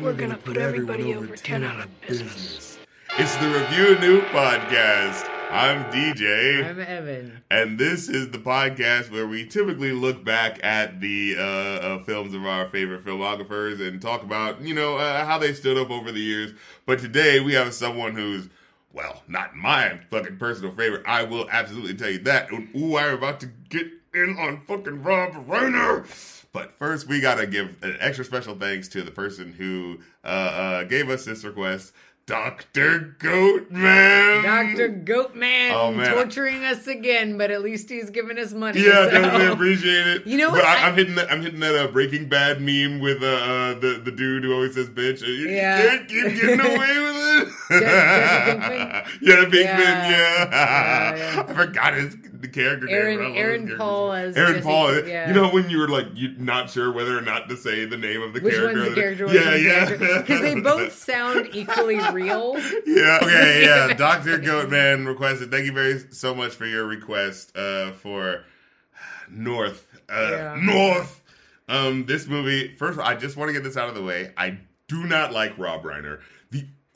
We're gonna put everybody over 10 out of business. It's the Review New podcast. I'm DJ. I'm Evan. And this is the podcast where we typically look back at the uh, uh, films of our favorite filmographers and talk about, you know, uh, how they stood up over the years. But today we have someone who's, well, not my fucking personal favorite. I will absolutely tell you that. Ooh, I'm about to get in on fucking Rob Reiner. But first, we gotta give an extra special thanks to the person who uh, uh, gave us this request. Dr. Goatman. Dr. Goatman Oh, man. torturing us again, but at least he's giving us money. Yeah, so- definitely appreciate it. You know But what? I, I- I'm hitting that. I'm hitting that uh, Breaking Bad meme with uh, uh, the the dude who always says "bitch." You Yeah. can't keep getting away with it. Je- Jesse Pinkman? yeah, Pinkman. Yeah. Yeah. Yeah. I forgot his the character. Aaron- his Aaron. Paul as Aaron Jesse Paul. Yeah. You know when you were like you not sure whether or not to say the name of the Which character. one's the character? Yeah, yeah. Because they both sound equally real. Yeah. Okay. Yeah. Doctor Goatman requested. Thank you very so much for your request uh, for North. Uh, Yeah. North. Um, this movie. First, of all, I just want to get this out of the way. I do not like Rob Reiner.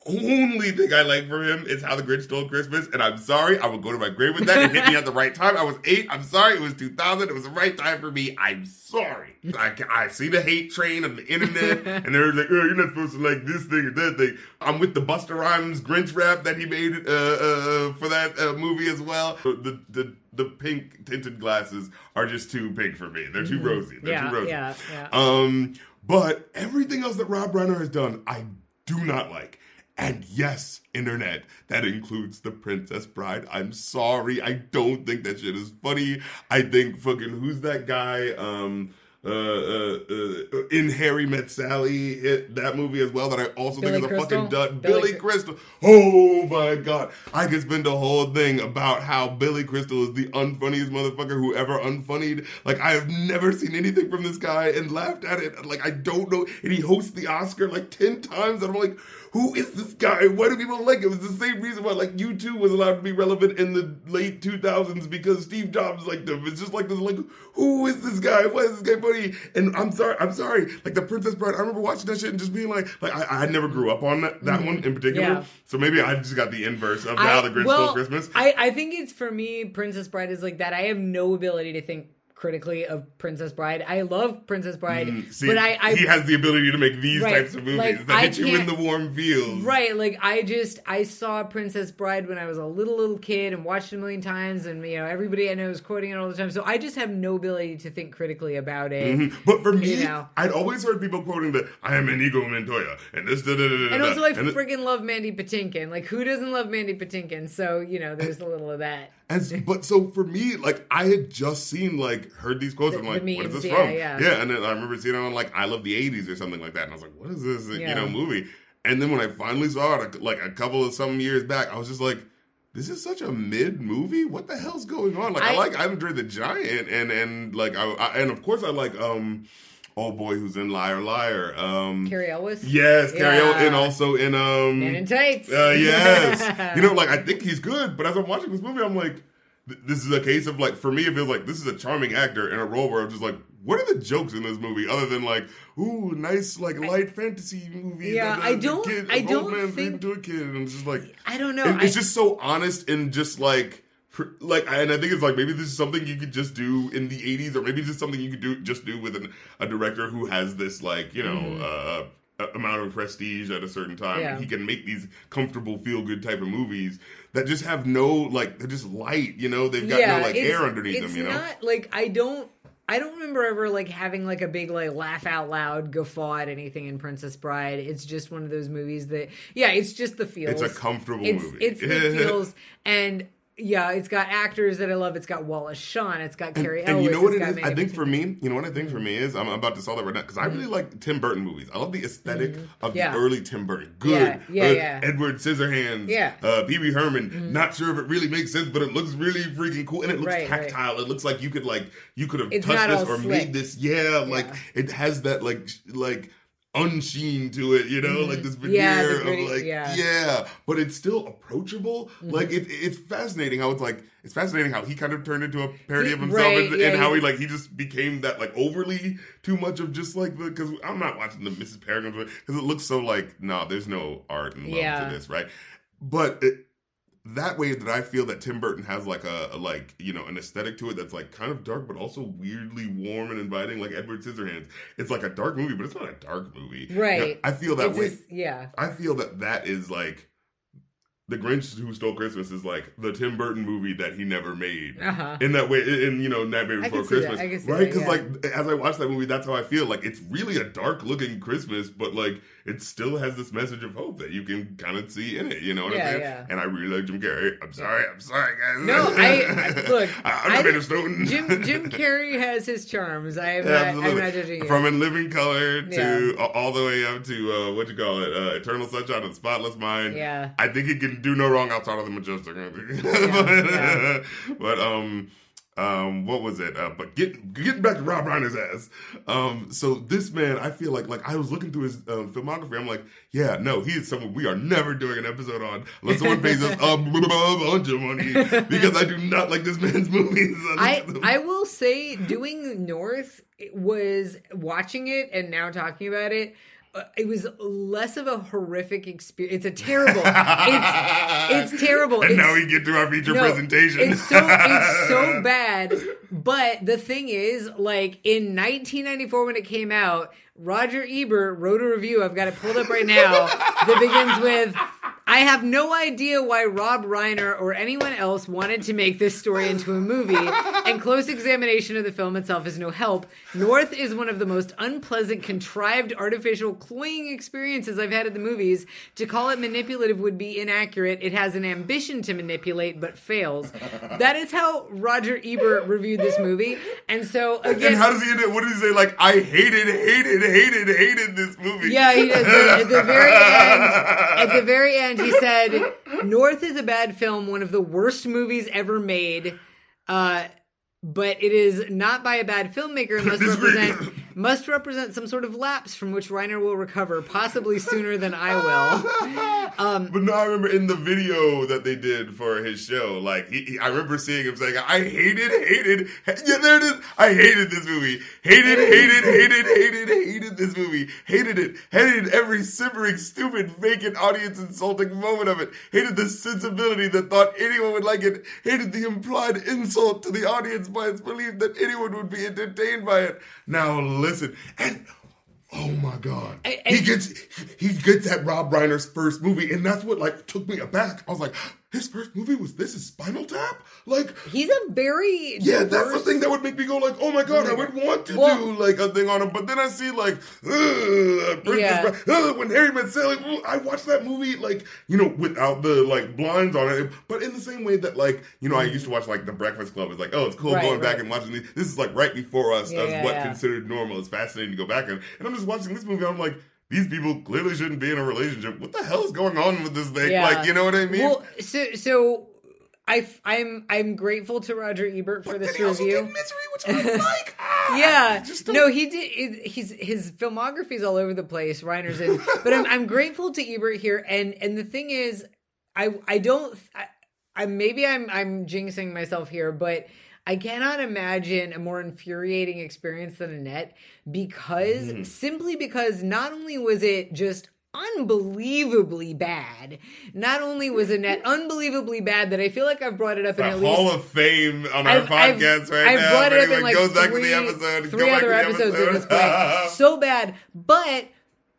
Only thing I like from him is How the Grinch Stole Christmas, and I'm sorry. I will go to my grave with that. It hit me at the right time. I was eight. I'm sorry. It was 2000. It was the right time for me. I'm sorry. I, I see the hate train of the internet, and they're like, "Oh, you're not supposed to like this thing or that thing." I'm with the Busta Rhymes Grinch rap that he made uh, uh, for that uh, movie as well. The the the pink tinted glasses are just too pink for me. They're too rosy. They're Yeah, too rosy. yeah, yeah. Um, but everything else that Rob Reiner has done, I do not like. And yes, internet, that includes the Princess Bride. I'm sorry, I don't think that shit is funny. I think fucking who's that guy? Um, uh, uh, uh, in Harry Met Sally, it, that movie as well. That I also Billy think is a Crystal? fucking dud. Billy Billy, Crystal. Oh my god, I could spend a whole thing about how Billy Crystal is the unfunniest motherfucker who ever unfunnied. Like I have never seen anything from this guy and laughed at it. Like I don't know. And he hosts the Oscar like ten times, and I'm like, who is this guy? Why do people like him? It's the same reason why like U two was allowed to be relevant in the late 2000s because Steve Jobs liked him. It's just like this. Like who is this guy? Why is this guy funny? And I'm sorry. I'm sorry. Like the Princess Bride. I remember watching that shit and just being like, like I, I never grew up on that, that one in particular. Mm-hmm. Yeah. So maybe I just got the inverse of how the Grinch well, Stole Christmas. I, I think it's for me, Princess Bride is like that. I have no ability to think critically of Princess Bride. I love Princess Bride, Mm, See, but I, I he has the ability to make these Right, types of movies like, that I hit you in the warm feels. Right, like I just I saw Princess Bride when I was a little little kid and watched it a million times, and you know everybody I know is quoting it all the time. So I just have no ability to think critically about it. Mhm. But for me, You know. I'd always heard people quoting that I am Inigo Montoya and this da da da da. And also, I and th- love Mandy Patinkin. Like, who doesn't love Mandy Patinkin? So you know, there's a little of that. But so for me, like I had just seen like heard these quotes. I'm like, the what is this yeah, from? yeah. and then I remember seeing it on like I Love the '80s or something like that, and I was like, what is this? You know, movie. And then when I finally saw it, like a couple of some years back, I was just like. This is such a mid movie. What the hell's going on? Like I, like I- like Andre the Giant, and and like I, I and of course I like um, oh boy, who's in Liar Liar? Um, Cary Elwes. yes, Cary, Yeah. and also in um, Man in tights. uh, yes. you know, like I think he's good, but as I'm watching this movie, I'm like, th- this is a case of like, for me, it feels like this is a charming actor in a role where I'm just like, what are the jokes in this movie other than like, ooh, nice like light fantasy movie? Yeah, I don't- Kid, I don't man think- to a kid, and just like, I don't know. it- it's I- just so honest and just like. Like and I think it's like maybe this is something you could just do in the '80s, or maybe just something you could do just do with an, a director who has this like you know uh, amount of prestige at a certain time. Mm-hmm. Yeah. He can make these comfortable, feel good type of movies that just have no like they're just light. You know, they've got no like air underneath them. You know, not like I don't. I don't remember ever like having like a big like laugh out loud guffaw at anything in Princess Bride. It's just one of those movies that yeah, it's just the feels. it's a comfortable it's, movie. It's the feels and yeah, it's got actors that I love. It's got Wallace Shawn. It's got Cary and Elwes. you know what it? I think for me, you know what I think for me is I'm about to solve that right now because I really like Tim Burton movies. I love the aesthetic of Mm-hmm. Yeah. the early Tim Burton. Good, Yeah, yeah, uh, yeah. Edward Scissorhands, Yeah. Mm-hmm. uh, Pee Wee Herman. Not sure if it really makes sense, but it looks really freaking cool and it looks Right, right. tactile. It looks like you could like you could have touched this or slick. made this. Yeah, like it has that like like unsheen to it, you know, like this veneer Mm-hmm. Yeah, gritty- of like yeah. yeah. but it's still approachable. Mm-hmm. Like it, it's fascinating how it's like it's fascinating how he kind of turned into a parody He- of himself right, and, yeah, and how he- like he just became that like overly too much of just like the because I'm not watching the Mrs. Peregrine because it looks so like no, there's no art and love to this, right? But it, that way that I feel that Tim Burton has like a, a like you know an aesthetic to it that's like kind of dark but also weirdly warm and inviting, like Edward Scissorhands. It's like a dark movie, but it's not a dark movie. Right. You know, I feel that It's way. just- yeah. I feel that that is like the Grinch Who Stole Christmas is like the Tim Burton movie that he never made. Uh huh. In that way, in you know, Nightmare I Before can see that. Christmas, I can see right? Because yeah. like as I watch that movie, that's how I feel. Like it's really a dark looking Christmas, but like it still has this message of hope that you can kind of see in it. You know what Yeah, I'm saying? yeah. And I really like Jim Carrey. I'm sorry, I'm sorry, guys. No, I- I- look, I, I'm I- not made stone. Jim Jim Carrey has his charms. I am Yeah, not, I'm not judging. From In Living Color to all the way up to uh, what you call it, uh, Eternal Sunshine of the Spotless Mind. yeah. I think he can do no wrong outside of the majestic. but, yeah. but um, um, what was it? Uh, but get getting back to Rob Reiner's ass. Um, so this man, I feel like like I was looking through his uh, filmography. I'm like, yeah, no, he is someone we are never doing an episode on unless someone pays us a bunch of money because I do not like this man's movies. I I will say doing North was watching it and now talking about it. Uh, It was less of a horrific experience. It's a terrible. It's it's terrible. and It's- now we get to our feature No, presentation. It's so it's so bad. But the thing is, like in 1994 when it came out, Roger Ebert wrote a review. I've got it pulled up right now. that begins with. I have no idea why Rob Reiner or anyone else wanted to make this story into a movie, and close examination of the film itself is no help. North is one of the most unpleasant, contrived, artificial, cloying experiences I've had at the movies. To call it manipulative would be inaccurate. It has an ambition to manipulate, but fails. That is how Roger Ebert reviewed this movie. And so, again. and how does he end it? What does he say? Like, I hated, hated, hated, hated this movie. Yeah, he does. At the very end, at the very end, he said, "North is a bad film, one of the worst movies ever made." Uh, but it is not by a bad filmmaker Disagree. represent must represent some sort of lapse from which Reiner will recover, possibly sooner than I will. Um, But no, I remember in the video that they did for his show, like he, he- I remember seeing him saying, "I hated, hated, yeah, there it is. I hated this movie. Hated, hated, hated, hated, hated this movie. Hated it. Hated every simmering, stupid, vacant, audience insulting moment of it. Hated the sensibility that thought anyone would like it. Hated the implied insult to the audience by its belief that anyone would be entertained by it. Now listen and." Oh my god! I- he gets he gets that Rob Reiner's first movie, and that's what like took me aback. I was like, his first movie was this is Spinal Tap? Like, he's a very yeah, that's the thing that would make me go like, oh my god, I would want to Well- do like a thing on him. But then I see like, ugh, Yeah. Ugh, when Harry met Sally, I watched that movie like you know without the like blinds on it, but in the same way that like you know I used to watch like The Breakfast Club. It's like, oh, it's cool Right, going back and watching these. This is like right before us Yeah, yeah, what yeah. considered normal. It's fascinating to go back and and I'm just watching this movie. I'm like. These people clearly shouldn't be in a relationship. What the hell is going on with this thing? Yeah. Like, you know what I mean? Well, so so I I'm I'm grateful to Roger Ebert for But this then he also review. Misery, which I like. Ah, yeah, no, he did. it- He's his filmography's all over the place. Reiner's in, but I'm I'm grateful to Ebert here. And and the thing is, I I don't. I, I maybe I'm I'm jinxing myself here, but I cannot imagine a more infuriating experience than Annette because Mm-hmm. simply because not only was it just unbelievably bad, not only was Annette unbelievably bad that I feel like I've brought it up in at least Hall of Fame on our I've- I've- podcast right I've now. brought it up in like three, to the episode. three other episodes this so bad, but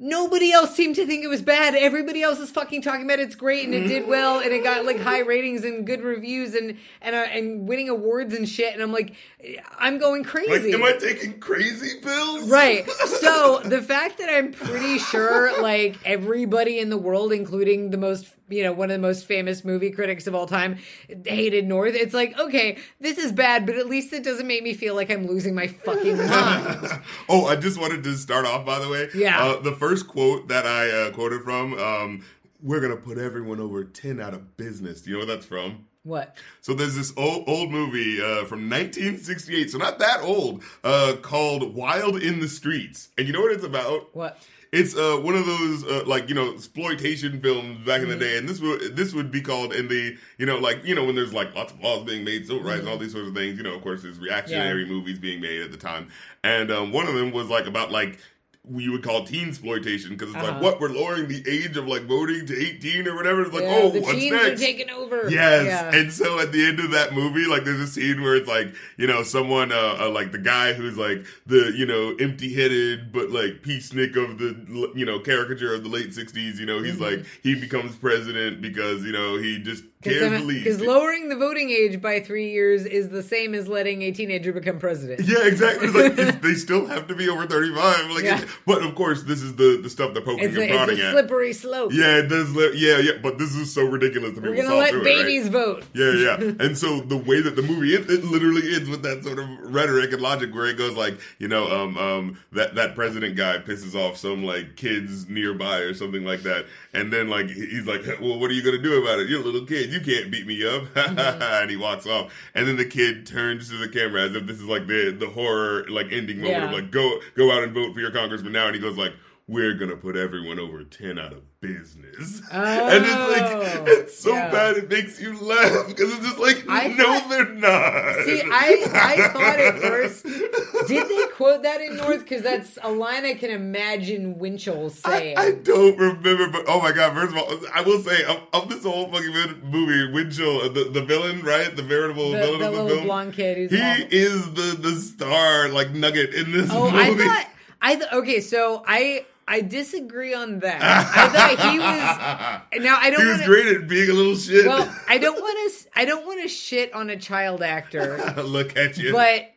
nobody else seemed to think it was bad. Everybody else is fucking talking about it's great and it did well and it got like high ratings and good reviews and and uh, and winning awards and shit. And I'm like, I'm going crazy. like, crazy. am I taking crazy pills? Right. So the fact that I'm pretty sure like everybody in the world, including the most you know, one of the most famous movie critics of all time, hated North. It's like, okay, this is bad, but at least it doesn't make me feel like I'm losing my fucking mind. oh, I just wanted to start off, by the way. Yeah. Uh, the first quote that I uh, quoted from, um, we're going to put everyone over 10 out of business. Do you know where that's from? What? So there's this old old movie uh, from 1968, so not that old, uh, called Wild in the Streets. And you know what it's about? What? It's uh, one of those uh, like you know exploitation films back in the day, and this would this would be called in the you know like you know when there's like lots of laws being made, civil rights, and all these sorts of things. You know, of course, there's reactionary movies being made at the time, and um, one of them was like about like you would call teen exploitation because it's Uh-huh. like what we're lowering the age of like voting to 18 or whatever. It's like Yeah, oh, the what's teens next? are taking over. Yes, Yeah. and so at the end of that movie, like there's a scene where it's like you know someone uh, uh like the guy who's like the you know empty-headed but like peacenik of the you know caricature of the late '60s. You know he's Mm-hmm. like he becomes president because you know he just cares the least. Because lowering the voting age by three years is the same as letting a teenager become president. yeah, exactly. It's like it's- they still have to be over 35. Like, Yeah. but of course, this is the the stuff they're poking It's and a, it's prodding a at. slippery slope. Yeah, it does. Li- yeah, yeah. But this is so ridiculous. That We're gonna let through it, right? babies vote. Yeah, yeah. And so the way that the movie ends, it literally ends with that sort of rhetoric and logic where it goes like, you know, um, um, that that president guy pisses off some like kids nearby or something like that, and then like he's like, well, what are you gonna do about it? You're a little kid, you can't beat me up, mm-hmm. and he walks off, and then the kid turns to the camera as if this is like the the horror like ending moment of like go go out and vote for your congressman now, and he goes like. We're gonna put everyone over ten out of business, and it's like Oh, it's so yeah. bad it makes you laugh because it's just like I no, thought- they're not. See, I I thought at first, did they quote that in North? Because that's a line I can imagine Winchell saying. I don't remember, but oh my god! First of all, I will say of, of this whole fucking movie, Winchell, the, the villain, right, the veritable the, villain the of the little film, blonde kid he awful. is the the star like nugget in this Oh, I movie. thought I th- okay. So I I disagree on that. I thought he was. Now I don't. he was wanna, great at being a little shit. Well, I don't want to. I don't want to shit on a child actor, Look at you. but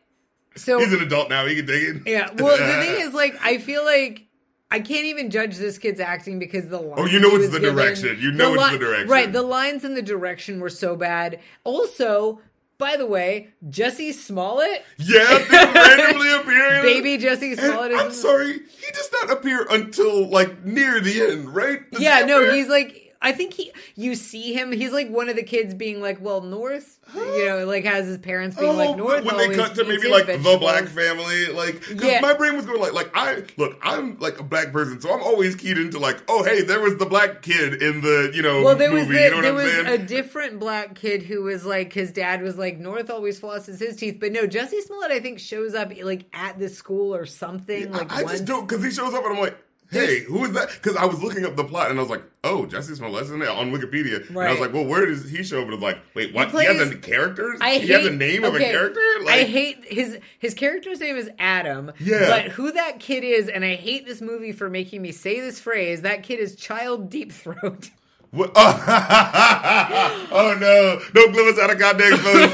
so He's an adult now. He can take it. yeah. Well, the thing is, like, I feel like. I can't even judge this kid's acting because the lines Oh, you know it's the given- direction. You know it's the direction. Right, the lines and the direction were so bad. Also, by the way, Jussie Smollett, Yeah, randomly appearing. baby Jussie Smollett is I'm sorry, he does not appear until like near the end, right? Does Yeah, no, appear? he's like I think he you see him, he's like one of the kids being like, Well, North you know, like has his parents being Oh, like North when they cut to maybe like the black family, like because Yeah. my brain was going like like I look, I'm like a black person, so I'm always keyed into like, oh hey, there was the black kid in the you know Well, there movie. was the, you know what there was saying? a different black kid who was like his dad was like North always flosses his teeth, but no, Jussie Smollett I think shows up like at the school or something. Like I, I just don't because he shows up and I'm like. Hey, who is that? Because I was looking up the plot and I was like, "Oh, Jussie Smollett's in there on Wikipedia." And I was like, "Well, where does he show up?" And it's like, "Wait, what? He, plays- has a character? I he hate, has a name of a okay, character? I hate his his character's name is Adam. Yeah. But who that kid is, and I hate this movie for making me say this phrase. That kid is Child Deep Throat. What? Oh, oh no! Don't give us out of goddamn folks.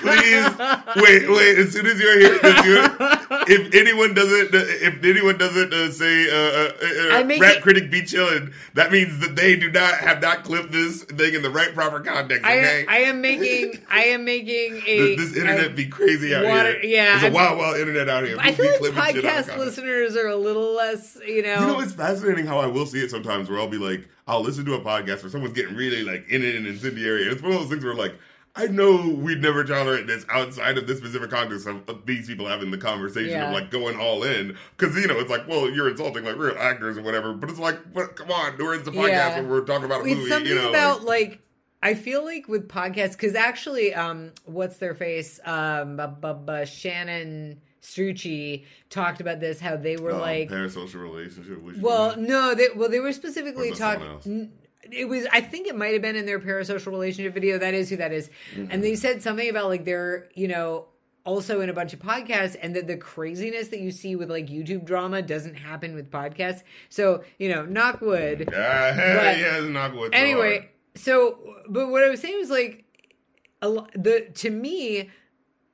Please wait, wait. As soon as you're here, if anyone doesn't, if anyone doesn't uh, say uh, uh, uh, I make it- critic be chilling," that means that they do not have not clipped this thing in the right proper context. I, Okay. I am making I am making a Th- this internet a- be crazy out water- here. yeah, it's a wild, wild internet out here. I feel like clipping shit out of podcast listeners are a little less, you know. You know, it's fascinating how I will see it sometimes where I'll be like, I'll listen to a podcast where someone's getting really like in it and incendiary. And it's one of those things where like, I know we'd never tolerate this outside of this specific context of, of these people having the conversation Yeah. of like going all in. Cause you know, it's like, well, you're insulting like real actors or whatever. But it's like, but come on, we're in the podcast Yeah. where we're talking about a it's movie. something you know, about like, like, I feel like with podcasts because actually, um, what's their face? Um, bu- bu- bu- Shannon Strucci talked about this. How they were um, like, parasocial relationship. which- well, no, they well they were specifically Or is that talking. It was, I think it might have been in their parasocial relationship video. That is who that is. Mm-hmm. And they said something about like they're, you know, also in a bunch of podcasts, and that the craziness that you see with like YouTube drama doesn't happen with podcasts. So, you know, knock wood. yeah, but- yeah, good. anyway, so but what I was saying was like a the to me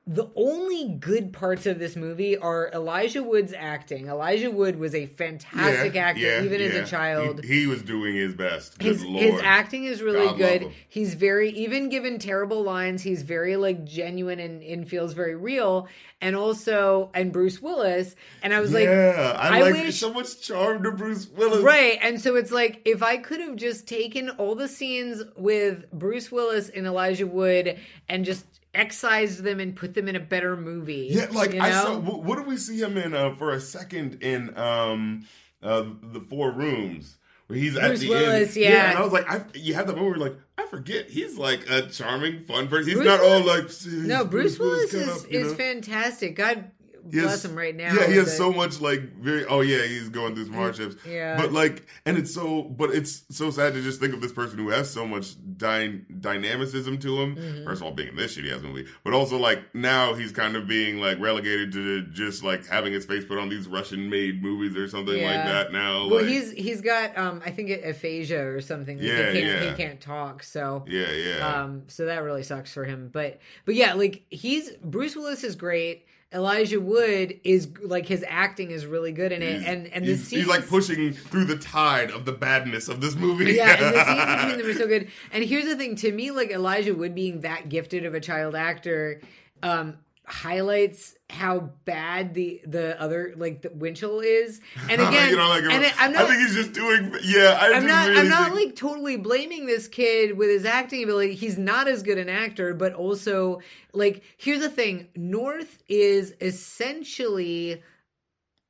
the only good parts of this movie are Elijah Wood's acting. Elijah Wood was a fantastic actor even as a child. He, he was doing his best. Good his his acting is really God good. He's very even given terrible lines, he's very like genuine and, and feels very real. And also and Bruce Willis. And I was like yeah, I, I like wish- so much charm to Bruce Willis. Right. And so it's like if I could have just taken all the scenes with Bruce Willis and Elijah Wood and just excised them and put them in a better movie. Yeah, like you I saw. What, do we see him in uh, for a second in? um uh, the Four Rooms. Where he's at the Willis, end, yeah. and I was like, I, you have the moment where you're like, I forget, he's like a charming, fun person. He's Bruce not all like, No, Bruce Willis cut is, up, is know? fantastic. God He has- him right now. Yeah, he has so much like very. Oh yeah, he's going through some hardships. Yeah. but like, and it's so, but it's so sad to just think of this person who has so much dy- dynamicism to him. Mm-hmm. First of all, being in this shitty ass movie, but also like now he's kind of being like relegated to just like having his face put on these Russian-made movies or something like that. Now, Well, like, he's he's got um I think aphasia or something. Like, Yeah, he can't yeah. he can't talk. So yeah, yeah. um so that really sucks for him. But but yeah, like he's Bruce Willis is great. Elijah Wood is like his acting is really good in it, He's- and and the he's, scenes he's like pushing through the tide of the badness of this movie. yeah, and the scenes between them are so good. And here's the thing: to me, like Elijah Wood being that gifted of a child actor, um, highlights how bad the the other like the Winchell is. And again, you know, like, and I'm I not. think he's just doing. Yeah, I I'm not. really I'm not think- like totally blaming this kid with his acting ability. He's not as good an actor, but also like here's the thing: North is essentially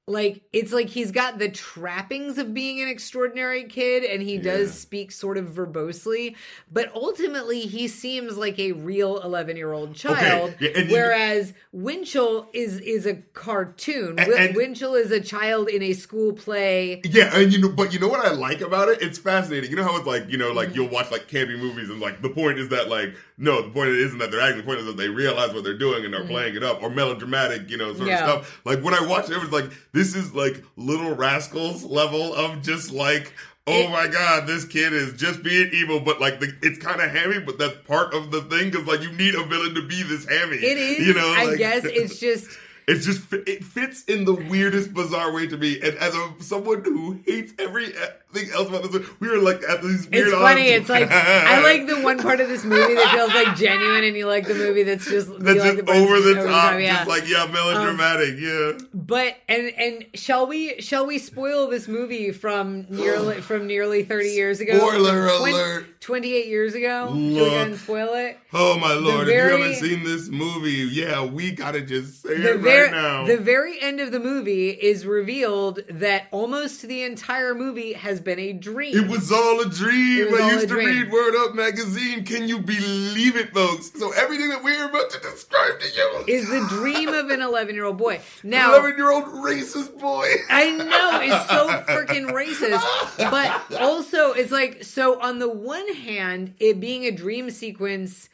like it's like he's got the trappings of being an extraordinary kid and he does Yeah. speak sort of verbosely but ultimately he seems like a real 11 year old child yeah, and you- whereas winchell is is a cartoon And- and- winchell is a child in a school play Yeah, and you know, but you know what I like about it? It's fascinating. You know how it's like, you know, like you'll watch like campy movies and like the point is that like no, the point isn't that they're acting. The point is that they realize what they're doing and are playing it up or melodramatic, you know, sort Mm-hmm. Yeah. of stuff. Like when I watched it, it was like this is like Little Rascals level of just like. Oh It- my God! This kid is just being evil, but like the, it's kind of hammy. But that's part of the thing because like you need a villain to be this hammy. it is you know. i like- guess it's just it's just it fits in the weirdest, bizarre way to me. And as a someone who hates everything else about this, we were like at these weird. It's funny. odds. It's like I like the one part of this movie that feels like genuine, and you like the movie that's just that's like the over the top, yeah. just like yeah, melodramatic, um, yeah. But and and shall we shall we spoil this movie from nearly from nearly thirty years ago? Spoiler From twen- alert. Twenty eight years ago. Shall we go ahead and spoil it? Oh my lord! very- if you haven't seen this movie, yeah, we gotta just say it very now. the very end of the movie is revealed that almost the entire movie has been a dream. it was all a dream. I used to dream. read Word Up magazine. Can you believe it, folks? So everything that we're about to describe to you is the dream of an eleven year old boy. Now eleven-year-old racist boy. I know it's so freaking racist, but also it's like so. On the one hand, it being a dream sequence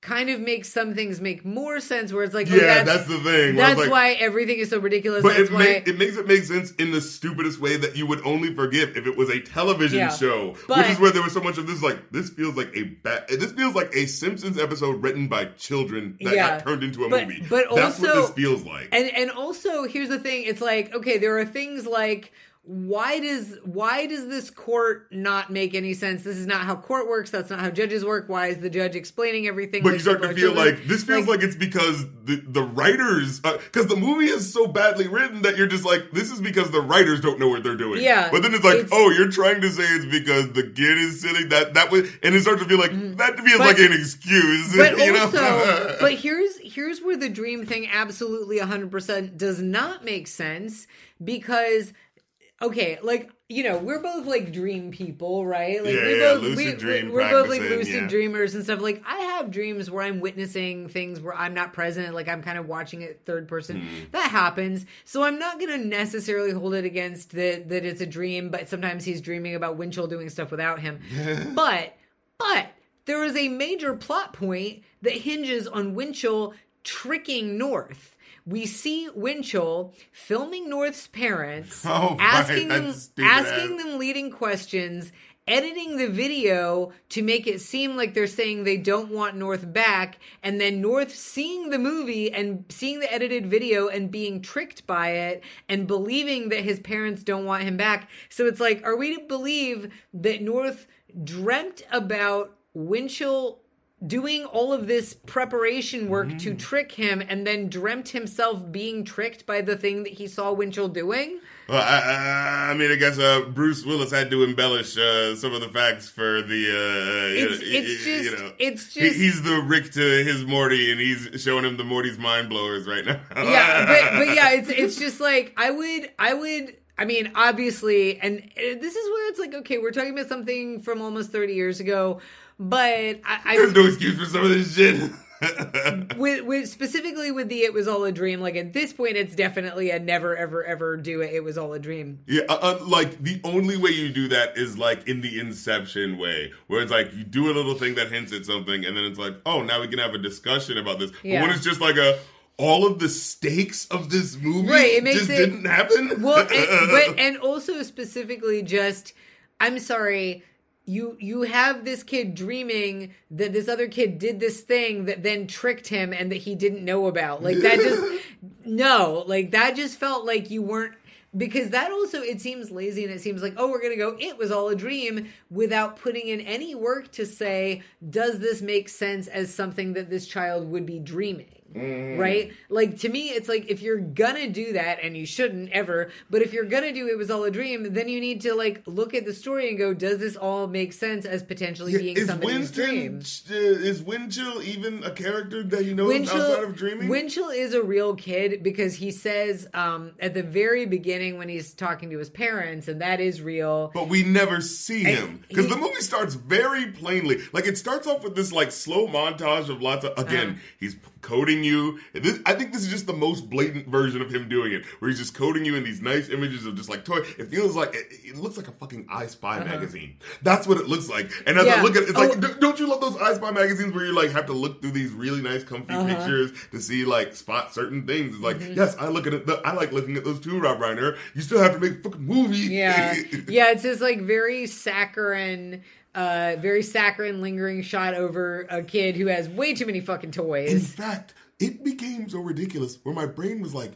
kind of makes some things make more sense. Where it's like, oh, Yeah, that's, that's the thing. That's like- why everything is so ridiculous. But it, make, it makes it make sense in the stupidest way that you would only forgive if it was a television Yeah. show, But- which is where there was so much of this. Like this feels like a ba- this feels like a Simpsons episode written by children that Yeah. got turned into a But- movie. but that's what also- this feels like. and and also here's the thing it's like okay there are things like why does why does this court not make any sense this is not how court works that's not how judges work why is the judge explaining everything but like you start to feel children? like this feels like, it's because the the writers uh, because the movie is so badly written that you're just like this is because the writers don't know what they're doing. Yeah, but then it's like it's- oh you're trying to say it's because the kid is silly that that was and it starts to feel like mm. that feels. But- like an excuse. but you know? also but here's here's where the dream thing absolutely 100% does not make sense because okay like you know we're both like dream people right like Yeah, we yeah, both lucid we, dream we're both like lucid yeah. dreamers and stuff like i have dreams where i'm witnessing things where i'm not present like i'm kind of watching it third person Hmm. that happens so i'm not gonna necessarily hold it against that that it's a dream but sometimes he's dreaming about winchell doing stuff without him but but there is a major plot point that hinges on Winchell tricking North. We see Winchell filming North's parents, Oh, right, asking them asking ass. them leading questions, editing the video to make it seem like they're saying they don't want North back, and then North seeing the movie and seeing the edited video and being tricked by it and believing that his parents don't want him back. So it's like, are we to believe that North dreamt about Winchell doing all of this preparation work to Mm. trick him and then dreamt himself being tricked by the thing that he saw Winchell doing? Well, I, I, I mean, I guess uh, Bruce Willis had to embellish uh, some of the facts for the. Uh, you It's know, it's you just know. it's He- just he's the Rick to his Morty, and he's showing him the Morty's mind blowers right now. yeah, but but yeah, it's it's just like I would I would I mean, obviously, and this is where it's like, okay, we're talking about something from almost 30 years ago, but I, There's I no excuse for some of this shit. with, with specifically with the "It Was All a Dream," like at this point, it's definitely a never, ever, ever do it. It was all a dream. Yeah, uh, uh, like the only way you do that is like in the Inception way, where it's like you do a little thing that hints at something, and then it's like, oh, now we can have a discussion about this. But when it's just like a all of the stakes of this movie Right, it makes just it- didn't happen. Well, and, but and also specifically, just I'm sorry. You you have this kid dreaming that this other kid did this thing that then tricked him and that he didn't know about. Like that just no, like that just felt like you weren't because that also it seems lazy and it seems like oh we're gonna go it was all a dream without putting in any work to say does this make sense as something that this child would be dreaming right like to me it's like if you're gonna do that and you shouldn't ever but if you're gonna do it was all a dream then you need to like look at the story and go does this all make sense as potentially Yeah, being is somebody's dream uh, is Winchell even a character that he knows outside of dreaming? Winchell is a real kid because he says um, at the very beginning when he's talking to his parents, and that is real. but we never see And him because the movie starts very plainly. Like it starts off with this like slow montage of lots of again. Uh-huh. He's coding you. This, I think this is just the most blatant version of him doing it, where he's just coding you in these nice images of just like toy. It feels like it, it looks like a fucking I Spy magazine. That's what it looks like. And as I Uh-huh. Look at it, it's like, Oh. d- don't you love those I Spy magazines where you like have to look through these really nice, comfy Uh-huh. pictures to see like spot certain things? It's like, Mm-hmm. yes, I look at it. I like looking at those too, Rob Reiner. You still have to make a fucking movie. Yeah, yeah. It's this like very saccharine, uh, very saccharine lingering shot over a kid who has way too many fucking toys. In fact, it became so ridiculous where my brain was like,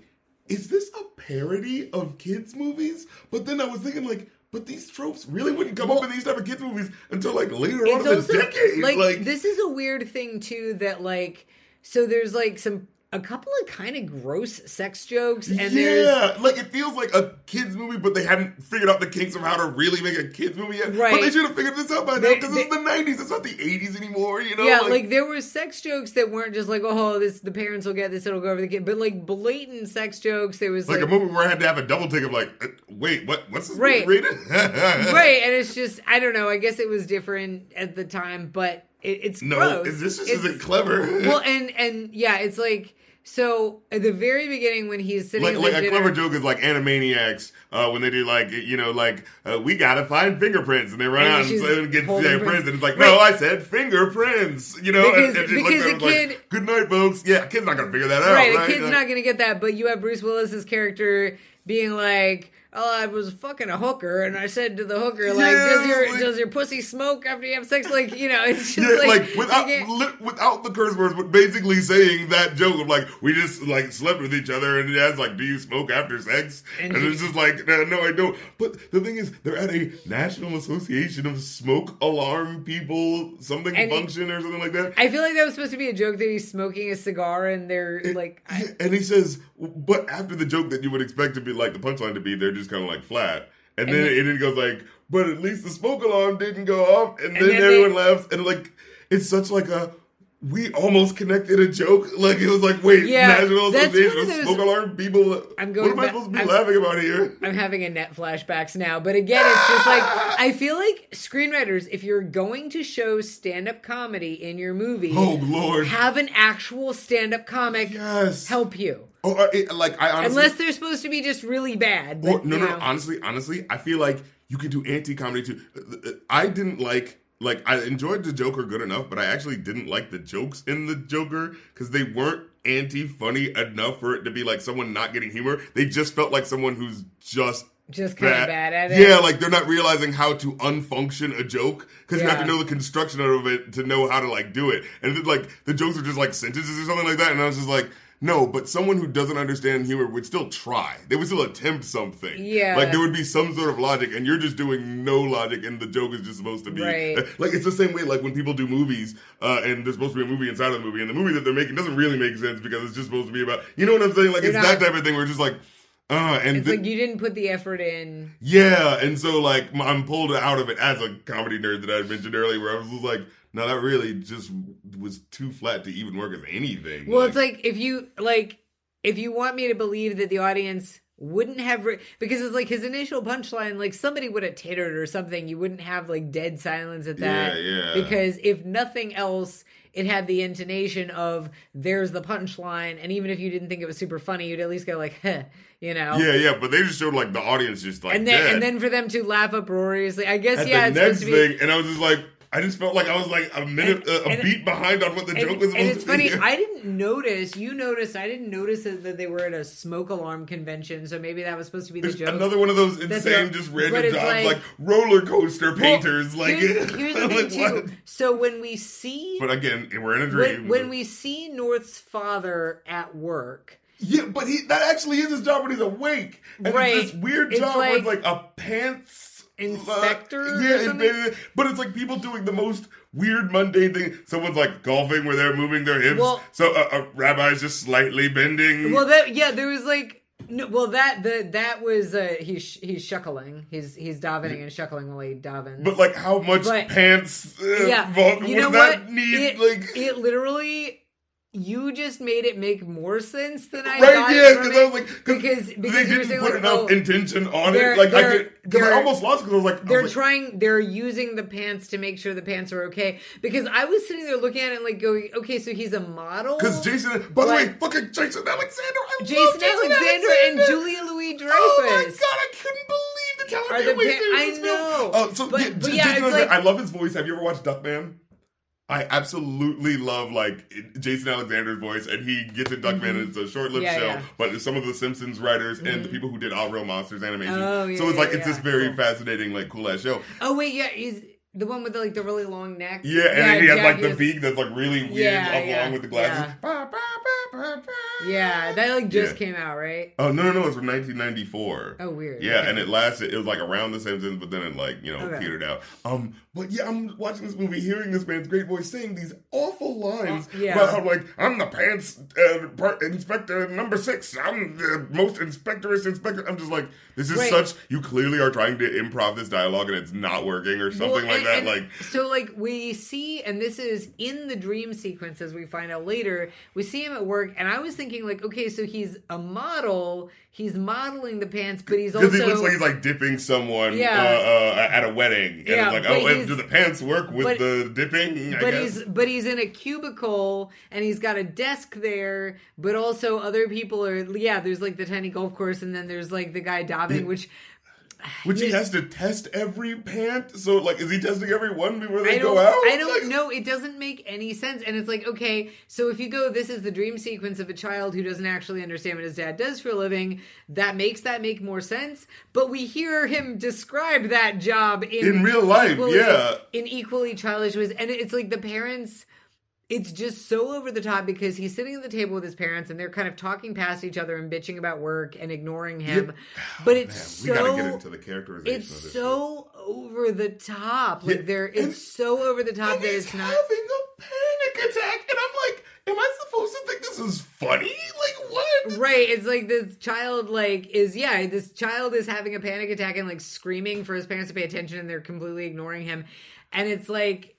is this a parody of kids' movies? But then I was thinking, like, but these tropes really wouldn't come up in these type of kids' movies until like later on in the decade. like, Like, this is a weird thing too that like so there's like some a couple of kind of gross sex jokes and there's yeah, like it feels like a kids movie, but they hadn't figured out the kinks of how to really make a kids movie yet. Right. But they should have figured this out by now because it's the '90s. It's not the '80s anymore. You know? yeah, like, there were sex jokes that weren't just like, oh, this the parents will get this, it'll go over the kid, but like blatant sex jokes. There was like like, a movie where I had to have a double take of like, uh, wait, what? What's this Right. movie rated? right, and it's just I don't know. I guess it was different at the time, but it, it's No, gross. this just It's- isn't clever. well, and and yeah, it's like so at the very beginning when he's sitting like, like a clever joke is like Animaniacs uh, when they do like you know like uh, we gotta find fingerprints and they run And out and, get their prints. prints and it's like Right. no I said fingerprints you know Because- and, and because a him like, kid- good night folks yeah a kid's not gonna figure that out right, right, a kid's Like, not gonna get that, but you have Bruce Willis's character being like. Oh, I was fucking a hooker, and I said to the hooker, like, Yeah, does your like- does your pussy smoke after you have sex? Like, you know, it's just yeah, like, like, without li- without the curse words, but basically saying that joke of like we just like slept with each other, and it has like, do you smoke after sex? And And, it's just like, no, no, I don't. But the thing is, they're at a National Association of Smoke Alarm People something function or something like that. I feel like that was supposed to be a joke that he's smoking a cigar and they're like, I- and he says, but after the joke that you would expect to be like the punchline to be, they're just kind of like flat. And, And then, then- and then goes like, but at least the smoke alarm didn't go off. And, then, then they- everyone laughs. And like, it's such like a, we almost connected a joke. Like it was like, wait, Yeah, National Association of those- Smoke Alarm People. I'm going what am I supposed to be I'm- laughing about here? I'm having Annette flashbacks now. But again, it's just like I feel like screenwriters, if you're going to show stand up comedy in your movie, Oh Lord, have an actual stand up comic yes. help you. Oh, uh, it, like I honestly, Unless they're supposed to be just really bad. Or, no, no, know. no. Honestly, honestly, I feel like you can do anti-comedy too. Uh, I didn't like, like, I enjoyed the Joker good enough, but I actually didn't like the jokes in the Joker because they weren't anti-funny enough for it to be like someone not getting humor. They just felt like someone who's just Just kind of bad at it. Yeah, like they're not realizing how to unfunction a joke because you have to know the construction of it to know how to like do it. And then, like the jokes are just like sentences or something like that, and I was just like. No, but someone who doesn't understand humor would still try. They would still attempt something. Yeah. Like there would be some sort of logic, and you're just doing no logic, and the joke is just supposed to be Right. like it's the same way like when people do movies, uh, and there's supposed to be a movie inside of the movie, and the movie that they're making doesn't really make sense because it's just supposed to be about you know what I'm saying? Like You're it's not- that type of thing where it's just like, uh, and It's the- like you didn't put the effort in. yeah, and so like I'm pulled out of it as a comedy nerd that I mentioned earlier, where I was just like, no, that really just was too flat to even work as anything. Well, it's like if you like if you want me to believe that the audience wouldn't have re- because it's like his initial punchline like somebody would have tittered or something you wouldn't have like dead silence at that Yeah, yeah. because if nothing else it had the intonation of there's the punchline and even if you didn't think it was super funny you'd at least go like Heh, you know Yeah, yeah, but they just showed like the audience just like and then dead and then for them to laugh uproariously i guess at yeah the it's next supposed to be thing, and I was just like, I just felt like I was like a minute, And- uh, a and- beat behind on what the and, joke was supposed and it's funny be. i didn't notice you noticed i didn't notice that they were at a smoke alarm convention so maybe that was supposed to be the joke another one of those insane, just random jobs, like- like, roller coaster Well, painters. like, here's, here's the thing like, too what? so when we see But again, we're in a dream. when, when we see north's father at work yeah, but he that actually is his job when he's awake. And Right. it's this weird It's job where it's like- like a pants Inspector or yeah, and- but it's like people doing the most weird mundane thing. Someone's like golfing where they're moving their hips. Well- so a, a rabbi's just slightly bending. Well, that yeah, there was like no, well that the that was uh, he's he's shuckling. He's he's davening and shuckling while he davens. but like how much But- pants? Uh, yeah, vol- you know that what? need? it, like it literally. You just made it make more sense than I Right, got yeah, because I was like, cause because they because were didn't put like, enough oh, intention on it. Like I could, because I almost lost because I was like, they're was like, trying they're using the pants to make sure the pants are okay because i was sitting there looking at it and like going okay so he's a model Because Jason, by the way, fucking Jason Alexander, I love jason, Jason alexander, and julia louis dreyfus Oh my god, I couldn't believe the talent Are they the pa- I know. Oh, so But- yeah, but yeah, Jason like- I love his voice. Have you ever watched Duckman? I absolutely love like Jason Alexander's voice, and he gets in Duckman. and It's a short-lived Mm-hmm. Yeah, show, yeah. but some of the Simpsons writers and the people who did Aaahh!!! Real Monsters animation. Oh, yeah, so it's like yeah, it's this very Cool. fascinating, like cool ass show. oh wait yeah he's the one with the, like the really long neck Yeah, and then he has like the is- beak that's like really weird Yeah, along yeah, with the glasses. yeah. Yeah that like just Yeah. came out right Oh no, no, no! It's from 1994. oh weird Yeah, Okay. and it lasted. It was like around the Simpsons, but then it like you know Okay. petered out. Um, but yeah, I'm watching this movie, hearing this man's great voice saying these awful lines Oh, yeah. about how like I'm the pants uh, per- inspector number six. I'm the most inspectorous inspector. I'm just like this is Right. such. You clearly are trying to improv this dialogue and it's not working or something Well, like that. like so like we see and this is in the dream sequence as we find out later we see him at work and i was thinking like okay so he's a model he's modeling the pants but he's also because he looks like he's like dipping someone Yeah. uh, uh, at a wedding, and Yeah, like, oh, and do the pants work with but- the dipping? I but guess. he's but he's in a cubicle and he's got a desk there but also other people are yeah there's like the tiny golf course and then there's like the guy diving which Which he has to test every pant. So, like, is he testing every one before they go out? I don't Like- know. It doesn't make any sense. And it's like, okay, so if you go, this is the dream sequence of a child who doesn't actually understand what his dad does for a living. That makes that make more sense. But we hear him describe that job in, In real life, equally- yeah. in equally childish ways. And it's like the parents. It's just so over the top because he's sitting at the table with his parents and they're kind of talking past each other and bitching about work and ignoring him. Oh, but it's Man, so we gotta get into the characterization it's so over the top. Like Yeah, there, and- it's so over the top and that it's not. having a panic attack, and I'm like, am I supposed to think this is funny? Like, what? Right, it's like this child, like, is yeah, this child is having a panic attack and like screaming for his parents to pay attention, and they're completely ignoring him, and it's like,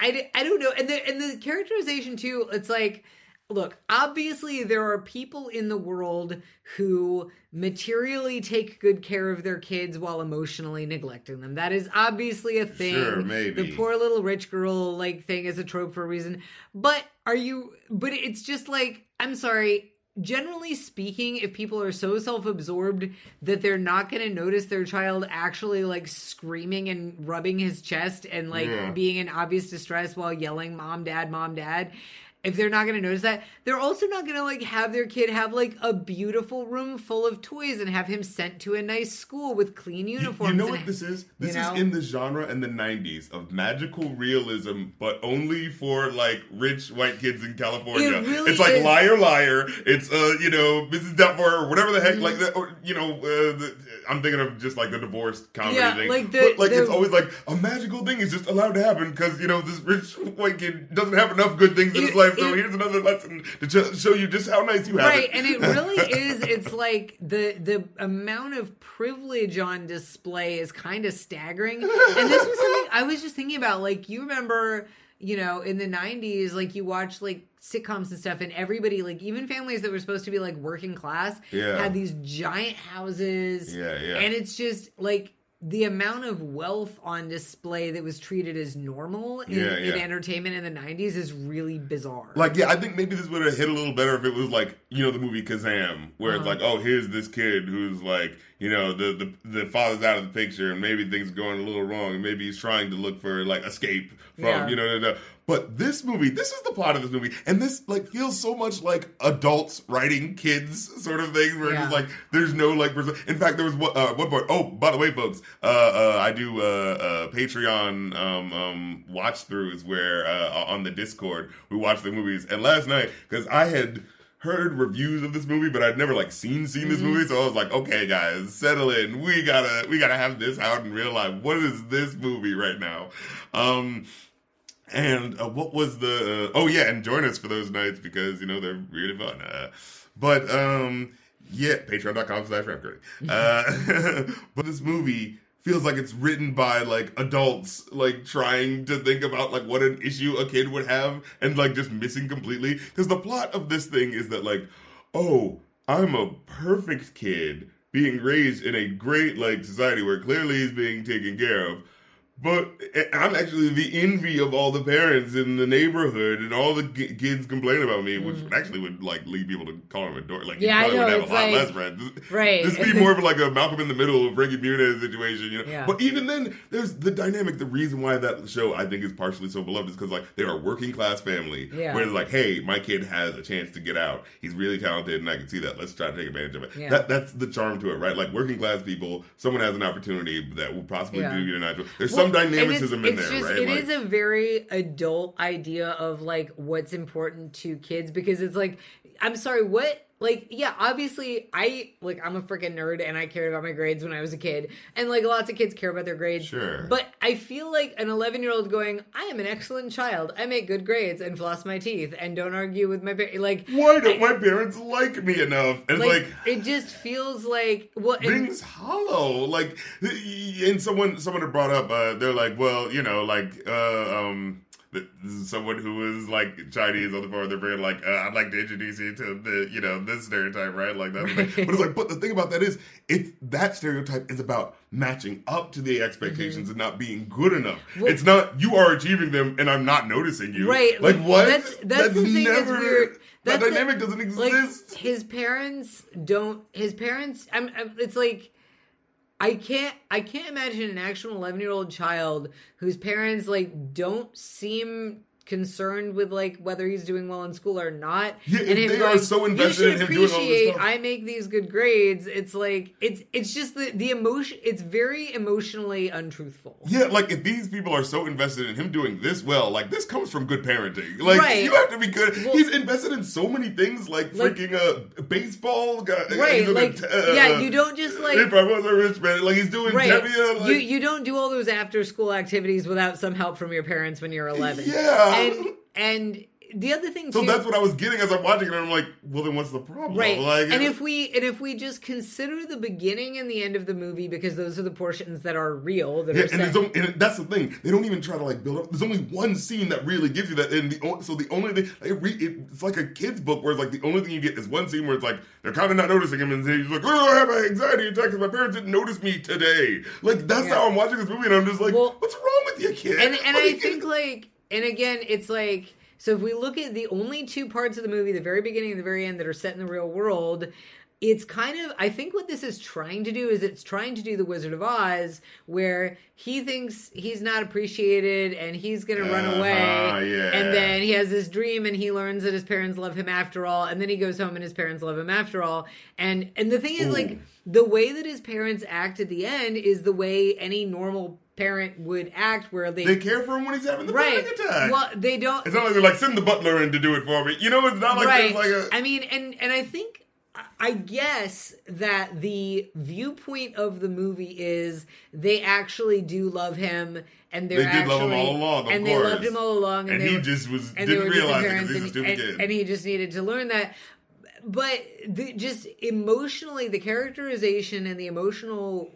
I, I don't know, and the and the characterization too, it's like, look, obviously there are people in the world who materially take good care of their kids while emotionally neglecting them. That is obviously a thing. Sure, maybe. The poor little rich girl like thing is a trope for a reason. But are you but it's just like I'm sorry, generally speaking, if people are so self-absorbed that they're not going to notice their child actually like screaming and rubbing his chest and like Yeah. being in obvious distress while yelling mom dad mom dad if they're not going to notice that they're also not going to like have their kid have like a beautiful room full of toys and have him sent to a nice school with clean uniforms you know and- what this is? This know? is in the genre in the 90s of magical realism, but only for like rich white kids in California. It really it's like is. Liar Liar. It's, uh, you know, Mrs. Doubtfire or whatever the heck, Mm-hmm. like that. Or, you know, uh, the, I'm thinking of just like the divorced comedy Yeah, thing. like the- but, like the- it's always like a magical thing is just allowed to happen because, you know, this rich white kid doesn't have enough good things in It- his life. So it- here's another lesson to show you just how nice you have right it. and it really is it's like the the amount of privilege on display is kind of staggering and this was something i was just thinking about like you remember you know, in the 90s, like you watch like sitcoms and stuff, and everybody, like even families that were supposed to be like working class, Yeah. had these giant houses. Yeah, yeah. And it's just like the amount of wealth on display that was treated as normal in, Yeah, in entertainment in the 90s is really bizarre. Like, yeah, I think maybe this would have hit a little better if it was like, you know, the movie Kazam, where it's Uh-huh. like, oh, here's this kid who's like, you know, the, the the father's out of the picture, and maybe things are going a little wrong, and maybe he's trying to look for like escape from, Yeah. you know, no, no. But this movie, this is the plot of this movie, and this like feels so much like adults writing kids sort of thing, where it's like there's no like. pers- In fact, there was one, uh, one part. Oh, by the way, folks, uh, uh, I do uh, uh, Patreon um, um, watch throughs where uh, on the Discord we watch the movies. And last night, because I had heard reviews of this movie, but I'd never like seen seen this movie, so I was like, okay, guys, settle in. We gotta we gotta have this out in real life. What is this movie right now? Um, and uh, what was the? Uh, oh yeah, and join us for those nights because you know they're really fun. Uh, but um, yeah, patreon.com slash rapcurdy. Uh, but this movie feels like it's written by like adults, like trying to think about like what an issue a kid would have, and like just missing completely. Because the plot of this thing is that like, oh, I'm a perfect kid being raised in a great like society where clearly he's being taken care of. But I'm actually the envy of all the parents in the neighborhood, and all the ki- kids complain about me, which actually would like lead people to call him a dork. Like, Mm. Yeah, I know, would have a lot like- less friends. This- Right. This would be more of like a Malcolm in the Middle, of Frankie Muniz situation, you know. Yeah. But even then, there's the dynamic. The reason why that show I think is partially so beloved is because like they are a working class family, Yeah. where it's like, hey, my kid has a chance to get out. He's really talented, and I can see that. Let's try to take advantage of it. Yeah. That that's the charm to it, right? Like working class people, someone has an opportunity that will possibly do you an actual. There's Well, some it's- dynamicism in it's there, just, right? It Like- is a very adult idea of like what's important to kids because it's like, I'm sorry, what? Like, yeah, obviously, I like I'm a freaking nerd and I cared about my grades when I was a kid, and like lots of kids care about their grades. Sure. But I feel like an 11 year old going, I am an excellent child. I make good grades and floss my teeth and don't argue with my parents. Like, Why don't I- my parents like me enough? And like, like, it just feels like well, and- rings hollow. Like, and someone someone had brought up, uh, they're like, well, you know, like, uh, um. Th- This is someone who is like Chinese on the phone. They're very like, uh, I'd like to introduce you to the, you know, this stereotype, right? Like that. But it's like, but the thing about that is, it that stereotype is about matching up to the expectations and not being good enough. Mm-hmm. Well- it's not you are achieving them and I'm not noticing you. Right, Like, like, what? that's- that's the thing that's weird. That That's the- dynamic doesn't like exist. his parents don't his parents I'm, I'm it's like i can't i can't imagine an actual 11 year old child whose parents like don't seem concerned with like whether he's doing well in school or not Yeah, if him they are so invested you in him doing all this appreciate stuff." i make these good grades it's like it's it's just the the emotion it's very emotionally untruthful Yeah, like if these people are so invested in him doing this well, like this comes from good parenting. Like Right. you have to be good. Well- he's invested in so many things, like, Like- freaking uh, baseball. Guy, right he's in like uh, yeah you don't just like if I was a rich man, like he's doing Right. Like, you you don't do all those after school activities without some help from your parents when you're 11. Yeah. And and the other thing so too that's what I was getting as I'm watching it. and I'm like, well, then what's the problem? Right. Like, and if we and if we just consider the beginning and the end of the movie because those are the portions that are real that Yeah, are and, only, and that's the thing. They don't even try to like build up. There's only one scene that really gives you that, and the so the only thing it re, it, it's like a kid's book where it's like the only thing you get is one scene where it's like they're kind of not noticing him, and he's like, "Oh, I have an anxiety attack because my parents didn't notice me today." Like that's Yeah. how I'm watching this movie, and I'm just like, Well- "What's wrong with you, kid?" and and I think like and again it's like so if we look at the only two parts of the movie the very beginning and the very end that are set in the real world it's kind of i think what this is trying to do is it's trying to do the wizard of oz where he thinks he's not appreciated and he's gonna run Uh-huh, away yeah. and then he has this dream and he learns that his parents love him after all and then he goes home and his parents love him after all and and the thing is Ooh. like the way that his parents act at the end is the way any normal parent would act where they, they care for him when he's having the right panic attack. well they don't it's not like they're like send the butler in to do it for me. You know, it's not like right there's like a i mean and and i think I guess that the viewpoint of the movie is they actually do love him, and they're They did love him all along, and they loved him all along, and, and he were, just was didn't realize it because he's a and, stupid and, kid. and he just needed to learn that. But the, just emotionally, the characterization and the emotional,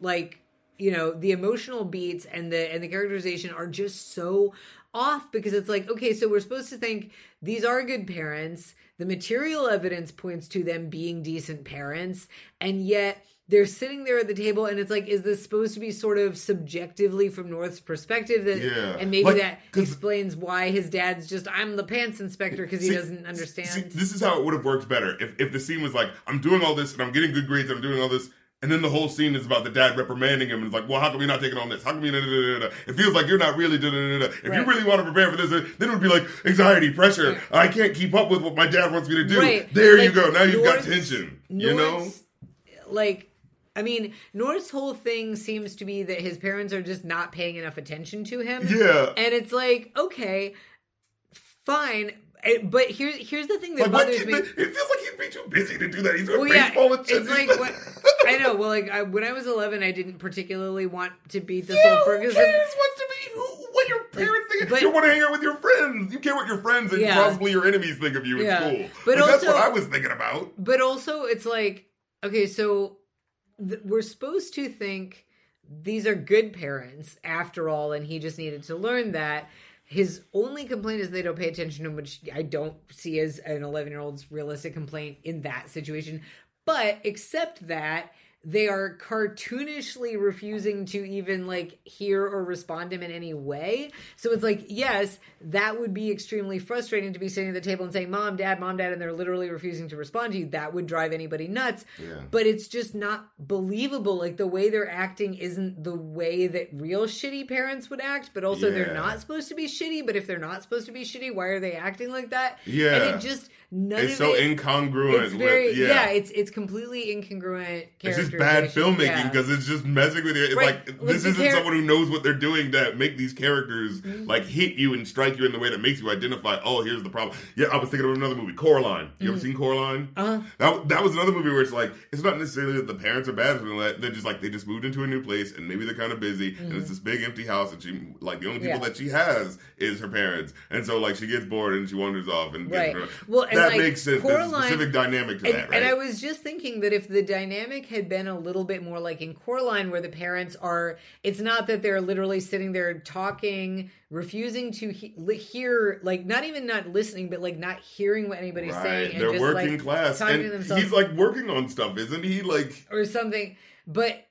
like you know, the emotional beats and the and the characterization are just so off because it's like, okay, so we're supposed to think these are good parents. The material evidence points to them being decent parents, and yet they're sitting there at the table and it's like is this supposed to be sort of subjectively from north's perspective that Yeah. and maybe Like, that explains why his dad's just i'm the pants inspector because he doesn't understand See, this is how it would have worked better if if the scene was like, I'm doing all this and I'm getting good grades, I'm doing all this. And then the whole scene is about the dad reprimanding him, and it's like, well, how come you're not taking on this? How come you? It feels like you're not really. Da, da, da, da. If you really want to prepare for this, then it would be like anxiety, pressure. I can't keep up with what my dad wants me to do. Right. There you go. Now you've got North's- tension. You know. Like I mean, North's whole thing seems to be that his parents are just not paying enough attention to him. Yeah. And it's like, okay, fine. Eh, But here, here's the thing that Like, bothers me. it feels like he'd be too busy to do that. He's doing Well, yeah, baseball and shit. it's like what, I know. Well, like I, when I was 11, I didn't particularly want to beat the Yeah, who Ferguson. cares what's to be who, what your parents think? but- you want to hang out with your friends. You care what your friends and Yeah. possibly your enemies think of you Yeah. in school. But Like, that's also- what I was thinking about. But also, it's like, okay, so th- we're supposed to think these are good parents after all, and he just needed to learn that. His only complaint is they don't pay attention to him, which I don't see as an 11 year old's realistic complaint in that situation. But except that, they are cartoonishly refusing to even like hear or respond to him in any way. So it's like, yes, that would be extremely frustrating to be sitting at the table and saying, Mom, Dad, Mom, Dad, and they're literally refusing to respond to you. That would drive anybody nuts. Yeah. But it's just not believable. Like the way they're acting isn't the way that real shitty parents would act, but also Yeah. they're not supposed to be shitty. But if they're not supposed to be shitty, why are they acting like that? Yeah. And it just none It's so it incongruent. it's very with, yeah. yeah. it's it's completely incongruent It's just bad filmmaking Yeah. because it's just messing with you. It's Right. like Like this isn't char- someone who knows what they're doing to make these characters Mm-hmm. like hit you and strike you in the way that makes you identify. Oh, here's the problem. Yeah, I was thinking of another movie, Coraline. You ever seen Coraline? Mm-hmm. Uh-huh. That that was another movie where it's like it's not necessarily that the parents are bad. that They're just like they just moved into a new place and maybe they're kind of busy and it's this big empty house and she like the only people Mm-hmm. Yeah. that she has is her parents and so like she gets bored and she wanders off and Right. her- Well, and, that like, makes sense. There's a Coraline- specific dynamic to and, that, right? and I was just thinking that if the dynamic had been a little bit more like in Coraline, where the parents are, it's not that they're literally sitting there talking, refusing to he- hear, like not even not listening, but like not hearing what anybody's saying, and They're just working like class, talking to and themselves. he's like working on stuff, isn't he? Like, or something. But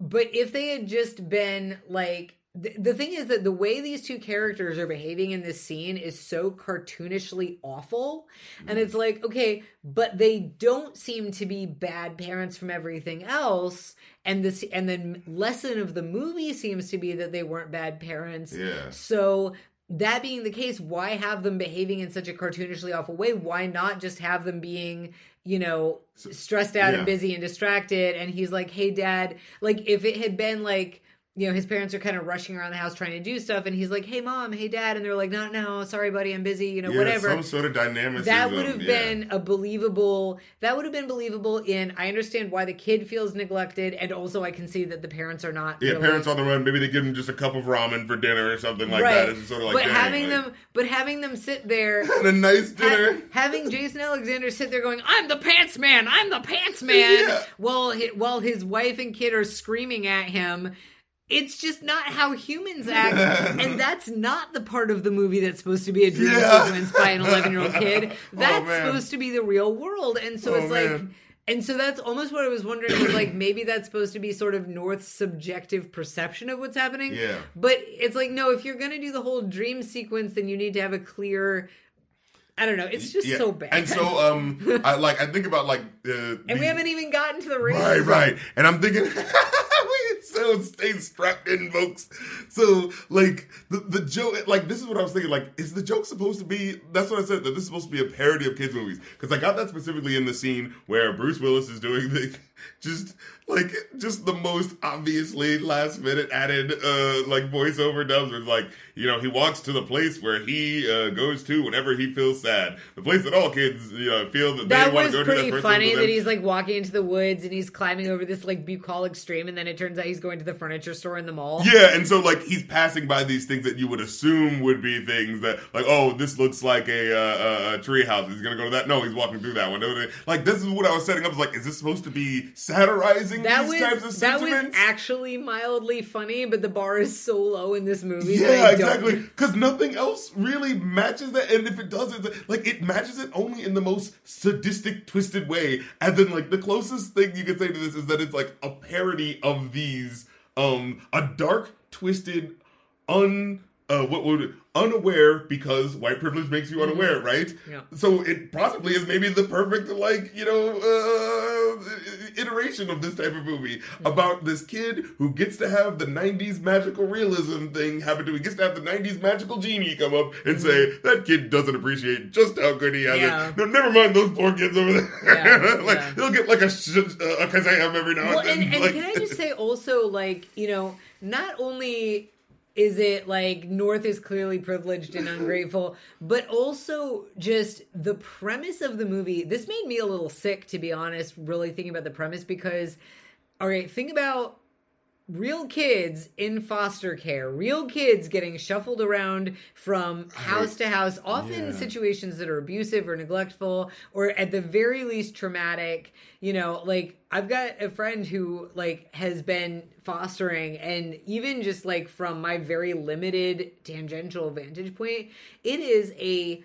but if they had just been like the, the thing is that the way these two characters are behaving in this scene is so cartoonishly awful and it's like okay but they don't seem to be bad parents from everything else and this and the lesson of the movie seems to be that they weren't bad parents yeah, so that being the case, why have them behaving in such a cartoonishly awful way? Why not just have them being, you know, stressed out yeah. and busy and distracted? And he's like, "Hey, Dad," like if it had been like. You know, his parents are kind of rushing around the house trying to do stuff, and he's like, "Hey, mom, hey, dad," and they're like, "Not now, sorry, buddy, I'm busy." You know, yeah, whatever some sort of dynamicism. that would have yeah. been a believable that would have been believable in i understand why the kid feels neglected and also i can see that the parents are not Yeah, really- parents on the run. Maybe they give them just a cup of ramen for dinner or something like right that. It's sort of like, but dang, having like, them but having them sit there and a nice ha- dinner. having jason alexander sit there going i'm the pants man i'm the pants man Yeah. while hi- while his wife and kid are screaming at him it's just not how humans act, and that's not the part of the movie that's supposed to be a dream Yeah. sequence by an 11 year old kid. That's man. supposed to be the real world, and so Oh, it's like, and so that's almost what I was wondering is like maybe that's supposed to be sort of North's subjective perception of what's happening. Yeah. But it's like no, if you're gonna do the whole dream sequence, then you need to have a clear. I don't know. It's just Yeah. so bad. And so, um, I like I think about like uh, and we haven't even gotten to the racism. Right, right. And I'm thinking, we so stay strapped in, folks. So, like, the, the joke, like, this is what I was thinking. Like, is the joke supposed to be, that's what I said, that this is supposed to be a parody of kids' movies? Because I got that specifically in the scene where Bruce Willis is doing the, just, like, just the most obviously last minute added, uh, like, voiceover dubs it's like, you know, he walks to the place where he, uh, goes to whenever he feels sad. The place that all kids, you know, feel that, That they want was to go to pretty that person. funny that he's like walking into the woods and he's climbing over this like bucolic stream, and then it turns out he's going to the furniture store in the mall. Yeah, and so like he's passing by these things that you would assume would be things that like, oh, this looks like a, uh, a tree house. He's gonna go to that. No, he's walking through that one. Like this is what I was setting up. Is like, is this supposed to be satirizing That these was types of sentiments. That was actually mildly funny, but the bar is so low in this movie. that yeah, exactly. Because nothing else really matches that, and if it does, it's like it matches it only in the most sadistic, twisted way. As in, like the closest thing you could say to this is that it's like a parody of these, um, a dark, twisted, un. Uh, what would unaware because white privilege makes you unaware, right? Mm-hmm. Yeah. So it possibly is maybe the perfect like you know uh, iteration of this type of movie Mm-hmm. about this kid who gets to have the '90s magical realism thing happen to him. He gets to have the '90s magical genie come up and say that kid doesn't appreciate just how good he has Mm-hmm. Yeah. it. No, never mind those poor kids over there. Yeah, like yeah. he'll get like a sh- uh, a Kazaam every now Well, and then. and, and like, can I just say also, like, you know, not only is it like North is clearly privileged and ungrateful, but also just the premise of the movie. This made me a little sick, to be honest, really thinking about the premise because, all right, think about real kids in foster care, real kids getting shuffled around from house to house, often yeah. situations that are abusive or neglectful or at the very least traumatic. You know, like I've got a friend who like has been fostering and even just like from my very limited tangential vantage point, it is a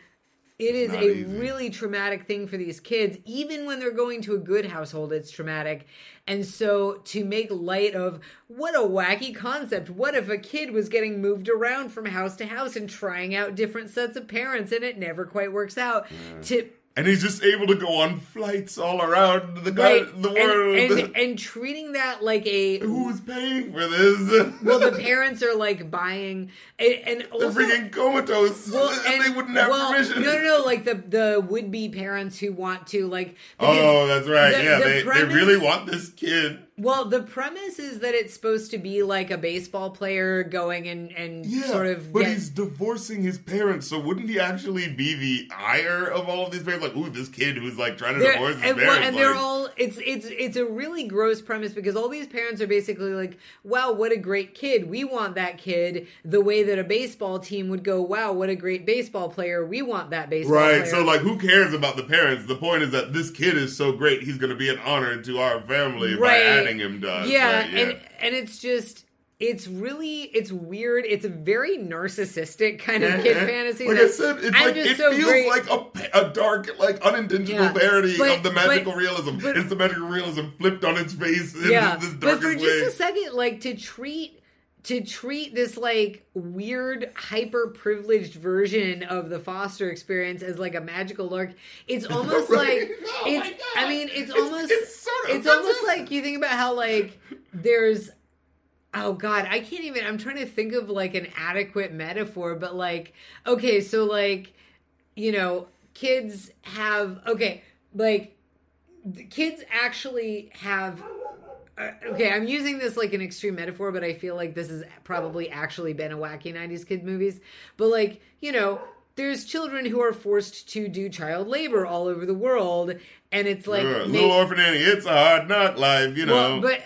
it is a easy. really traumatic thing for these kids. Even when they're going to a good household it's traumatic. And so to make light of what a wacky concept what if a kid was getting moved around from house to house and trying out different sets of parents and it never quite works out to and he's just able to go on flights all around the right the world. and, and treating that like a Who's paying for this? well the parents are like buying and, and They're also freaking comatose, Well, and, they wouldn't have well, permission. No, no, no. Like the the would be parents who want to like. Oh, that's right. the- yeah, the they, premise- they really want this kid. Well, the premise is that it's supposed to be like a baseball player going and and Yeah, sort of. but get- he's divorcing his parents, so wouldn't he actually be the ire of all of these parents? Like, ooh, this kid who's like trying to they're- divorce his and, well, parents. and they're all it's it's it's a really gross premise because all these parents are basically like wow what a great kid we want that kid the way that a baseball team would go wow what a great baseball player we want that baseball Right, player. so like, who cares about the parents? The point is that this kid is so great, he's going to be an honor to our family by Right. adding him to yeah, right? and and it's just it's really it's weird. It's a very narcissistic kind of kid fantasy. Like that I said, it's I'm like it so feels great. like a, a dark, like unintentional Yeah, parody but- of the magical but- realism. but- it's the magical realism flipped on its face in yeah, this but for way. just a second, like to treat to treat this like weird hyper privileged version of the foster experience as like a magical lark it's almost Right? like Oh it's i mean it's, It's- almost it's sort of- it's almost it. like you think about how like there's oh god i can't even i'm trying to think of like an adequate metaphor but like okay so like you know kids have okay like the kids actually have Uh, okay i'm using this like an extreme metaphor but i feel like this has probably actually been a wacky 90s kid movies but like you know there's children who are forced to do child labor all over the world and it's like Sure, make- Little Orphan Annie, it's a hard knock life, you know. well, but,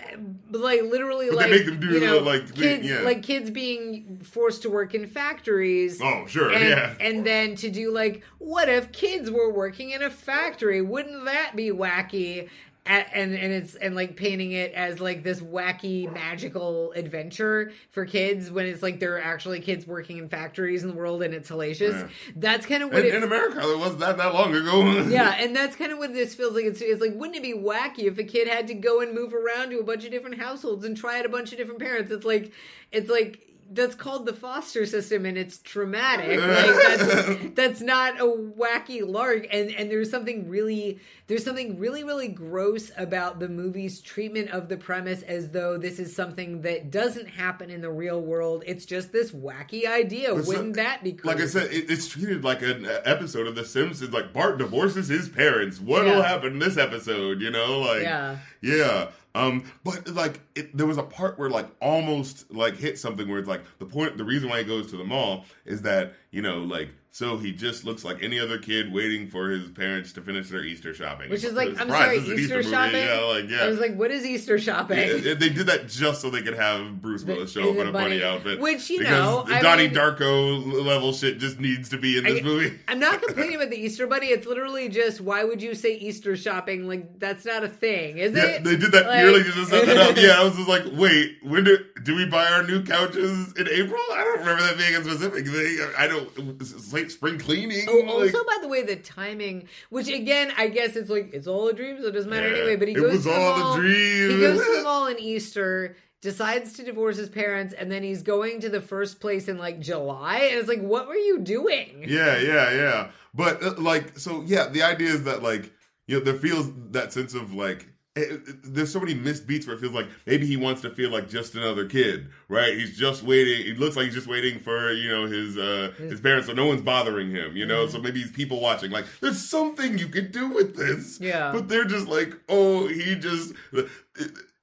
but like literally, But they like make them do you know, like, kids, yeah. like kids being forced to work in factories. oh, sure, and, yeah. and then to do like, what if kids were working in a factory? Wouldn't that be wacky? And and it's and like painting it as like this wacky magical adventure for kids when it's like there are actually kids working in factories in the world and it's hellacious. Yeah. That's kind of what in, in America, it wasn't that that long ago. yeah, and that's kind of what this feels like. It's, it's like, wouldn't it be wacky if a kid had to go and move around to a bunch of different households and try out a bunch of different parents? It's like, it's like that's called the foster system, and it's traumatic. Like that's that's not a wacky lark. And and there's something really there's something really really gross about the movie's treatment of the premise as though this is something that doesn't happen in the real world. It's just this wacky idea. But Wouldn't that be Like I said, it, it's treated like an episode of The Simpsons. Like Bart divorces his parents. What'll Yeah. happen in this episode? You know, like Yeah. Yeah. Um, but like it, there was a part where like almost like hit something where it's like the point, the reason why he goes to the mall is that you know like So he just looks like any other kid waiting for his parents to finish their Easter shopping. Which is like, I'm sorry, an Easter, shopping. Yeah, like yeah. I was like, what is Easter shopping? Yeah, they did that just so they could have Bruce Willis show up in a bunny- bunny outfit. which, you because know, the I Donnie mean- Darko level shit just needs to be in this I- movie. I'm not complaining about the Easter bunny. It's literally just why would you say Easter shopping? Like that's not a thing, is Yeah, it? they did that Like- purely just to set that up. Yeah, I was just like, wait, when do, do we buy our new couches in April? I don't remember that being a specific thing. I don't. It's like spring cleaning. Oh, like- also, by the way, the timing, which again, I guess it's like it's all a dream, so it doesn't matter Yeah, anyway. But he it goes was to the all a mall. dream. He goes to the mall on Easter, decides to divorce his parents, and then he's going to the first place in like July, and it's like, what were you doing? Yeah, yeah, yeah. But uh, like, so yeah, the idea is that like, you know, there feels that sense of like. It- it- there's so many missed beats where it feels like maybe he wants to feel like just another kid, right? He's just waiting. It looks like he's just waiting for you know his uh his parents, so no one's bothering him, you know. So maybe he's people watching. Like, there's something you could do with this, Yeah. But they're just like, oh, he just. It,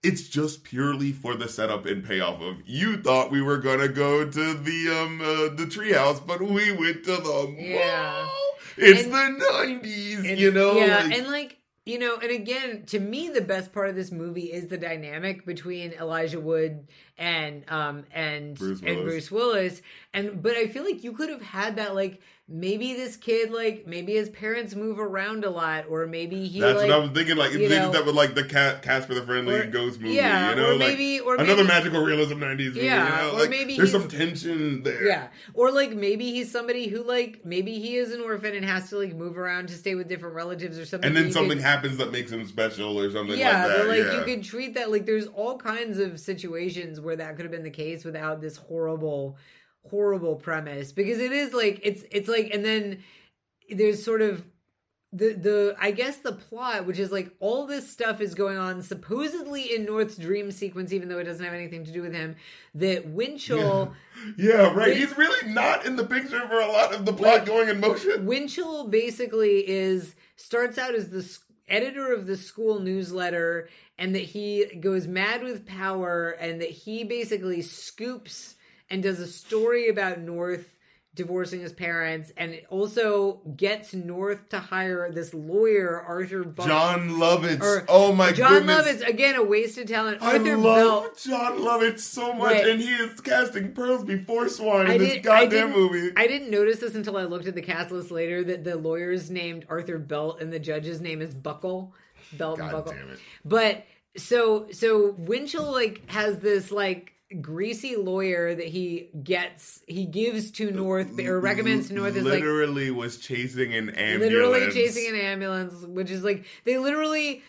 it's just purely for the setup and payoff of you thought we were gonna go to the um uh, the treehouse, but we went to the Yeah. mall. It's And- the nineties, you know. Yeah, like- and like you know, and again, to me, the best part of this movie is the dynamic between Elijah Wood and um and Bruce and Bruce Willis, and but I feel like you could have had that like maybe this kid like maybe his parents move around a lot, or maybe he That's like what I was thinking. Like if you they know- did that with like the cat Casper the Friendly Or- Ghost movie, yeah, you know, or like maybe- or another maybe- magical realism nineties movie. Yeah, you know? or like, maybe there's some tension there. Yeah. Or like maybe he's somebody who like maybe he is an orphan and has to like move around to stay with different relatives or something. And then something could- happens that makes him special or something yeah, like that. like yeah. you could treat that like there's all kinds of situations where that could have been the case without this horrible, horrible premise because it is like it's it's like and then there's sort of the the I guess the plot, which is like all this stuff is going on supposedly in North's dream sequence, even though it doesn't have anything to do with him. That Winchell. Yeah, right. Win- He's really not in the picture for a lot of the plot Like- going in motion. Winchell basically is starts out as the editor of the school newsletter and that he goes mad with power and that he basically scoops and does a story about North divorcing his parents and it also gets North to hire this lawyer Arthur Buck Jon Lovitz. or oh my god. Jon goodness. Lovitz again a wasted talent I Arthur love Belt Jon Lovitz so much, Right. and he is casting pearls before swine I in this I goddamn didn't- movie. I didn't notice this until I looked at the cast list later that the lawyer's named Arthur Belt and the judge's name is Buckle. Belt and Buckle. damn it. But so so Winchell like has this like greasy lawyer that he gets he gives to North or recommends to North as like literally was chasing an ambulance. literally chasing an ambulance, which is like they literally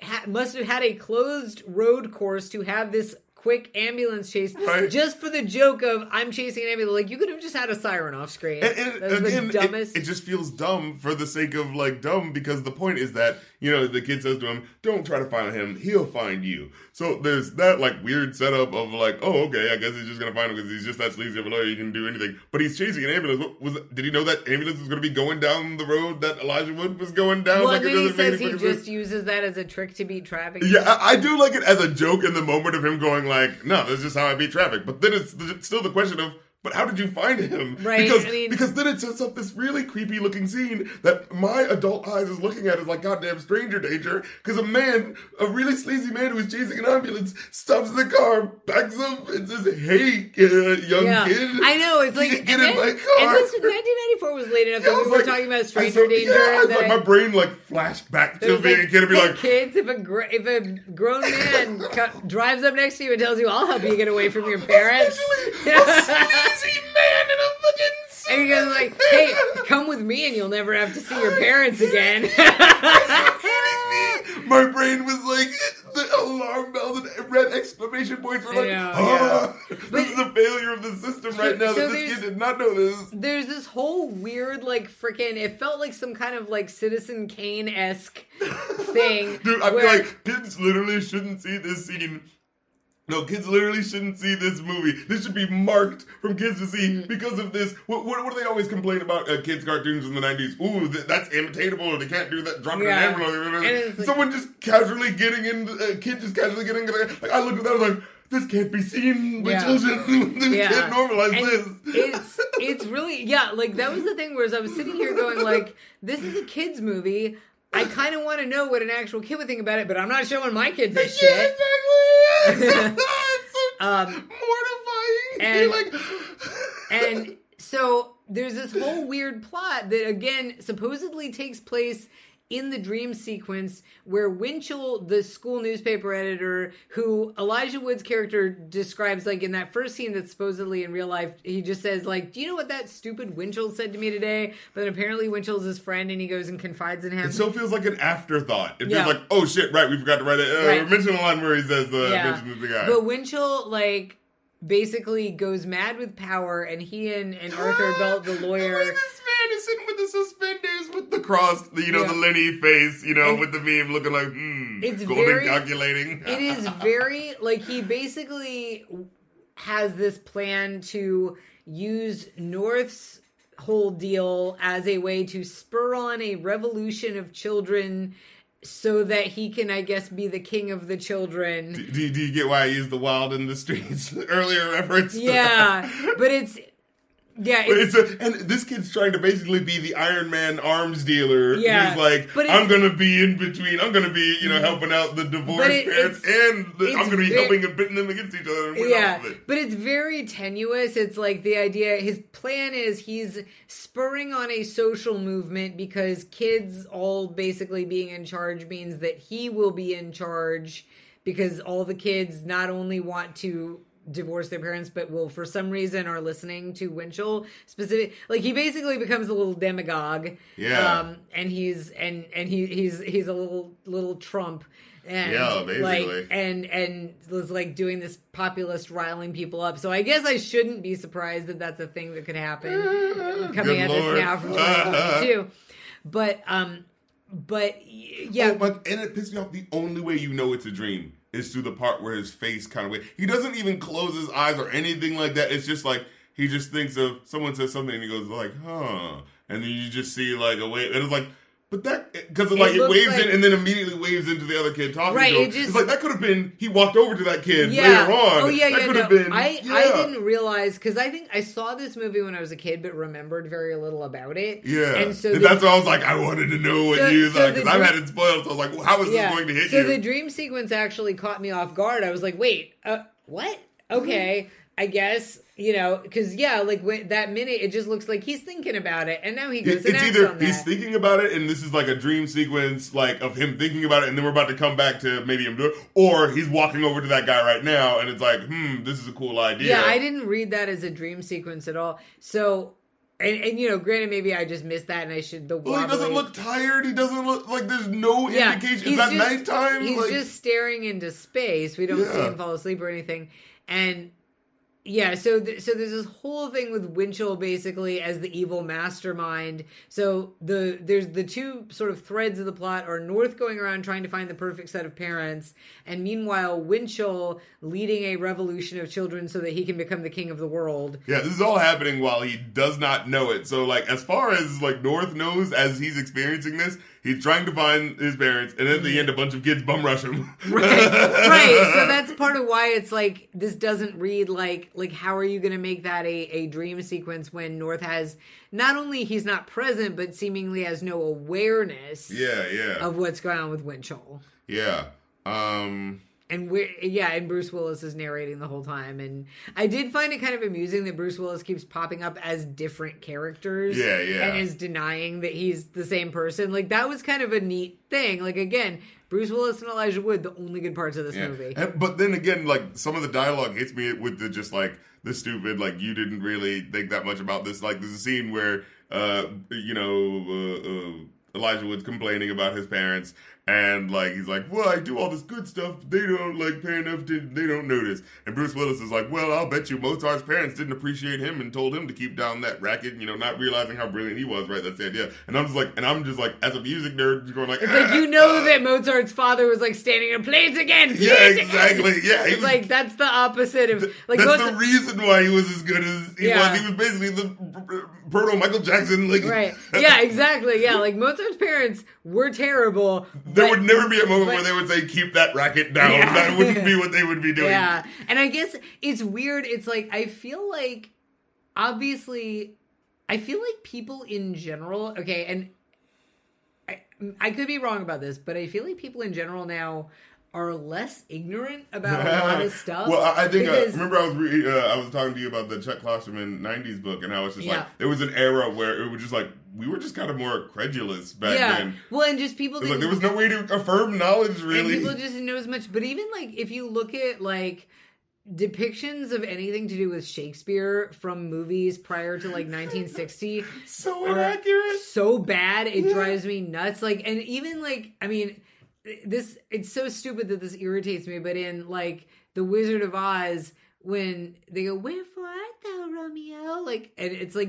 ha- must have had a closed road course to have this quick ambulance chase Right. just for the joke of I'm chasing an ambulance. Like you could have just had a siren off screen. And, and again, the it- dumbest. It, just feels dumb for the sake of like dumb because the point is that you know the kid says to him, "Don't try to find him; he'll find you." So there's that like weird setup of like, "Oh, okay, I guess he's just gonna find him because he's just that sleazy of a lawyer. He can do anything." But he's chasing an ambulance. What was? Did he know that ambulance was gonna be going down the road that Elijah Wood was going down? well, Like, then he says he just sense. uses that as a trick to beat traffic. Yeah, I, I do like it as a joke in the moment of him going like, "No, that's just how I beat traffic." But then it's the, still the question of, "But how did you find him?" Right, Because I mean- because then it sets up this really creepy looking scene that my adult eyes is looking at is like goddamn stranger danger. Because a man, a really sleazy man who is chasing an ambulance, stops in the car, backs up, and says, "Hey, uh, young Yeah, kid, I know. It's like get in then, my and this 1994 was late enough Yeah, that we were like- talking about stranger saw- danger. Yeah, that like, my brain like flashed back to being like, a kid and be like, kids, if a gr- if a grown man co- drives up next to you and tells you, "I'll help you get away from your parents," Especially a sleazy man in a fucking suit. and he goes like, "Hey, come with me, and you'll never have to see your parents again." My brain was like the alarm bells and red exclamation points were like, know, ah, But- this is a failure of the system right now so that this kid did not know this. There's this whole weird, like, freaking. It felt like some kind of like Citizen Kane esque thing. Dude, I where- feel like kids literally shouldn't see this scene. No, kids literally shouldn't see this movie. This should be marked from kids to see Mm. because of this. What, what, what do they always complain about uh, kids' cartoons in the 90s? Ooh, th- that's imitatable, or they can't do that, drop it Yeah. it's like- Someone just casually getting in, a kid just casually getting in. Like, I looked at that, I was like, this can't be seen with Yeah. children. we Yeah. can't normalize And this. it's it's really yeah like that was the thing whereas i was sitting here going like this is a kids movie i kind of want to know what an actual kid would think about it but i'm not showing my kid this Yeah, shit exactly. it's so Um, mortifying. and- like, and so there's this whole weird plot that again supposedly takes place in the dream sequence where Winchell, the school newspaper editor, who Elijah Wood's character describes like in that first scene that's supposedly in real life, he just says like, "Do you know what that stupid Winchell said to me today?" But then apparently Winchell's his friend, and he goes and confides in him. It so feels like an afterthought. It Yeah. feels like, oh shit, right, we forgot to write it. Uh, Right. Mention the line where he says, uh, Yeah. mention the guy. But Winchell like basically goes mad with power, and he and, and Arthur Belt, the lawyer. This man is sitting with the suspenders, with the cross, the, you know, Yeah. the Lenny face, you know, And with the meme looking like, hmm, It's golden very- calculating. it is very like he basically has this plan to use North's whole deal as a way to spur on a revolution of children so that he can I guess be the king of the children. do, do, do you get why I used the wild in the streets earlier reference? Yeah, but it's yeah, it's, it's a, and this kid's trying to basically be the Iron Man arms dealer. Yeah, He's like, but I'm gonna be in between. I'm gonna be, you know, mm-hmm. helping out the divorced it- parents, and the, I'm gonna be ve- helping and pitting them against each other. Yeah, it. but it's very tenuous. It's like the idea. His plan is he's spurring on a social movement because kids all basically being in charge means that he will be in charge because all the kids not only want to divorce their parents but will for some reason are listening to Winchell specific like he basically becomes a little demagogue Yeah. um and he's and and he he's he's a little little trump and Yeah, basically. like and and was like doing this populist riling people up. So I guess I shouldn't be surprised that that's a thing that could happen coming at Lord. this now from 2022. but um, but yeah, Oh, but and it pissed me off. The only way you know it's a dream is through the part where his face kind of way. He doesn't even close his eyes or anything like that. It's just like he just thinks of someone says something and he goes like, "Huh," and then you just see like a wave, and it's like. But that because It like it, looks waves like- in and then immediately waves into the other kid talking Right, to him. it just- it's like that could have been he walked over to that kid yeah. later on. Oh yeah, that yeah. could No, have been. I yeah. I didn't realize because I think I saw this movie when I was a kid, but remembered very little about it. Yeah, and so and the- that's why I was like, I wanted to know what So- you so like because I've had it spoiled. So I was like, well, how is this going to hit so you? So the dream sequence actually caught me off guard. I was like, wait, uh, what? Okay, I guess you know because yeah, like when, that minute, it just looks like he's thinking about it, and now he goes It- it's either he's thinking about it and this is like a dream sequence like of him thinking about it and then we're about to come back to maybe him do it or he's walking over to that guy right now and it's like hmm this is a cool idea Yeah, I didn't read that as a dream sequence at all. So, and, and you know, granted, maybe I just missed that, and I should the. well he doesn't look tired he doesn't look like there's no Yeah, indication is that just- nighttime He's like, just staring into space. We don't see him fall asleep or anything, and yeah. So, th- so there's this whole thing with Winchell basically as the evil mastermind. So the there's the two sort of threads of the plot are North going around trying to find the perfect set of parents, and meanwhile Winchell leading a revolution of children so that he can become the king of the world. yeah this is all happening while he does not know it so like as far as like north knows as he's experiencing this he's trying to find his parents and at the end a bunch of kids bum rush him. Right. Right. So that's part of why it's like this doesn't read like like how are you going to make that a, a dream sequence when north has not only he's not present but seemingly has no awareness yeah yeah. of what's going on with winchell. Yeah. Um and we're yeah and bruce willis is narrating the whole time and i did find it kind of amusing that bruce willis keeps popping up as different characters Yeah, yeah. and is denying that he's the same person like that was kind of a neat thing like again bruce willis and elijah wood the only good parts of this Yeah. movie And- but then again, like some of the dialogue hits me with the just like the stupid, like you didn't really think that much about this. Like there's a scene where, uh, you know, uh, uh, Elijah Wood's complaining about his parents, and like he's like, "Well, I do all this good stuff. They don't like pay enough to. They don't notice." And Bruce Willis is like, "Well, I'll bet you Mozart's parents didn't appreciate him and told him to keep down that racket. You know, not realizing how brilliant he was. Right? That's the idea." And I'm just like, and I'm just like, as a music nerd, just going like, It's like ah, you know ah. that Mozart's father was like standing and play it again. play Yeah, it again." exactly. Yeah, he was- like that's the opposite of like That's Mozart. the reason why he was as good as he Yeah. was. He was basically the proto Michael Jackson. Like, right. Yeah, exactly. Yeah, like Mozart's parents were terrible. There but- would never be a moment but- where they would say, keep that racket down. Yeah. That wouldn't be what they would be doing. Yeah. And I guess it's weird. It's like, I feel like, obviously, I feel like people in general, okay, and I, I could be wrong about this, but I feel like people in general now are less ignorant about a lot of stuff. Well, I, I think uh, remember I was re- uh, I was talking to you about the Chuck Klosterman '90s book, and how it's just Yeah. like there was an era where it was just like we were just kind of more credulous back yeah. then. Well, and just people was like there was no way to affirm knowledge And really. people just didn't know as much. But even like if you look at like depictions of anything to do with Shakespeare from movies prior to like 1960 so inaccurate. so bad it Yeah. drives me nuts. Like and even like I mean this it's so stupid that this irritates me, but in like The Wizard of Oz when they go, Wherefore art thou, Romeo? Like and it's like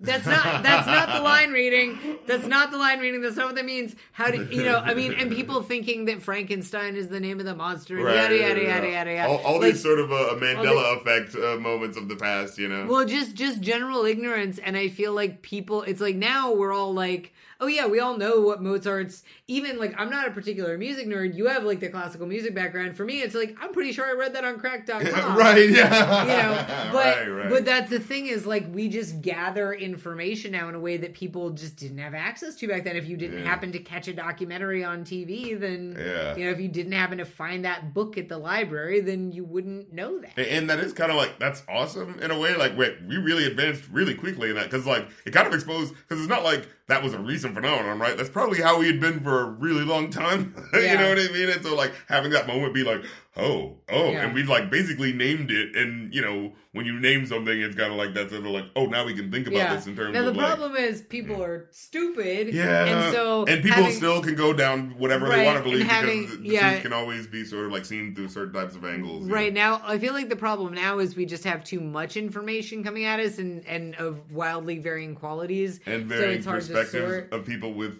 that's not that's not the line reading. That's not the line reading. That's not what that means. How do you know? I mean, and people thinking that Frankenstein is the name of the monster. and Yada yada yeah, yada yada yada. All, all Like, these sort of uh, Mandela effect uh, moments of the past, you know. well, just just general ignorance, and I feel like people. It's like now we're all like, oh yeah, we all know what Mozart's. Even like, I'm not a particular music nerd. You have like the classical music background. For me, it's like I'm pretty sure I read that on Cracked.com. right? Yeah. You know, but right, right. but that's the thing is like we just gather information now in a way that people just didn't have access to back then. If you didn't Yeah. happen to catch a documentary on TV, then Yeah. you know if you didn't happen to find that book at the library, then you wouldn't know that. And- And that is kind of like that's awesome in a way. Like we we really advanced really quickly in that because like it kind of exposed because it's not like that was a recent phenomenon, right? That's probably how he had been for a really long time. you know what I mean? And so like having that moment be like, oh, oh, Yeah. and we've like basically named it. And you know when you name something, it's kind of like that sort of like, oh, now we can think about this in terms now the like. problem is people hmm. are stupid. yeah, and so and people having- still can go down whatever Right, they want to believe having- because the, the yeah. truth can always be sort of like seen through certain types of angles. Right know? now, I feel like the problem now is we just have too much information coming at us and, and of wildly varying qualities. and so varying it's hard to perspectives sort. of people with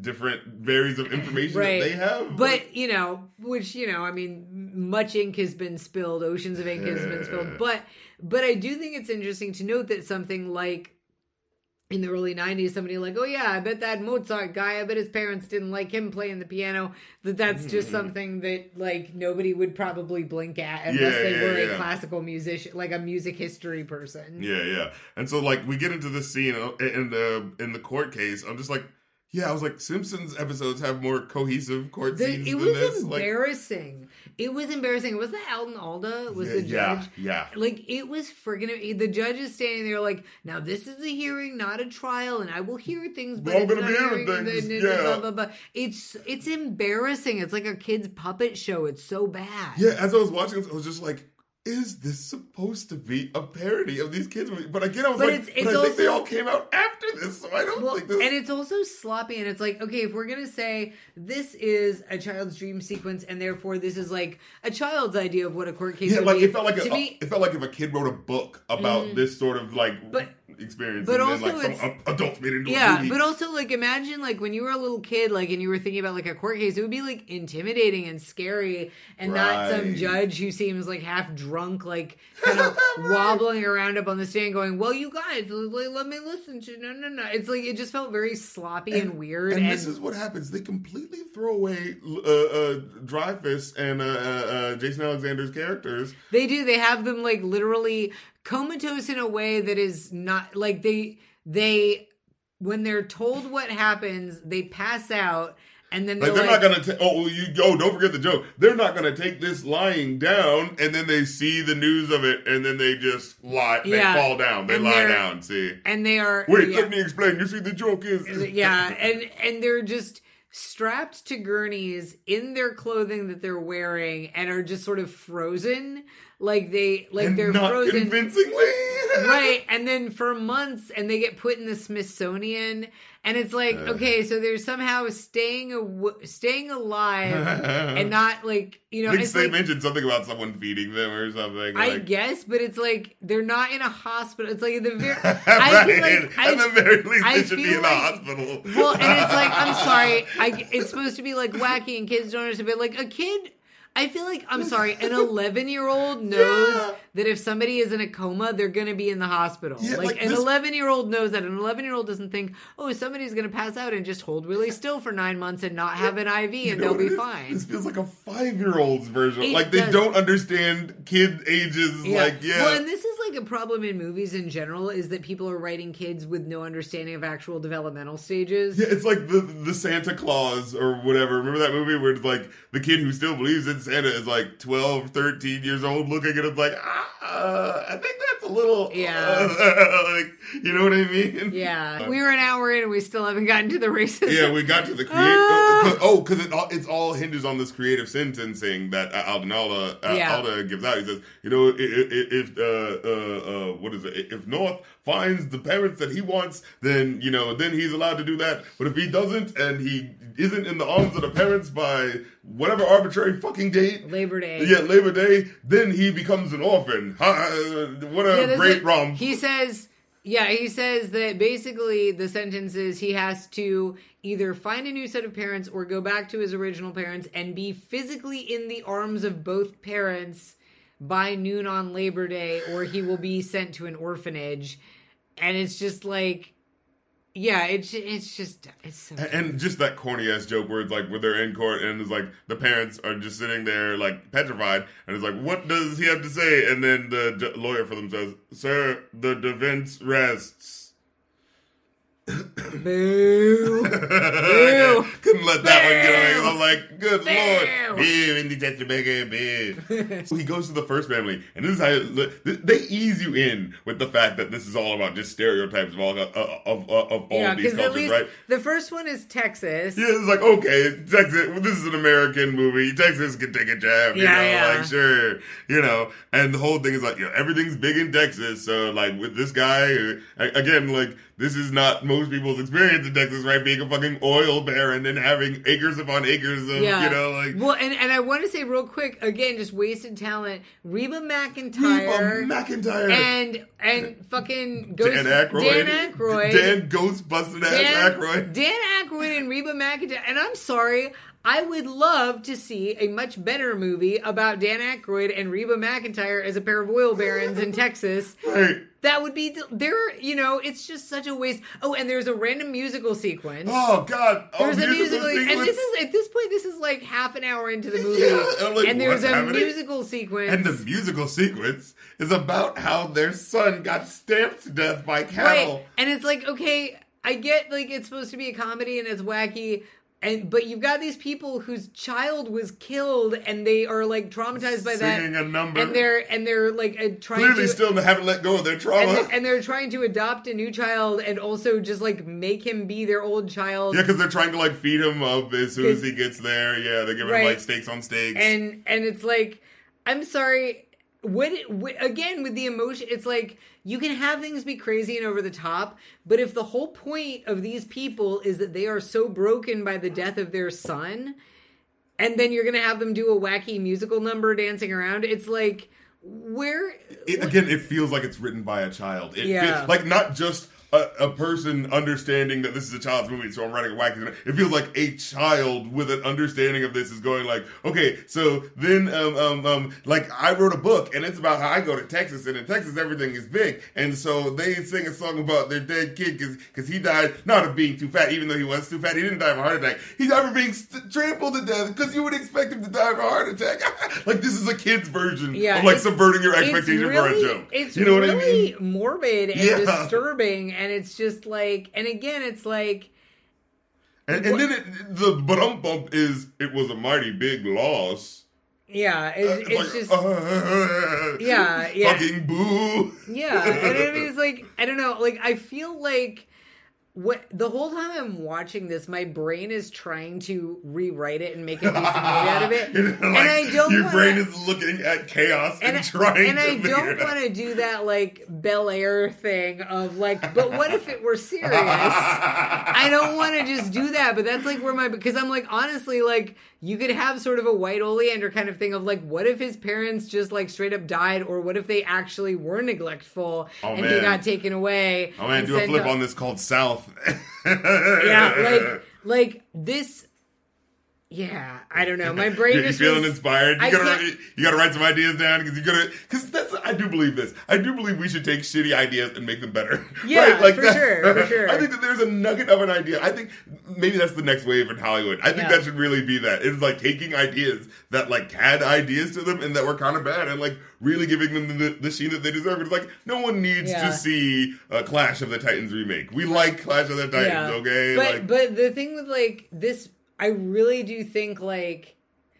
different varies of information Right. that they have. But you know, which you know, I mean, much ink has been spilled, oceans of ink has been spilled. But but I do think it's interesting to note that something like in the early 90s somebody like oh yeah i bet that mozart guy i bet his parents didn't like him playing the piano that that's just something that like nobody would probably blink at unless Yeah, they yeah, were yeah. a classical musician like a music history person yeah, yeah. And so like we get into this scene uh, in the in the court case. I'm just like, yeah, I was like, Simpsons episodes have more cohesive court The- scenes it than was this. Like, embarrassing. it was embarrassing. Was that Alan Alda? Was yeah, the judge? yeah, yeah. Like it was friggin' the judge is standing there like now this is a hearing not a trial and I will hear things but We're all it's gonna be hearing things, blah, yeah. blah, blah, blah. it's it's embarrassing it's like a kid's puppet show it's so bad Yeah, as I was watching I was just like, is this supposed to be a parody of these kids movies? But again, I was But like, it's- but it's I think they all came out after this, so I don't well, think this. and it's also sloppy, and it's like, okay, if we're gonna say this is a child's dream sequence, and therefore this is like a child's idea of what a court case yeah, would like be, it felt like to a, me, it felt like if a kid wrote a book about Mm. this sort of like But- experience, but and also then like some adults made it into a Yeah, movie. but also like imagine like when you were a little kid, like and you were thinking about like a court case, it would be like intimidating and scary, and not some judge who seems like half drunk, like kind of wobbling around up on the stand, going, "Well, you guys, like, let me listen to no, no, no." It's like it just felt very sloppy and, weird, And, and, this is what happens. They completely throw away uh, uh, Dreyfus and uh, uh, uh, Jason Alexander's characters. They do. They have them like literally comatose in a way that is not like they they when they're told what happens, they pass out and then they're Like they're like, not gonna take. Oh, you oh, don't forget the joke. They're not gonna take this lying down, and then they see the news of it, and then they just lie. They Yeah. fall down. They And lie down. See. and they are Wait, yeah, let me explain. You see, the joke is. yeah, and and they're just strapped to gurneys in their clothing that they're wearing and are just sort of frozen like they like and they're not frozen convincingly. right and then for months and they get put in the smithsonian and it's like Uh. okay so they're somehow staying aw- staying alive and not like you know they like, mentioned something about someone feeding them or something. I like, guess, but it's like they're not in a hospital. It's like at the very. right. I feel like I, At the very least, I they should be in like- the hospital. well, and it's like I'm sorry. I, it's supposed to be like wacky and kids don't understand, but like a kid, I feel like I'm sorry, an 11 year old knows Yeah. that if somebody is in a coma, they're going to be in the hospital. Yeah, like, like an this- 11 year old knows that. An 11 year old doesn't think, oh, somebody's going to pass out and just hold really still for nine months and not have an IV You and know they'll be fine. This feels like a five year old's version. It like they does. don't understand kid ages. Like yeah. Well, and this is like a problem in movies in general is that people are writing kids with no understanding of actual developmental stages. Yeah, it's like the the Santa Claus or whatever. Remember that movie where it's like the kid who still believes in Santa is like 12, 13 years old looking and it's like, ah, I think that's a little, Yeah. like, you know what I mean? Yeah. We were an hour in and we still haven't gotten to the racism. Yeah, we got to the create. Ah. oh, because it all, it's all hinges on this creative sentencing that uh, Aldinalda uh, Yeah. Alda gives out. He says, you know, i- i- i- if uh, uh, uh, what is it? If North finds the parents that he wants, then you know, then he's allowed to do that. But if he doesn't, and he isn't in the arms of the parents by whatever arbitrary fucking date. Labor Day. Yeah, Labor Day. Then he becomes an orphan. Uh, What a Yeah, great rom. He says, yeah, he says that basically the sentence is he has to either find a new set of parents or go back to his original parents and be physically in the arms of both parents by noon on Labor Day, or he will be sent to an orphanage. And it's just like, yeah, it's it's just it's so. And just that corny ass joke where it's like where they're in court and it's like the parents are just sitting there like petrified and it's like what does he have to say and then the lawyer for them says sir the defense rests Boo. couldn't let that one get away I'm like good Boo. lord boo in the test boo so he goes to the first family and this is how they ease you in with the fact that this is all about just stereotypes of all uh, uh, of, of, of all yeah, these cultures right the first one is Texas. Yeah, it's like okay, Texas. well, This is an American movie. Texas can take a jab. You Yeah, know, yeah. like sure, you know. And the whole thing is like, you know, everything's big in Texas. So like with this guy, uh, again, like this is not most people's experience in Texas, right? Being a fucking oil baron and having acres upon acres of, Yeah. you know, like Well, and, and I want to say real quick again, just wasted talent. Reba McEntire. Reba McEntire and and fucking Ghost, Dan Aykroyd, Dan Aykroyd, Dan Ghost busted ass Dan, Aykroyd. Dan Aykroyd and Reba McEntire. And I'm sorry, I would love to see a much better movie about Dan Aykroyd and Reba McEntire as a pair of oil barons in Texas. Right. That would be there. You know, it's just such a waste. Oh, and there's a random musical sequence. Oh God! Oh, There's a musical, and this is at this point, this is like half an hour into the movie, Yeah, like, and there's a happening? musical sequence. And the musical sequence is about how their son got stamped to death by cattle. right, and it's like, okay, I get like it's supposed to be a comedy and it's wacky, and but you've got these people whose child was killed and they are like traumatized by Singing that, a number. and they're and they're like uh, trying Clearly to. still haven't let go of their trauma. and, and they're trying to adopt a new child and also just like make him be their old child yeah, because they're trying to like feed him up as soon as he gets there. Yeah, they're giving Right. him like steaks on steaks. and and it's like i'm sorry what, it, what again with the emotion it's like you can have things be crazy and over the top but if the whole point of these people is that they are so broken by the death of their son and then you're gonna have them do a wacky musical number dancing around it's like where it, again, it feels like it's written by a child. It Yeah. feels, like not just a, a person understanding that this is a child's movie, so I'm writing a wacky. It feels like a child with an understanding of this is going like, okay, so then, um, um, um, like I wrote a book and it's about how I go to Texas and in Texas everything is big, and so they sing a song about their dead kid because because he died not of being too fat, even though he was too fat. He didn't die of a heart attack. He died from being st- trampled to death because you would expect him to die of a heart attack. like this is a kid's version Yeah, of like subverting your expectation really, for a joke. It's you know what really I mean? morbid and Yeah. disturbing, and it's just like, and again, it's like, And, and then it, the um bump is it was a mighty big loss. yeah, it's, It's it's like, just, uh, Yeah, yeah. fucking boo. Yeah, and it is like I don't know, like I feel like what the whole time I'm watching this, my brain is trying to rewrite it and make a decent movie out of it, Like, and I don't. Your wanna, brain is looking at chaos and, and, I- trying and I don't want to do that like Bel Air thing of like, but what if it were serious? I don't want to just do that, but that's like where my because I'm like honestly like you could have sort of a white Oleander kind of thing of like what if his parents just like straight up died or what if they actually were neglectful Oh, and he man. got taken away? Oh man, do a flip on this called South. Yeah, like like this yeah, I don't know. My brain you just feeling was- inspired? You I gotta, write, you gotta write some ideas down because you gotta, because that's, I do believe this. I do believe we should take shitty ideas and make them better. Yeah, for sure, for sure. I think that there's a nugget of an idea. I think maybe that's the next wave in Hollywood. I think Yeah. that should really be that. It's like taking ideas that like had ideas to them and that were kind of bad and like really giving them the, the sheen that they deserve. It's like no one needs Yeah. to see a Clash of the Titans remake. We like Clash of the Titans, okay? But like, but the thing with like this, I really do think like.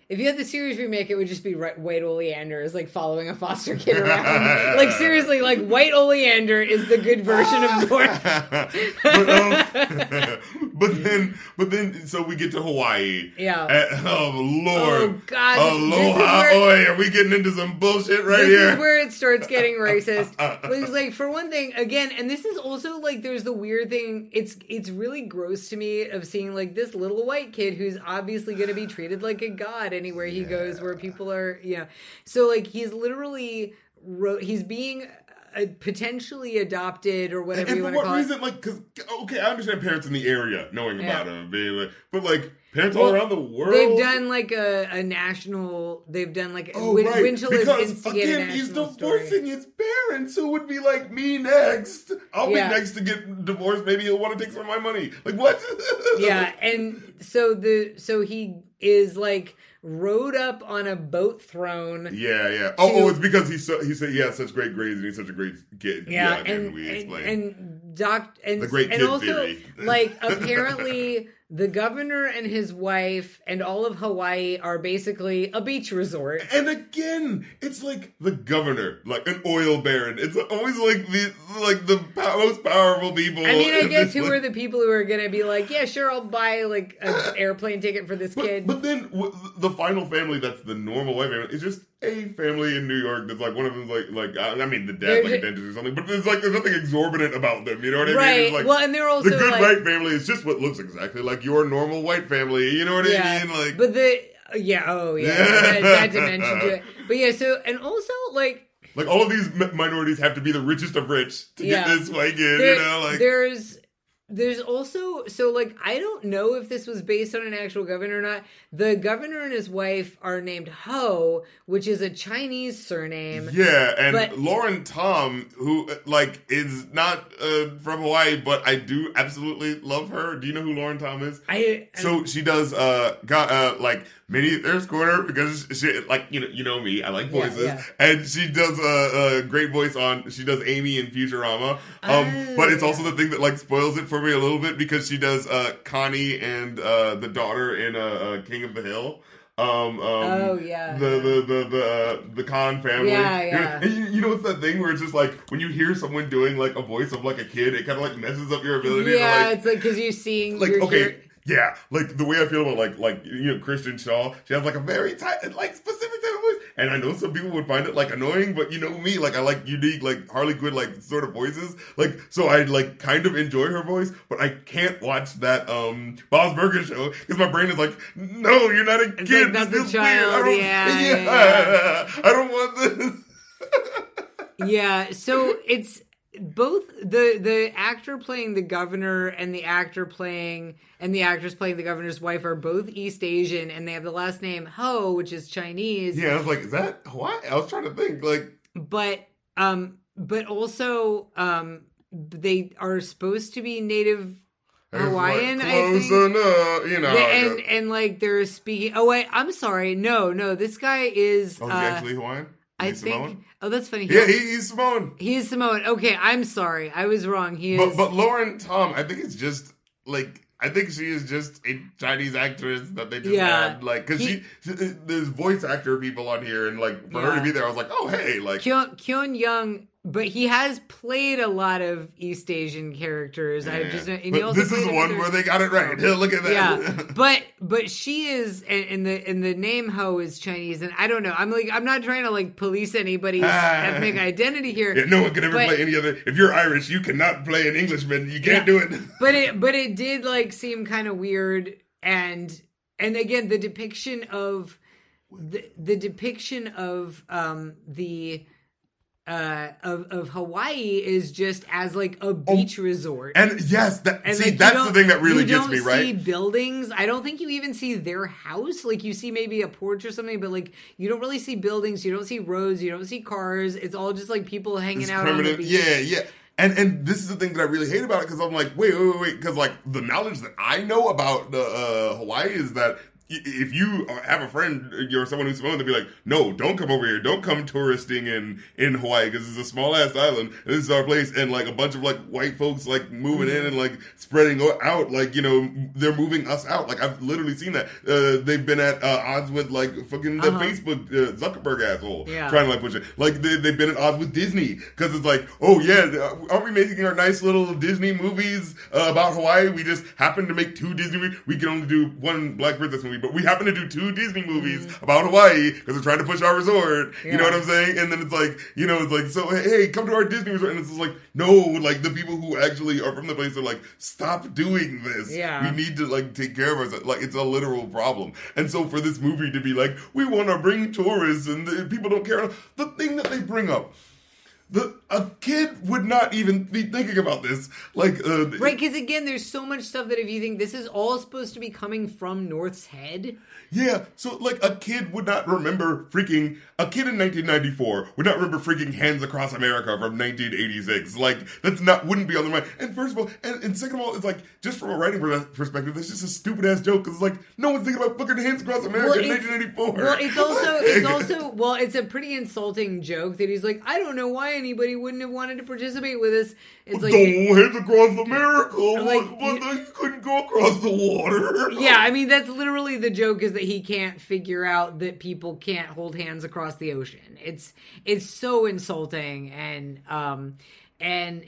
If you had the series remake, it would just be Ri- White Oleander is like following a foster kid around. like seriously, like White Oleander is the good version of North. but, um, but then, but then, so we get to Hawaii. Yeah. And- oh Lord. Oh, God, this- this Aloha. where- Oi, are we getting into some bullshit right here? this here? is where it starts getting racist. But it's like for one thing, again, and this is also like there's the weird thing. It's it's really gross to me of seeing like this little white kid who's obviously going to be treated like a god anywhere he goes, where people are, you know. So like he's literally he's being potentially adopted or whatever and you want to what call reason? it. Like, because okay, I understand parents in the area knowing Yeah. about him, being like, but like parents Well, all around the world. They've done like a, a national. They've done like Oh Win- right, Winchell because again, he's national story. divorcing his parents, who would be like me next. I'll Yeah. be next to get divorced. Maybe he'll want to take some of my money. Like what? yeah and so the so he is like rode up on a boat throne Yeah, yeah. Oh, oh to- oh, it's because he's so, he said he has such great grades and he's such a great kid. yeah, again, and, we and explained. and doc and The great and also theory. like apparently the governor and his wife and all of hawaii are basically a beach resort And again, it's like the governor, like an oil baron. It's always like the like the most powerful people. I mean, I guess who like- are the people who are gonna be like, yeah, sure, I'll buy like an airplane ticket for this But, kid. but then w- the final family that's the normal white family is just a family in New York that's like one of them's like like I mean the dad's like a dentist or something, but there's like there's nothing exorbitant about them. You know what I mean? right. Like, well, and they're also the good like, white family is just what looks exactly like your normal white family. You know what yeah, I mean? Like, but the yeah, oh yeah, that, that dimension to it. But yeah, so and also like like all of these mi- minorities have to be the richest of rich to Yeah. get this like in. there- you know, like there's there's also so like I don't know if this was based on an actual governor or not. The governor and his wife are named Ho, which is a Chinese surname. Yeah, and But- Lauren Tom, who like is not uh, from Hawaii, but I do absolutely love her. Do you know who Lauren Tom is? I So she does uh got uh like mini there's corner because she like you know you know me I like voices yeah. and she does a, a great voice on she does Amy in Futurama um Oh, but it's also the thing that like spoils it for me a little bit because she does uh Connie and uh the daughter in uh, uh King of the Hill um, um Oh, yeah. the the the the, the Khan family Yeah, yeah. you, you know it's that thing where it's just like when you hear someone doing like a voice of like a kid it kind of like messes up your ability yeah, to like it's like because you're seeing like you're okay yeah like the way i feel about like like you know Kristen Schaal she has like a very tight like specific type of voice. And i know some people would find it like annoying but you know me like i like unique like harley quinn like sort of voices. Like so i like kind of enjoy her voice but i can't watch that um Bob's burger show because my brain is like no you're not a It's kid. like, that's This a child, weird. I don't, yeah, yeah, i don't want this. Yeah so it's both the the actor playing the governor and the actor playing and the actress playing the governor's wife are both east asian and they have the last name ho which is chinese. Yeah i was like is that hawaii? I was trying to think like but um but also um they are supposed to be native it's, like, hawaiian i think. enough you know They- and and like they're speaking oh wait i'm sorry. No no this guy is oh uh, actually hawaiian i He's think Samoan? oh that's funny Yeah, he, he's Samoan. He's Samoan. Okay, I'm sorry. I was wrong. He But is. but Lauren Tom, I think it's just like I think she is just a Chinese actress that they just Yeah. had like because she, she there's voice actor people on here and like for her to be there, I was like, oh hey, like Keone Young, but he has played a lot of East Asian characters. I yeah. just and this is one where they got it right. Look at that. Yeah, but but she is, and, and the and the name Ho is Chinese, and I don't know. I'm like I'm not trying to like police anybody's ethnic identity here. Yeah, no one can ever But- play any other. If you're Irish, you cannot play an Englishman. You can't Yeah. do it. but it but it did like seem kind of weird and and again the depiction of the the depiction of um the uh of, of Hawaii is just as like a beach resort. And yes, that And, see like, that's the thing that really you gets don't me, See right? buildings. I don't think you even see their house. Like you see maybe a porch or something, but like you don't really see buildings. You don't see roads. You don't see cars. It's all just like people hanging It's out primitive. Yeah, yeah. And and this is the thing that I really hate about it because I'm like, wait, wait, wait, wait, because like the knowledge that I know about the uh, Hawaii is that if you have a friend or someone who's Samoan, they'll be like, no, don't come over here, don't come touristing in in Hawaii because it's a small ass island. And this is our place, and like a bunch of like white folks like moving in and like spreading out, like you know they're moving us out. Like I've literally seen that. Uh, they've been at uh, odds with like fucking the Uh-huh. Facebook uh, Zuckerberg asshole Yeah. trying to like push it. Like they, they've been at odds with Disney because it's like, oh yeah, aren't we making our nice little Disney movies uh, about Hawaii? We just happen to make two Disney. movies. We can only do one Black Princess movie, but we happen to do two Disney movies about Hawaii because we're trying to push our resort. You know Mm-hmm. What I'm saying? And then it's like, you know, it's like, so hey, come to our Disney resort, and it's just like, no, like the people who actually are from the place are like, stop doing this. Yeah. we need to like take care of ourselves. Like it's a literal problem. And so for this movie to be like, we want to bring tourists and the, people don't care. The thing that they bring up, the a kid would not even be thinking about this. Like, uh, Right, because again, there's so much stuff that if you think this is all supposed to be coming from North's head, Yeah, so like a kid would not remember freaking a kid in 1994 would not remember freaking Hands Across America from 1986. Like that's not wouldn't be on their mind. And first of all, and, and second of all, it's like just from a writing perspective, that's just a stupid ass joke because it's like no one's thinking about fucking Hands Across America in it's- 1984. well, it's also it's also well, it's a pretty insulting joke that he's like, I don't know why anybody wouldn't have wanted to participate with us. It's like, Don't Hands Across America, Like, but, but you- you couldn't go across the water. yeah, I mean that's literally the joke is that he can't figure out that people can't hold hands across the ocean. It's it's so insulting and um and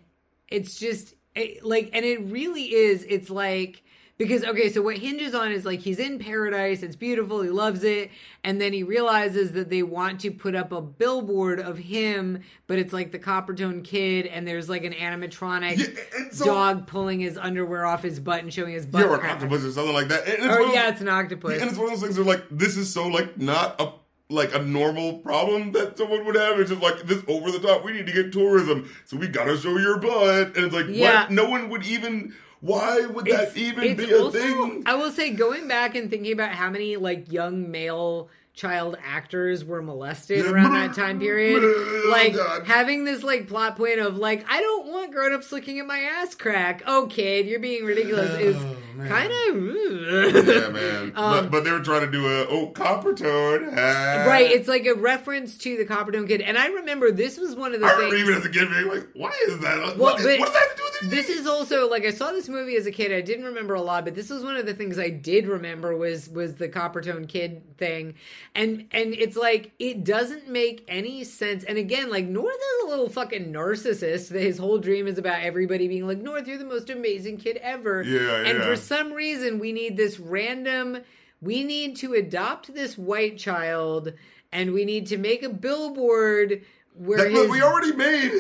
it's just it, like and it really is it's like because okay so what hinges on is like he's in paradise it's beautiful he loves it and then he realizes that they want to put up a billboard of him but it's like the coppertone kid and there's like an animatronic Yeah, so- dog pulling his underwear off his butt and showing his butt Yeah, or an octopus or something like that. Or of yeah, it's an octopus. and it's one of those things where like this is so like not a like a normal problem that someone would have. It's just like this over the top. We need to get tourism, so we gotta show your butt. And it's like Yeah. what? No one would even. Why would It's- that even be a also- thing? I will say, going back and thinking about how many like young male child actors were molested around that time period, Oh, like having this like plot point of like I don't want grown-ups looking at my ass crack. Oh, kid, you're being ridiculous. Is Oh, man. kind of. yeah, man. Um, but, but they were trying to do a oh copper toad. ah. right. It's like a reference to the Coppertone kid, and I remember this was one of the I things. remember even as a kid being like, why is that? Well, what, is, what does that have to do with anything? This is also like I saw this movie as a kid. I didn't remember a lot, but this was one of the things I did remember was was the Coppertone kid thing, and and it's like it doesn't make any sense. And again, like North is a little fucking narcissist. That his whole dream is about everybody being like North, you're the most amazing kid ever. Yeah, And yeah. for some reason, we need this random. We need to adopt this white child, and we need to make a billboard where That, his, we already made.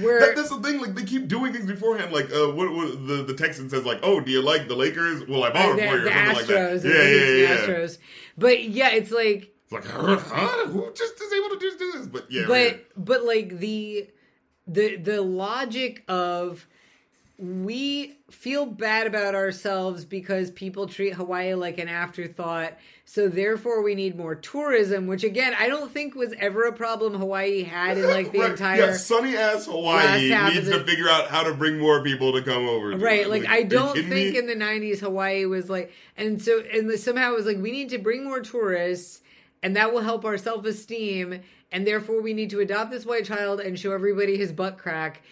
Where- that, that's the thing. Like they keep doing things beforehand. Like uh, what, what the the Texan says, like, "Oh, do you like the Lakers? Well, I bought them for you." the or something like Astros, that. the Yeah, yeah, yeah. yeah. Astros. But yeah, it's like It's like, huh? Who just is able to just do this? But yeah, but yeah. but like the the the logic of we feel bad about ourselves because people treat Hawaii like an afterthought. So therefore we need more tourism, which again I don't think was ever a problem Hawaii had in like the Right, entire yeah, sunny ass Hawaii needs to figure out how to bring more people to come over. to Right, it. like are I don't think me? in the '90s Hawaii was like, and so and somehow it was like we need to bring more tourists, and that will help our self esteem, and therefore we need to adopt this white child and show everybody his butt crack.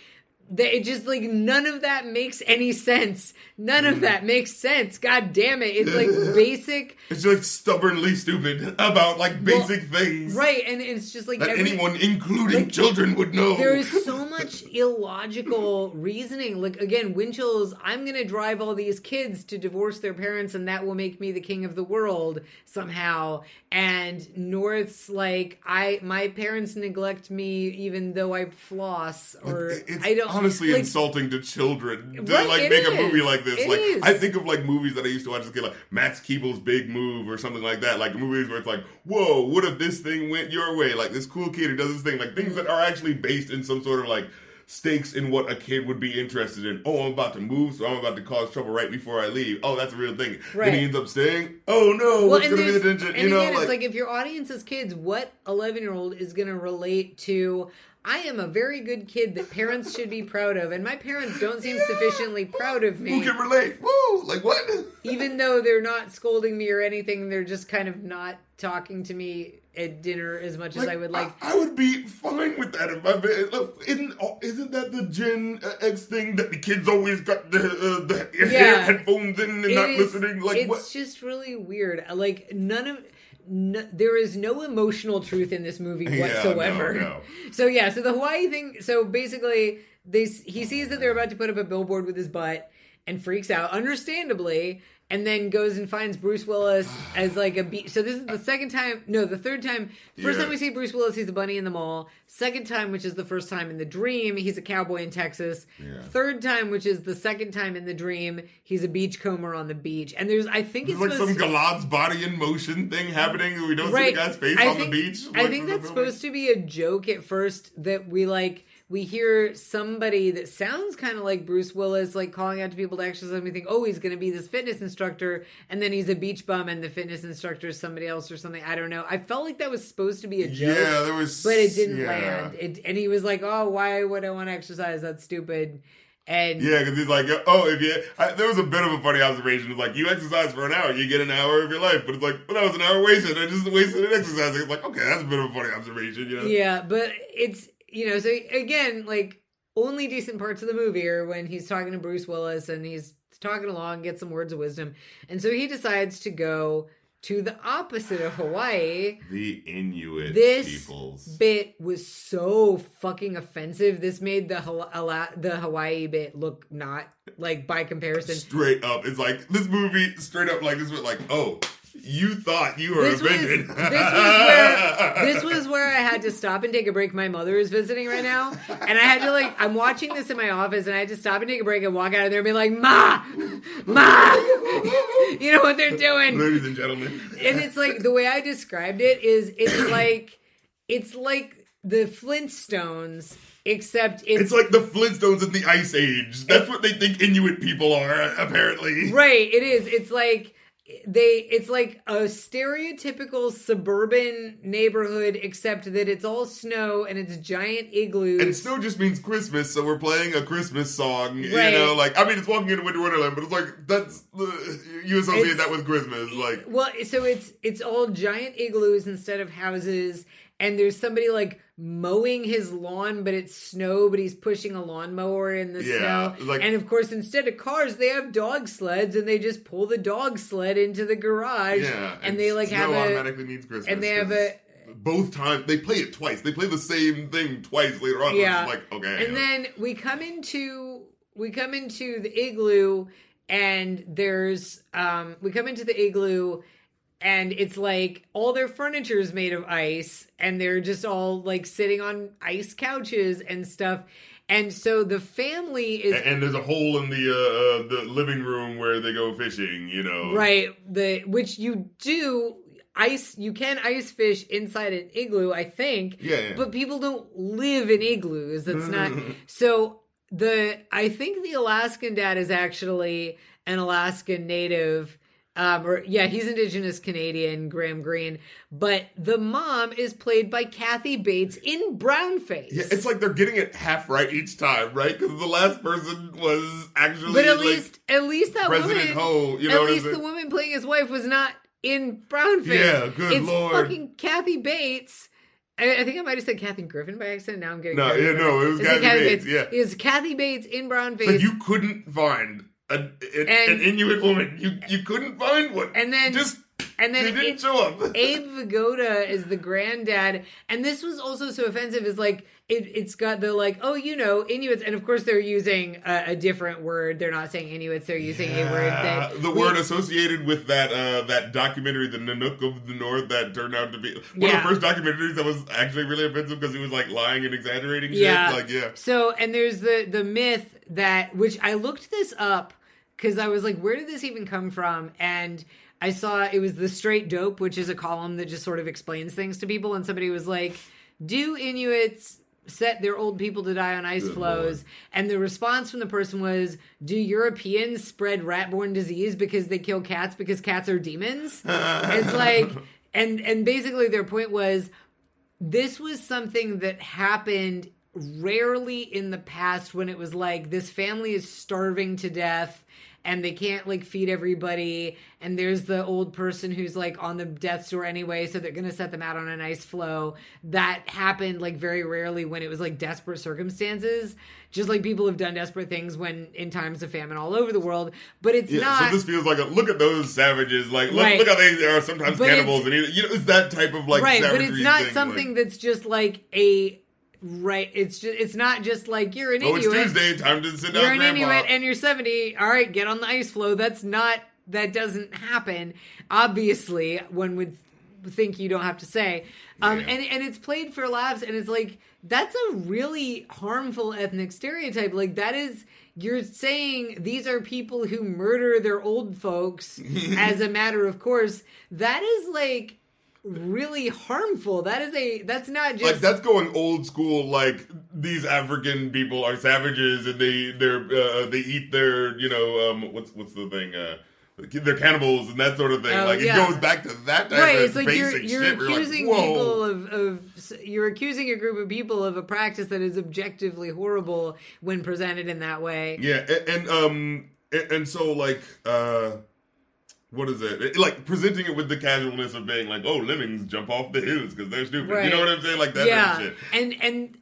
That it just like none of that makes any sense. None Mm. of that makes sense. God damn it! It's like basic, It's like stubbornly stupid about like basic things, right? And it's just like That every- anyone, including like, children, would know. There is so much illogical reasoning. Like again, Winchell's I'm gonna drive all these kids to divorce their parents and that will make me the king of the world somehow. And North's like I my parents neglect me even though I floss or It's I don't honestly Like- insulting to children to Right, like make a movie like this. It like is. I think of like movies that I used to watch as a kid, like Max Keeble's Big Move or something like that. Like movies where it's like, whoa, what if this thing went your way? Like this cool kid who does this thing. Like things that are actually based in some sort of like stakes in what a kid would be interested in. Oh, I'm about to move, so I'm about to cause trouble right before I leave. Oh, that's a real thing. Right. Then he ends up staying. Oh no, what's gonna be the tension? and You know, again, like, it's like if your audience is kids, what 11 year old is going to relate to? I am a very good kid that parents should be proud of, and my parents don't seem sufficiently proud of me. who can relate? Woo! Like what? Even though they're not scolding me or anything, they're just kind of not talking to me at dinner as much as I would like. I, I would be fine with that if my look. Isn't isn't that the Gen X thing that the kids always got the uh, the Yeah. headphones in and It not is- listening? Like it's what? just really weird. Like none of. No, there is no emotional truth in this movie Yeah, whatsoever. no, no. So yeah, so the Hawaii thing. So basically, they he sees that they're about to put up a billboard with his butt and freaks out, understandably, and then goes and finds Bruce Willis as like a beach. So this is the second time, no, the third time. First Yeah. time we see Bruce Willis, he's a bunny in the mall. Second time, which is the first time in the dream, he's a cowboy in Texas. Yeah. Third time, which is the second time in the dream, he's a beachcomber on the beach. And there's, I think it's like some supposed Gilad's body in motion thing happening. We don't see the guy's face I on think, the beach. I think that's supposed to be a joke at first that we like we hear somebody that sounds kind of like Bruce Willis like calling out to people to exercise and we think, oh, he's gonna be this fitness instructor, and then he's a beach bum and the fitness instructor is somebody else or something. I don't know. I felt like that was supposed to be a joke. Yeah, there was, But it didn't yeah. land. It, and he was like, "Oh, why would I want to exercise? That's stupid." And Yeah, because he's like, oh, if you, I, there was a bit of a funny observation. It's like you exercise for an hour, you get an hour of your life, but it's like, well, that was an hour wasted. I just wasted it exercising. It's like, okay, that's a bit of a funny observation, you know? Yeah, but it's you know, so again, like only decent parts of the movie are when he's talking to Bruce Willis and he's talking along, get some words of wisdom, and so he decides to go to the opposite of Hawaii. The Inuit This peoples. bit was so fucking offensive. This made the the Hawaii bit look not like by comparison. straight up, it's like this movie straight up like this was like, oh, you thought you were This was, offended. this was where this was where I had to stop and take a break. My mother is visiting right now, and I had to like I'm watching this in my office, and I had to stop and take a break and walk out of there and be like, "Ma, ma," you know what they're doing? Ladies and gentlemen, And it's like the way I described it is it's like it's like the Flintstones, except it's, it's like the Flintstones in the Ice Age. That's what they think Inuit people are, apparently. Right, it is. It's like they it's like a stereotypical suburban neighborhood except that it's all snow and it's giant igloos. And snow just means Christmas, so we're playing a Christmas song. Right. You know, like I mean, it's walking into Winter Wonderland, but it's like that's the you associate It's- that with Christmas, like. well, so it's it's all giant igloos instead of houses and there's somebody like mowing his lawn but it's snow but he's pushing a lawnmower in the Yeah, snow. like- and of course instead of cars they have dog sleds and they just pull the dog sled into the garage Yeah, and they like have a automatically means Christmas. and they have a both times they play it twice. They play the same thing twice later on. Yeah. Yeah, like okay, And then we come into we come into the igloo and there's um we come into the igloo and it's like all their furniture is made of ice and they're just all like sitting on ice couches and stuff. And so the family is and, and there's a hole in the uh, uh, the living room where they go fishing. You know, right the which you do ice you can ice fish inside an igloo I think. Yeah, yeah. but people don't live in igloos. That's not so. The I think the Alaskan dad is actually an Alaskan native. Um, or yeah, he's Indigenous Canadian, Graham Greene. But the mom is played by Kathy Bates in brownface. Yeah, it's like they're getting it half right each time, right? Because the last person was actually but at like, least, at least that President woman, Ho, you know at least the woman playing his wife was not in brownface. Yeah, good it's lord. fucking Kathy Bates. I, I think I might have said Kathy Griffin by accident. Now I'm getting No, yeah, no, it was Is Kathy Bates, yeah. It was Kathy Bates in brownface. like you couldn't find a, an, Inuit woman. You you couldn't find one. And then- just and then They didn't it- show up. Abe Vigoda is the granddad, and this was also so offensive. Is like it, it's got the like, oh, you know, Inuits, and of course they're using a, a different word. They're not saying Inuits; they're using a word Yeah, that the we- word associated with that uh, that documentary, the Nanook of the North, that turned out to be one Yeah. of the first documentaries that was actually really offensive because he was like lying and exaggerating Yeah. shit. Like, yeah, So, and there's the the myth that which I looked this up because I was like, where did this even come from? And I saw it was the Straight Dope, which is a column that just sort of explains things to people. And somebody was like, "Do Inuits?" Set their old people to die on ice Good floes, Lord. and the response from the person was, "Do Europeans spread rat-borne disease because they kill cats because cats are demons?" it's like, and and basically their point was, this was something that happened rarely in the past when it was like this family is starving to death and they can't like feed everybody and there's the old person who's like on the death's door anyway so they're gonna set them out on a nice flow that happened like very rarely when it was like desperate circumstances just like people have done desperate things when in times of famine all over the world but it's yeah. not So this feels like a look at those savages. Like, look, Right. look how they are sometimes But cannibals, and you know, it's that type of like right but it's not thing, something like, that's just like a right. It's just it's not just like you're an Oh, it's inuit. Tuesday. Time to sit down, you're an Grandpa. inuit and you're 70 all right get on the ice floe that's not that doesn't happen. Obviously one would think you don't have to say. Um Yeah. and and it's played for laughs and it's like that's a really harmful ethnic stereotype. Like that is you're saying these are people who murder their old folks as a matter of course. That is like really harmful that is a that's not just like that's going old school. Like these African people are savages, and they they're uh, they eat their you know um what's what's the thing uh they're cannibals and that sort of thing. Oh, like yeah. it goes back to that type right of it's like you're, basic you're shit. where you're like, accusing people of, of you're accusing a group of people of a practice that is objectively horrible when presented in that way Yeah, and, and um, and, and so like, uh, what is it? It- Like presenting it with the casualness of being like, oh, lemmings jump off the hills because they're stupid. Right. You know what I'm saying? Like that yeah type of shit. and and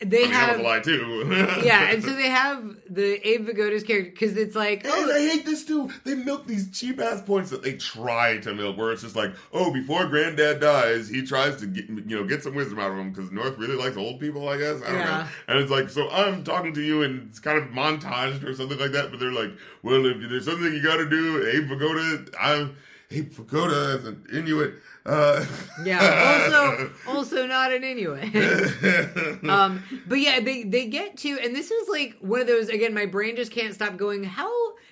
they I mean, have a lie too. yeah and so they have the abe vigoda's character because it's like oh I hate this too. They milk these cheap ass points that they try to milk, where it's just like, oh, before Granddad dies, he tries to get you know get some wisdom out of him because North really likes old people, I guess. I don't Yeah. know. And it's like, so I'm talking to you, and it's kind of montaged or something like that. But they're like, well, if there's something you got to do, Abe Pagoda, I'm Abe Pagoda as an Inuit. Uh, yeah also also not an inuit um but yeah they they get to and this is like one of those again my brain just can't stop going how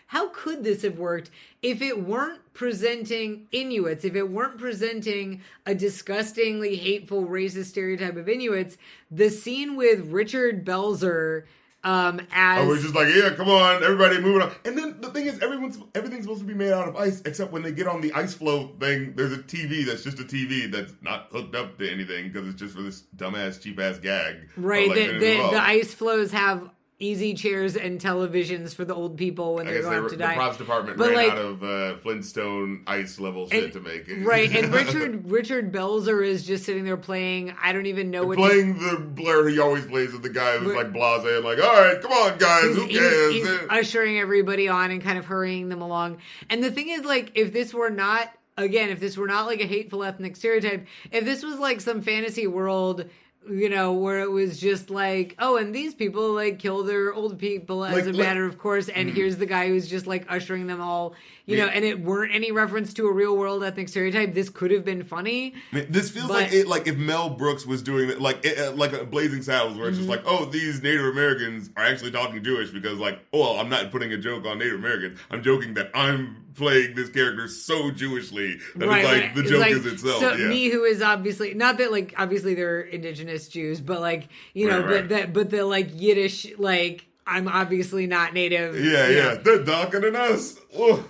how could this have worked if it weren't presenting inuits if it weren't presenting a disgustingly hateful racist stereotype of inuits? The scene with richard belzer um as I was just like, yeah, come on, everybody moving on. And then the thing is, everyone's everything's supposed to be made out of ice, except when they get on the ice floe thing, there's a TV that's just a TV that's not hooked up to anything because it's just for this dumbass, cheap ass gag. right like, the, the, the ice floes have easy chairs and televisions for the old people when they're going they, up to the die props department But, ran like- out of uh, Flintstone ice level shit And- to make it. right and richard richard belzer is just sitting there playing i don't even know what to- playing the Blair he always plays with the guy who's like blase and like, all right, come on, guys, he's, who cares? he's Eh. ushering everybody on and kind of hurrying them along and the thing is like if this were not again if this were not like a hateful ethnic stereotype if this was like some fantasy world you know where it was just like oh and these people like kill their old people as Like- a like- matter of course and here's the guy who's just like ushering them all you know and it weren't any reference to a real world ethnic stereotype this could have been funny This feels But- like it, like if Mel Brooks was doing it, like it, uh, like a Blazing Saddles, where it's Mm-hmm. just like, oh, these Native Americans are actually talking Jewish because, like, oh, well, I'm not putting a joke on Native Americans. I'm joking that I'm playing this character so Jewishly that it's like the It's joke like, is itself. So yeah. me, who is obviously not that like obviously they're indigenous Jews, but like you know, Right, right. but that but the like Yiddish like I'm obviously not native. yeah, yeah, they're darker than us. Yeah.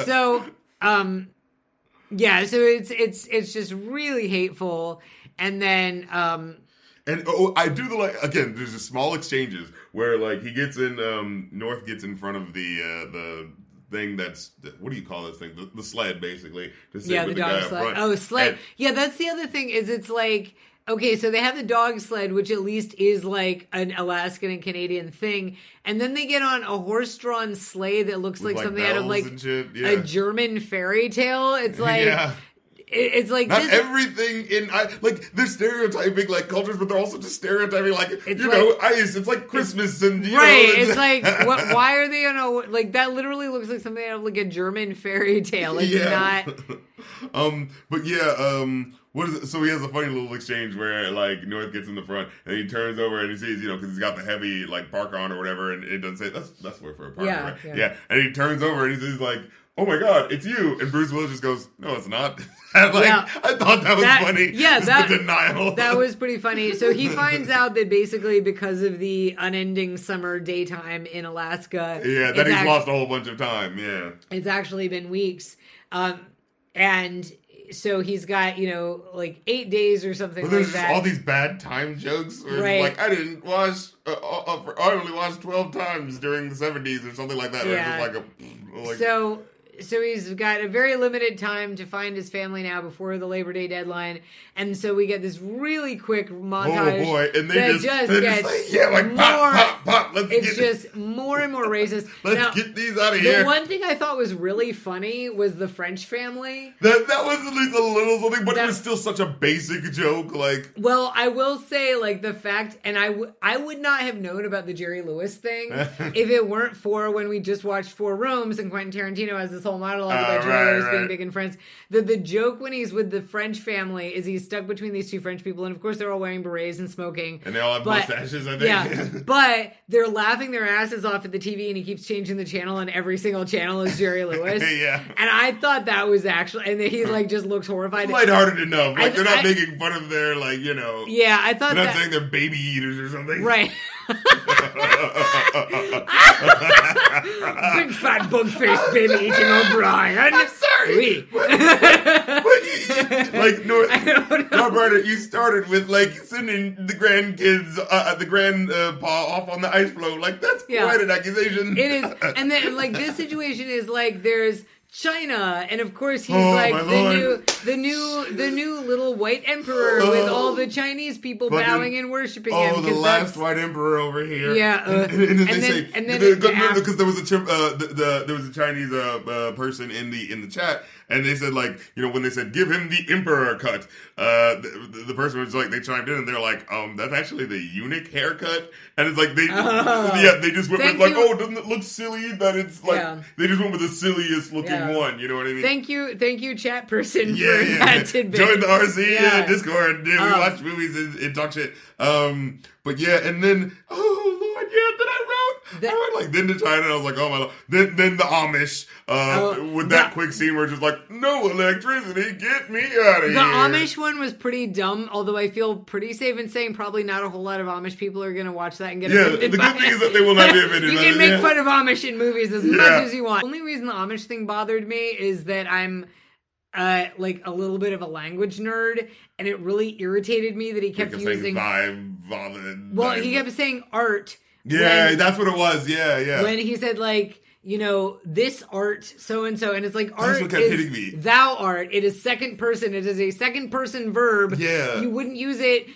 So um, yeah. So it's it's it's just really hateful, and then um, And oh, I do the like again. There's just small exchanges where like he gets in. Um, North gets in front of the uh, the thing that's what do you call this thing? The, the sled, basically. Yeah, the with dog sled. Oh, sled. And- yeah, that's the other thing. Is it's like okay, so they have the dog sled, which at least is like an Alaskan and Canadian thing, and then they get on a horse-drawn sleigh that looks With, like, something out of like yeah. a German fairy tale. It's like yeah. It- it's like Not this- everything in I like they're stereotyping like cultures, but they're also just stereotyping like you like- know ice. It's like Christmas and you right. know, It's like what, why are they on a like that? Literally looks like something out of like a German fairy tale. It's not. um, but yeah, um, what is it? So he has a funny little exchange where like North gets in the front and he turns over and he sees you know because he's got the heavy like park on or whatever, and it doesn't say that's that's word for a park, Yeah, right? yeah. yeah. And he turns over and he's like. Oh my God, it's you! And Bruce Willis just goes, "No, it's not." Like, Yeah. I thought that was That- funny. yeah, Just that- denial. That was pretty funny. So he finds out that basically because of the unending summer daytime in Alaska, yeah. That he's act- lost a whole bunch of time. Yeah. It's actually been weeks, um, and so he's got you know like eight days or something like there's that. all these bad time jokes. Right. Like I didn't watch. Uh, uh, uh, I only watched twelve times during the seventies or something like that. Yeah. like a like. so so he's got a very limited time to find his family now before the Labor Day deadline, and so we get this really quick montage. oh boy! And they just, just gets just like yeah, like more- pop, pop, pop. Let's It's just more and more racist. let's now, get these out of the here. one thing I thought was really funny was the French family. that that was at least a little something, but That- it was still such a basic joke. Like Well, I will say, like the fact, and I, w- I would not have known about the Jerry Lewis thing if it weren't for when we just watched Four Rooms and Quentin Tarantino has this whole monologue Ah, about Jerry right, Lewis being big in France. The the joke when he's with the French family is he's stuck between these two French people, and of course they're all wearing berets and smoking. and they all have But- mustaches. I think. Yeah, but they're laughing their asses off at the TV, and he keeps changing the channel, and every single channel is Jerry Lewis. Yeah. and I thought that was actually, and he like just looks horrified. Lighthearted enough. Like they're not I- making fun of their like you know. yeah, I thought They're not that saying they're baby eaters or something. right. Big fat bug faced baby eating O'Brien. I'm sorry. Oui. But you, you- like North, I don't know. Rob Reiner, you started with like sending the grandkids, uh, the grandpa off on the ice floe. Like that's Yeah. quite an accusation. It is, and then like this situation is like there's China, and of course he's Oh, like the Lord. new, the new, the new little white emperor with all the Chinese people Fucking- bowing and worshiping him. Oh, the last white emperor over here. Yeah, uh, and, and, and then they and then- say, and then the- the because there was a uh, the, the there was a Chinese uh, uh, person in the in the chat, and they said like you know when they said give him the emperor cut, uh, the, the, the person was like they chimed in and they're like um that's actually the eunuch haircut, and it's like they Oh. yeah they just went Thank with like you. oh doesn't it look silly that it's like Yeah. they just went with the silliest looking Yeah. one, you know what I mean? Thank you, thank you, chat person yeah, for yeah. Join the RC Yeah. uh, Discord. Yeah, we Um, watch movies and, and talk shit. Um, but yeah, and then oh lord, yeah. Then I wrote, I wrote like then to China. And I was like, oh my lord. Then then the Amish uh, Oh, with that the- quick scene where it's just like no electricity, get me out of The here. The Amish one was pretty dumb, although I feel pretty safe in saying probably not a whole lot of Amish people are going to watch that and get Yeah, offended the good thing it. is that they will not be offended you can make yeah. fun of Amish in movies as Yeah. much as you want. The only reason the Amish thing bothered me is that I'm uh, like a little bit of a language nerd, and it really irritated me that he kept using. vibe, Well, he kept saying art. Yeah, when- that's what it was. Yeah, yeah. when he said like you know this art so and so and it's like art is hitting me. thou art it is second person it is a second person verb Yeah. you wouldn't use it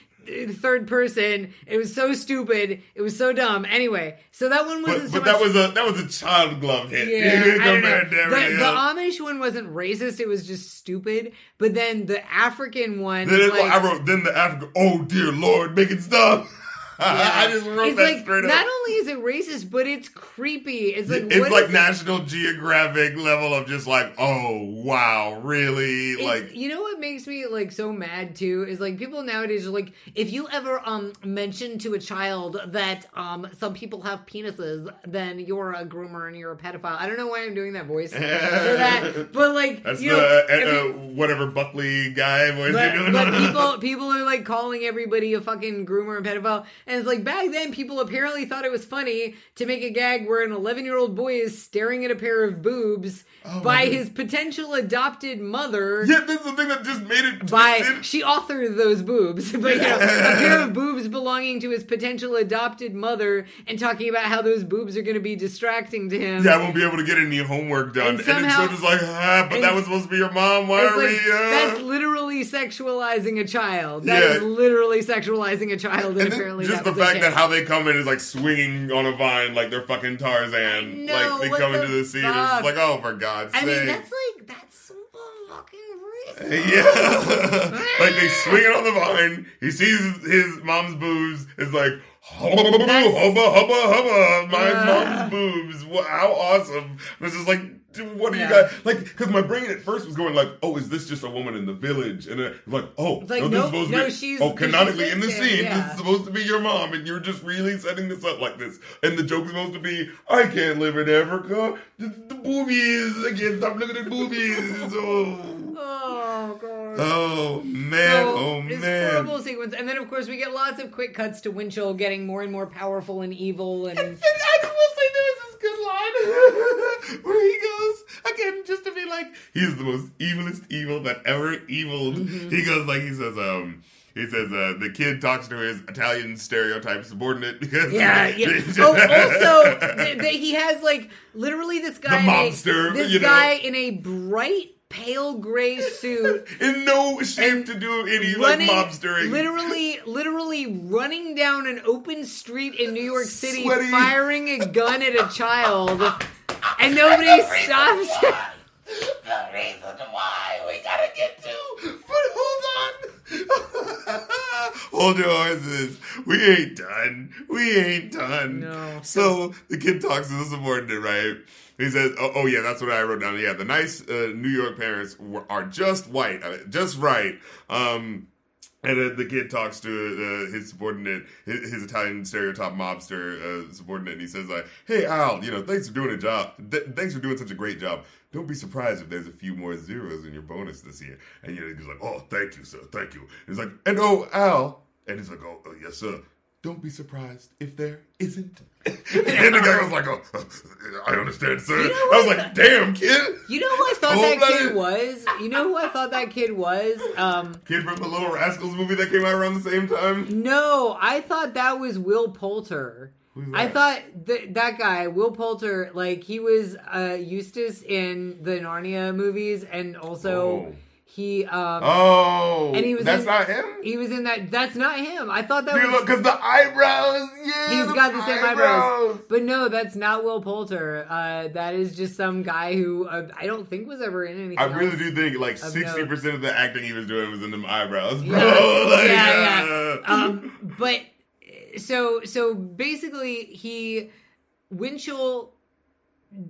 third person it was so stupid it was so dumb anyway so that one wasn't but, so but that was a that was a child glove hit. yeah, I don't know. The, the. Amish one wasn't racist; it was just stupid. But then the African one, Then like, I wrote, then the African, oh dear Lord, make it stop. I just wrote it's that like straight not only is it racist, but it's creepy. It's like it's what like is it- National Geographic level of just like, oh wow, really? It's- like, you know what makes me like so mad too is like people nowadays are like if you ever um mention to a child that um some people have penises then you're a groomer and you're a pedophile i don't know why i'm doing that voice for that but like that's you the know uh, uh, whatever Buckley guy voice but, you're doing. but people people are like calling everybody a fucking groomer and pedophile and it's like back then people apparently thought it was funny to make a gag where an 11 year old boy is staring at a pair of boobs Oh, by his potential adopted mother yeah, that's the thing that just made it by twisted. she authored those boobs, but you know, a pair of boobs belonging to his potential adopted mother, and talking about how those boobs are going to be distracting to him. Yeah, I won't be able to get any homework done. And And, somehow- it's so just like, ah, but that was supposed to be your mom. Why are like, we? Uh... that's literally sexualizing a child. That is Yeah. literally sexualizing a child, and, And apparently just the fact that how they come in is like swinging on a vine like they're fucking Tarzan. Know, like they come the into the scene it's like, oh, for God's sake. I mean, that's like that's fucking racist. Yeah, like they swing it on the vine. He sees his mom's boobs. It's like hubba hubba hubba hubba. My mom's boobs. Wha- How awesome! This is like. What do Yeah. you got? Like, because my brain at first was going like, "Oh, is this just a woman in the village?" And then like, "Oh, like, no, this nope, is supposed no, to be." she's- oh, she's canonically in the scene, yeah. this is supposed to be your mom, and you're just really setting this up like this. And the joke is supposed to be, "I can't live in Africa. The, the boobies. I can't stop looking at boobies." Oh. Oh god. Oh man! So, oh this man! horrible sequence, and then of course we get lots of quick cuts to Winchell getting more and more powerful and evil, and And I will say there was this good line where he goes again, just to be like, he's the most evilest evil that ever eviled. Mm-hmm. He goes like he says, um. He says uh, the kid talks to his Italian stereotype subordinate because yeah, yeah. Oh, also th- th- he has like literally this guy, in a- this you know. guy in a bright pale gray suit. in no shape to do any running, like mobstering. literally, literally running down an open street in New York City, Sweaty. firing a gun at a child, and nobody stops. him. the reason why we gotta get to. But hold on. Hold your horses. We ain't done. We ain't done. No. So the kid talks to the subordinate, right? He says, "Oh, oh yeah, that's what I wrote down. Yeah, the nice uh, New York parents were, are just white, uh, just right." Um, and then the kid talks to uh, his subordinate, his, his Italian stereotype mobster uh, subordinate, and he says, like, "Hey Al, you know, thanks for doing a job. Th- thanks for doing such a great job. Don't be surprised if there's a few more zeros in your bonus this year." And you know, he's like, "Oh, thank you, sir, thank you." And he's like, "And oh, Al," and he's like, "Oh, oh yes, sir. Don't be surprised if there isn't." And the guy was like, "Oh, I understand, sir." You know I was like, "Damn, kid." You know who I thought that kid was? You know who I thought that kid was? Um, Kid from the Little Rascals movie that came out around the same time. no, I thought that was Will Poulter. I thought th- that guy, Will Poulter, like he was uh, Eustace in the Narnia movies, and also Oh. He um Oh, And he was that's in- not him. he was in that. That's not him. I thought that Dude, was. because the eyebrows. Yeah, He's got the same eyebrows. But no, that's not Will Poulter. Uh, that is just some guy who uh, I don't think was ever in anything. I really do think like sixty percent of the acting he was doing was in them eyebrows, bro. Yeah. Like, Yeah, uh, Um, but so so basically, he Winchell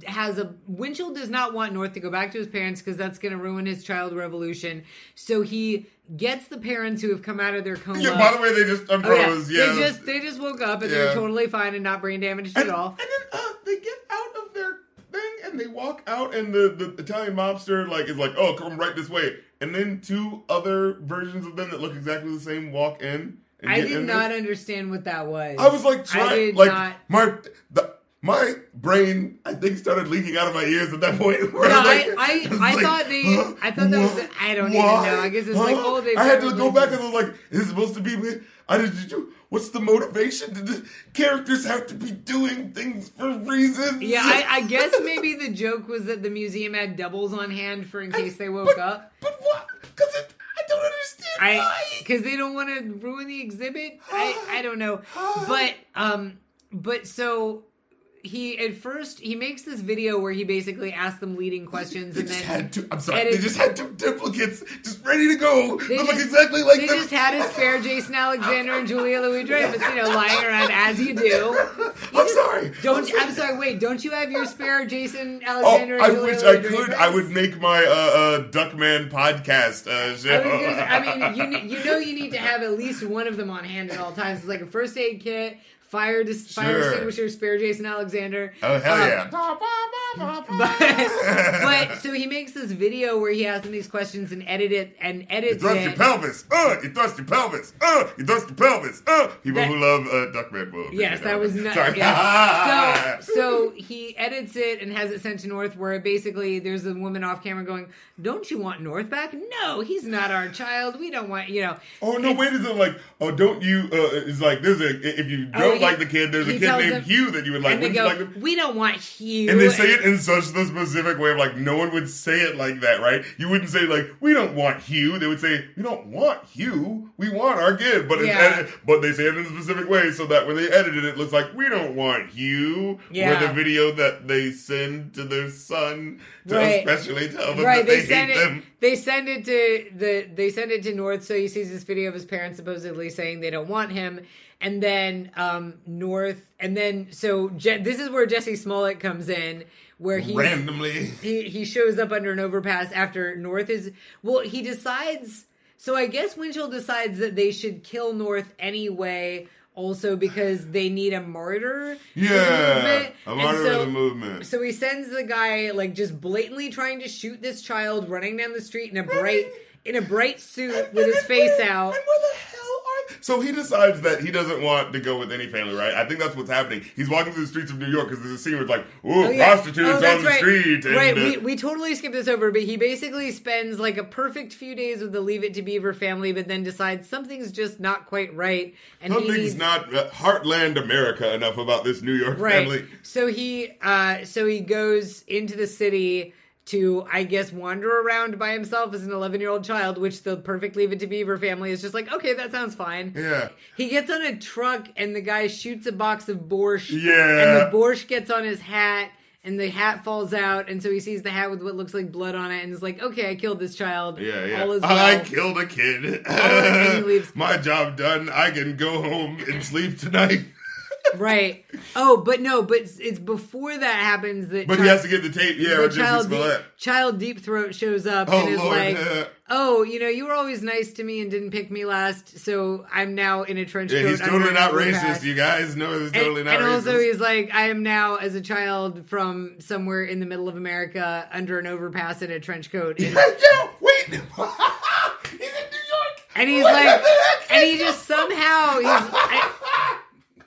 has a Winchell does not want North to go back to his parents because that's going to ruin his child revolution. So he gets the parents who have come out of their coma. yeah. By the way, they just Oh, yeah. yeah, They just they just woke up and Yeah. they're totally fine and not brain damaged and, at all. and then uh, they get out of their thing and they walk out, and the the Italian mobster like is like, "Oh, come right this way," and then two other versions of them that look exactly the same walk in. And I did not understand what that was. I was like I trying, did like not. my the, my brain, I think, started leaking out of my ears at that point. No, like- I- I- I like, thought they- huh? I thought that was the- I don't even know. I guess it's like, oh, they I had to go back and I was like, is it supposed to be? me? I did, you? What's the motivation? Did the characters have to be doing things for reasons? Yeah, I, I guess maybe the joke was that the museum had doubles on hand for in case they woke but, up. But what? Because I don't understand I why. because they don't want to ruin the exhibit. I I don't know, but um, but so he at first he makes this video where he basically asks them leading questions They and just then had two. I'm sorry. They just had two duplicates, just ready to go. They, They look exactly like they them. just had a spare Jason Alexander and Julia Louis Dreyfus, you know, lying around as you do. I'm sorry. Don't I'm I'm sorry, wait, don't you have your spare Jason Oh, Alexander I Julia I wish I Louis could. Dreyfus? I would make my uh, uh, Duckman podcast uh, show. I, say, I mean, you you know you need to have at least one of them on hand at all times. It's like a first aid kit, fire dis- fire extinguisher, spare Jason Alexander. oh hell Um, yeah! But, but so he makes this video where he asks them these questions and edit it and You edits thrust your pelvis. Uh, you thrust your pelvis. Uh, you thrust your pelvis. Uh, people That- who love uh, Duckman will. Yes, that was not. Sorry. Yeah. So, so he edits it and has it sent to North, where basically there's a woman off camera going, "Don't you want North back? No, he's not our child. We don't want you know." Oh no! Wait, is it like? Oh, don't you? Uh, it's like there's a. If you Oh, don't he- like the kid, there's a kid named them- Hugh that you would like. Go, you like him? "We don't want Hugh." And they say it it in such the specific way of like no one would say it like that, right? You wouldn't say like we don't want Hugh. They would say we don't want Hugh. We want our kid, but it's Yeah. edit- but they say it in a specific way so that when they edit it, it looks like we don't want Hugh. Yeah. With a video that they send to their son to Right. especially tell them right that they, they send hate it them. they send it to the they send it to north so he sees this video of his parents supposedly saying they don't want him and then um north and then so Je- this is where Jussie Smollett comes in where he Randomly. he he shows up under an overpass after north is well he decides so i guess winchell decides that they should kill north anyway also because they need a martyr Yeah. A martyr so- of the movement. so he sends the guy like just blatantly trying to shoot this child running down the street in a bright in a bright suit with his face out. So he decides that he doesn't want to go with any family, right? I think that's what's happening. He's walking through the streets of New York because there's a scene where it's like, ooh, Oh, yeah. prostitutes Oh, on the right. street. And, right, uh, we, we totally skipped this over, but he basically spends like a perfect few days with the Leave It to Beaver family, but then decides something's just not quite right, and he Something's needs not uh, Heartland America enough about this New York right. family. So he uh so he goes into the city to I guess wander around by himself as an 11 year old child, which the perfect Leave It to Beaver family is just like, okay, that sounds fine. Yeah. He gets on a truck and the guy shoots a box of borscht. Yeah. And the borscht gets on his hat and the hat falls out. And so he sees the hat with what looks like blood on it and is like, okay, I killed this child. Yeah, yeah. All is I killed a kid. and he leaves. My job done. I can go home and sleep tonight. right. Oh, but no, but it's, it's before that happens that But he has to get the tape. Yeah, the child, deep, child deep throat shows up Oh, and is Lord. like, "Oh, you know, you were always nice to me and didn't pick me last, so I'm now in a trench yeah, coat." he's totally not overpass." racist. You guys know he's And, totally not and racist. also, he's like, "I am now as a child from somewhere in the middle of America under an overpass in a trench coat." And, Yo, wait! he's in New York! and he's What like, and he just somehow he's. I,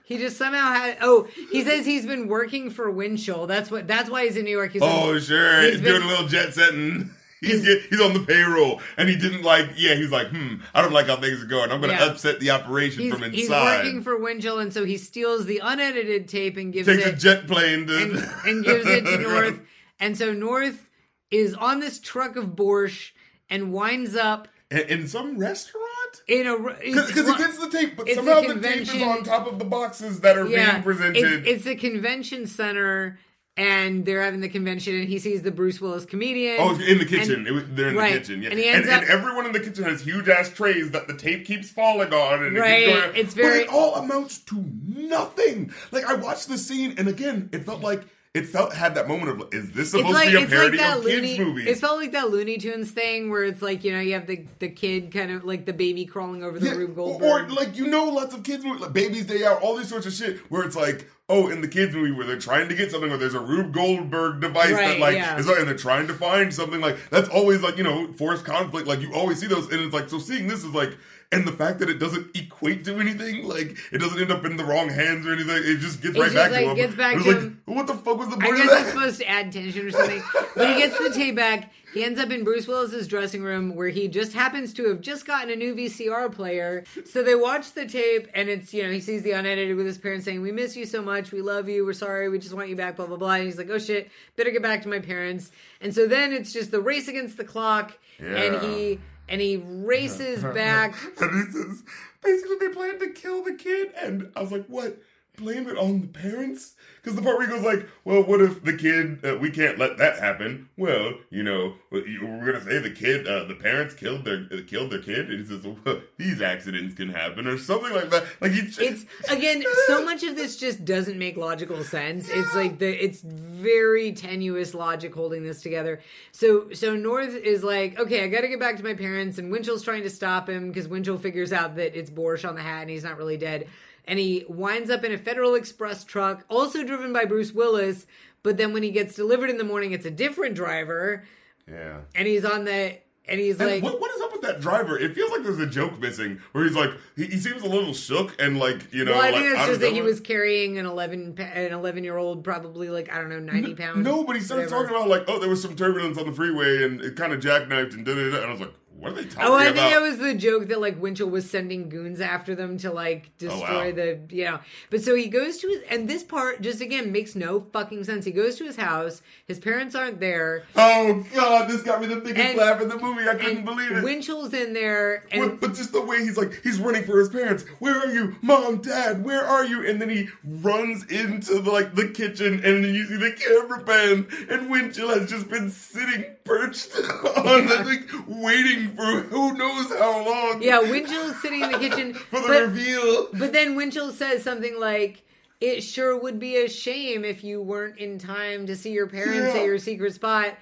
he just somehow had. Oh, he says he's been working for Winchell. That's what. That's why he's in New York. He's Oh, like, sure. he's He's, been- doing a little jet setting. He's he's on the payroll, and he didn't like. Yeah, he's like, hmm. I don't like how things are going. I'm going to Yeah. upset the operation from inside. he's working for Winchell, and so he steals the unedited tape and gives Takes it a jet plane to, and, and gives it to North. And so North is on this truck of borscht and winds up in, in some restaurant. In a Because he gets the tape, but somehow the tape is on top of the boxes that are yeah, being presented. It's, it's a convention center, and they're having the convention, and he sees the Bruce Willis comedian. Oh, in the kitchen. And- It was- they're in right. the kitchen. Yeah. And and, ends and up- everyone in the kitchen has huge ass trays that the tape keeps falling on. And Right. It going, It's very- But it all amounts to nothing. Like I watched the scene, and again, it felt like it felt had that moment of is this supposed like to be a it's like parody that of Looney. kids movies? It felt like that Looney Tunes thing where it's like you know you have the the kid kind of like the baby crawling over the Yeah, Rube Goldberg. or, like you know, lots of kids movies, like Baby's Day Out, all these sorts of shit, where it's like, oh, in the kids movie where they're trying to get something, or there's a Rube Goldberg device Right, that like yeah. is like, and they're trying to find something like that's always like you know forced conflict. Like you always see those, and it's like so seeing this is like. And the fact that it doesn't equate to anything, like it doesn't end up in the wrong hands or anything, it just gets It right just, back like, to him. gets back it was to like, him. what the fuck was the I point guess of that? it's supposed to add tension or something. But he gets the tape back. He ends up in Bruce Willis's dressing room where he just happens to have just gotten a new VCR player. So they watch the tape and it's, you know, he sees the unedited with his parents saying, We miss you so much. We love you. We're sorry. We just want you back, blah, blah, blah. And he's like, Oh shit, better get back to my parents. And so then it's just the race against the clock. And he. And he races back. and he says, basically, they planned to kill the kid. And I was like, what? Blame it on the parents? Because the part where he goes like, well, what if the kid, uh, we can't let that happen. Well, you know, we're going to say the kid, uh, the parents killed their uh, killed their kid. And he says, well, these accidents can happen or something like that. Like he, it's again so much of this just doesn't make logical sense it's like the it's very tenuous logic holding this together so so north is like okay i gotta get back to my parents and winchell's trying to stop him because winchell figures out that it's borscht on the hat and he's not really dead and he winds up in a federal express truck also driven by bruce willis but then when he gets delivered in the morning it's a different driver yeah. and he's on the and he's And like what, what is up with that driver? It feels like there's a joke missing where he's like, he, he seems a little shook and like, you know, well, I like, think it's out just that he was carrying an eleven an eleven year old, probably like I don't know, ninety pounds. No, but he started whatever. talking about like, oh, there was some turbulence on the freeway and it kind of jackknifed and da da da. And I was like, what are they talking Oh, I about? think that was the joke that like Winchell was sending goons after them to like oh, destroy Oh, wow. the you know. But so he goes to his and this part just again makes no fucking sense. He goes to his house. His parents aren't there. oh god, this got me the biggest And- laugh in the movie. I couldn't believe it. Winchell's in there and But, but just the way he's like, he's running for his parents. Where are you, mom, dad? Where are you? And then he runs into the, like the kitchen, and then you see the camera pan, and Winchell has just been sitting perched on the like, waiting for who knows how long. yeah, Winchell's sitting in the kitchen. for the but, reveal. but then Winchell says something like. It sure would be a shame if you weren't in time to see your parents Yeah. at your secret spot.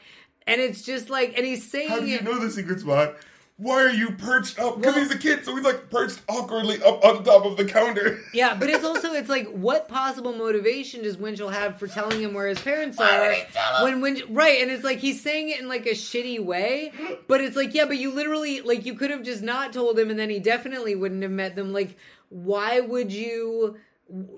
And it's just like, and he's saying How do you it. know the secret spot? Why are you perched up? Because Well- he's a kid, so he's like perched awkwardly up on top of the counter. Yeah, but it's also it's like what possible motivation does Winchell have for telling him where his parents Why are would he tell him? when Winch right? And it's like he's saying it in like a shitty way, but it's like yeah, but you literally like you could have just not told him, and then he definitely wouldn't have met them. Like, why would you?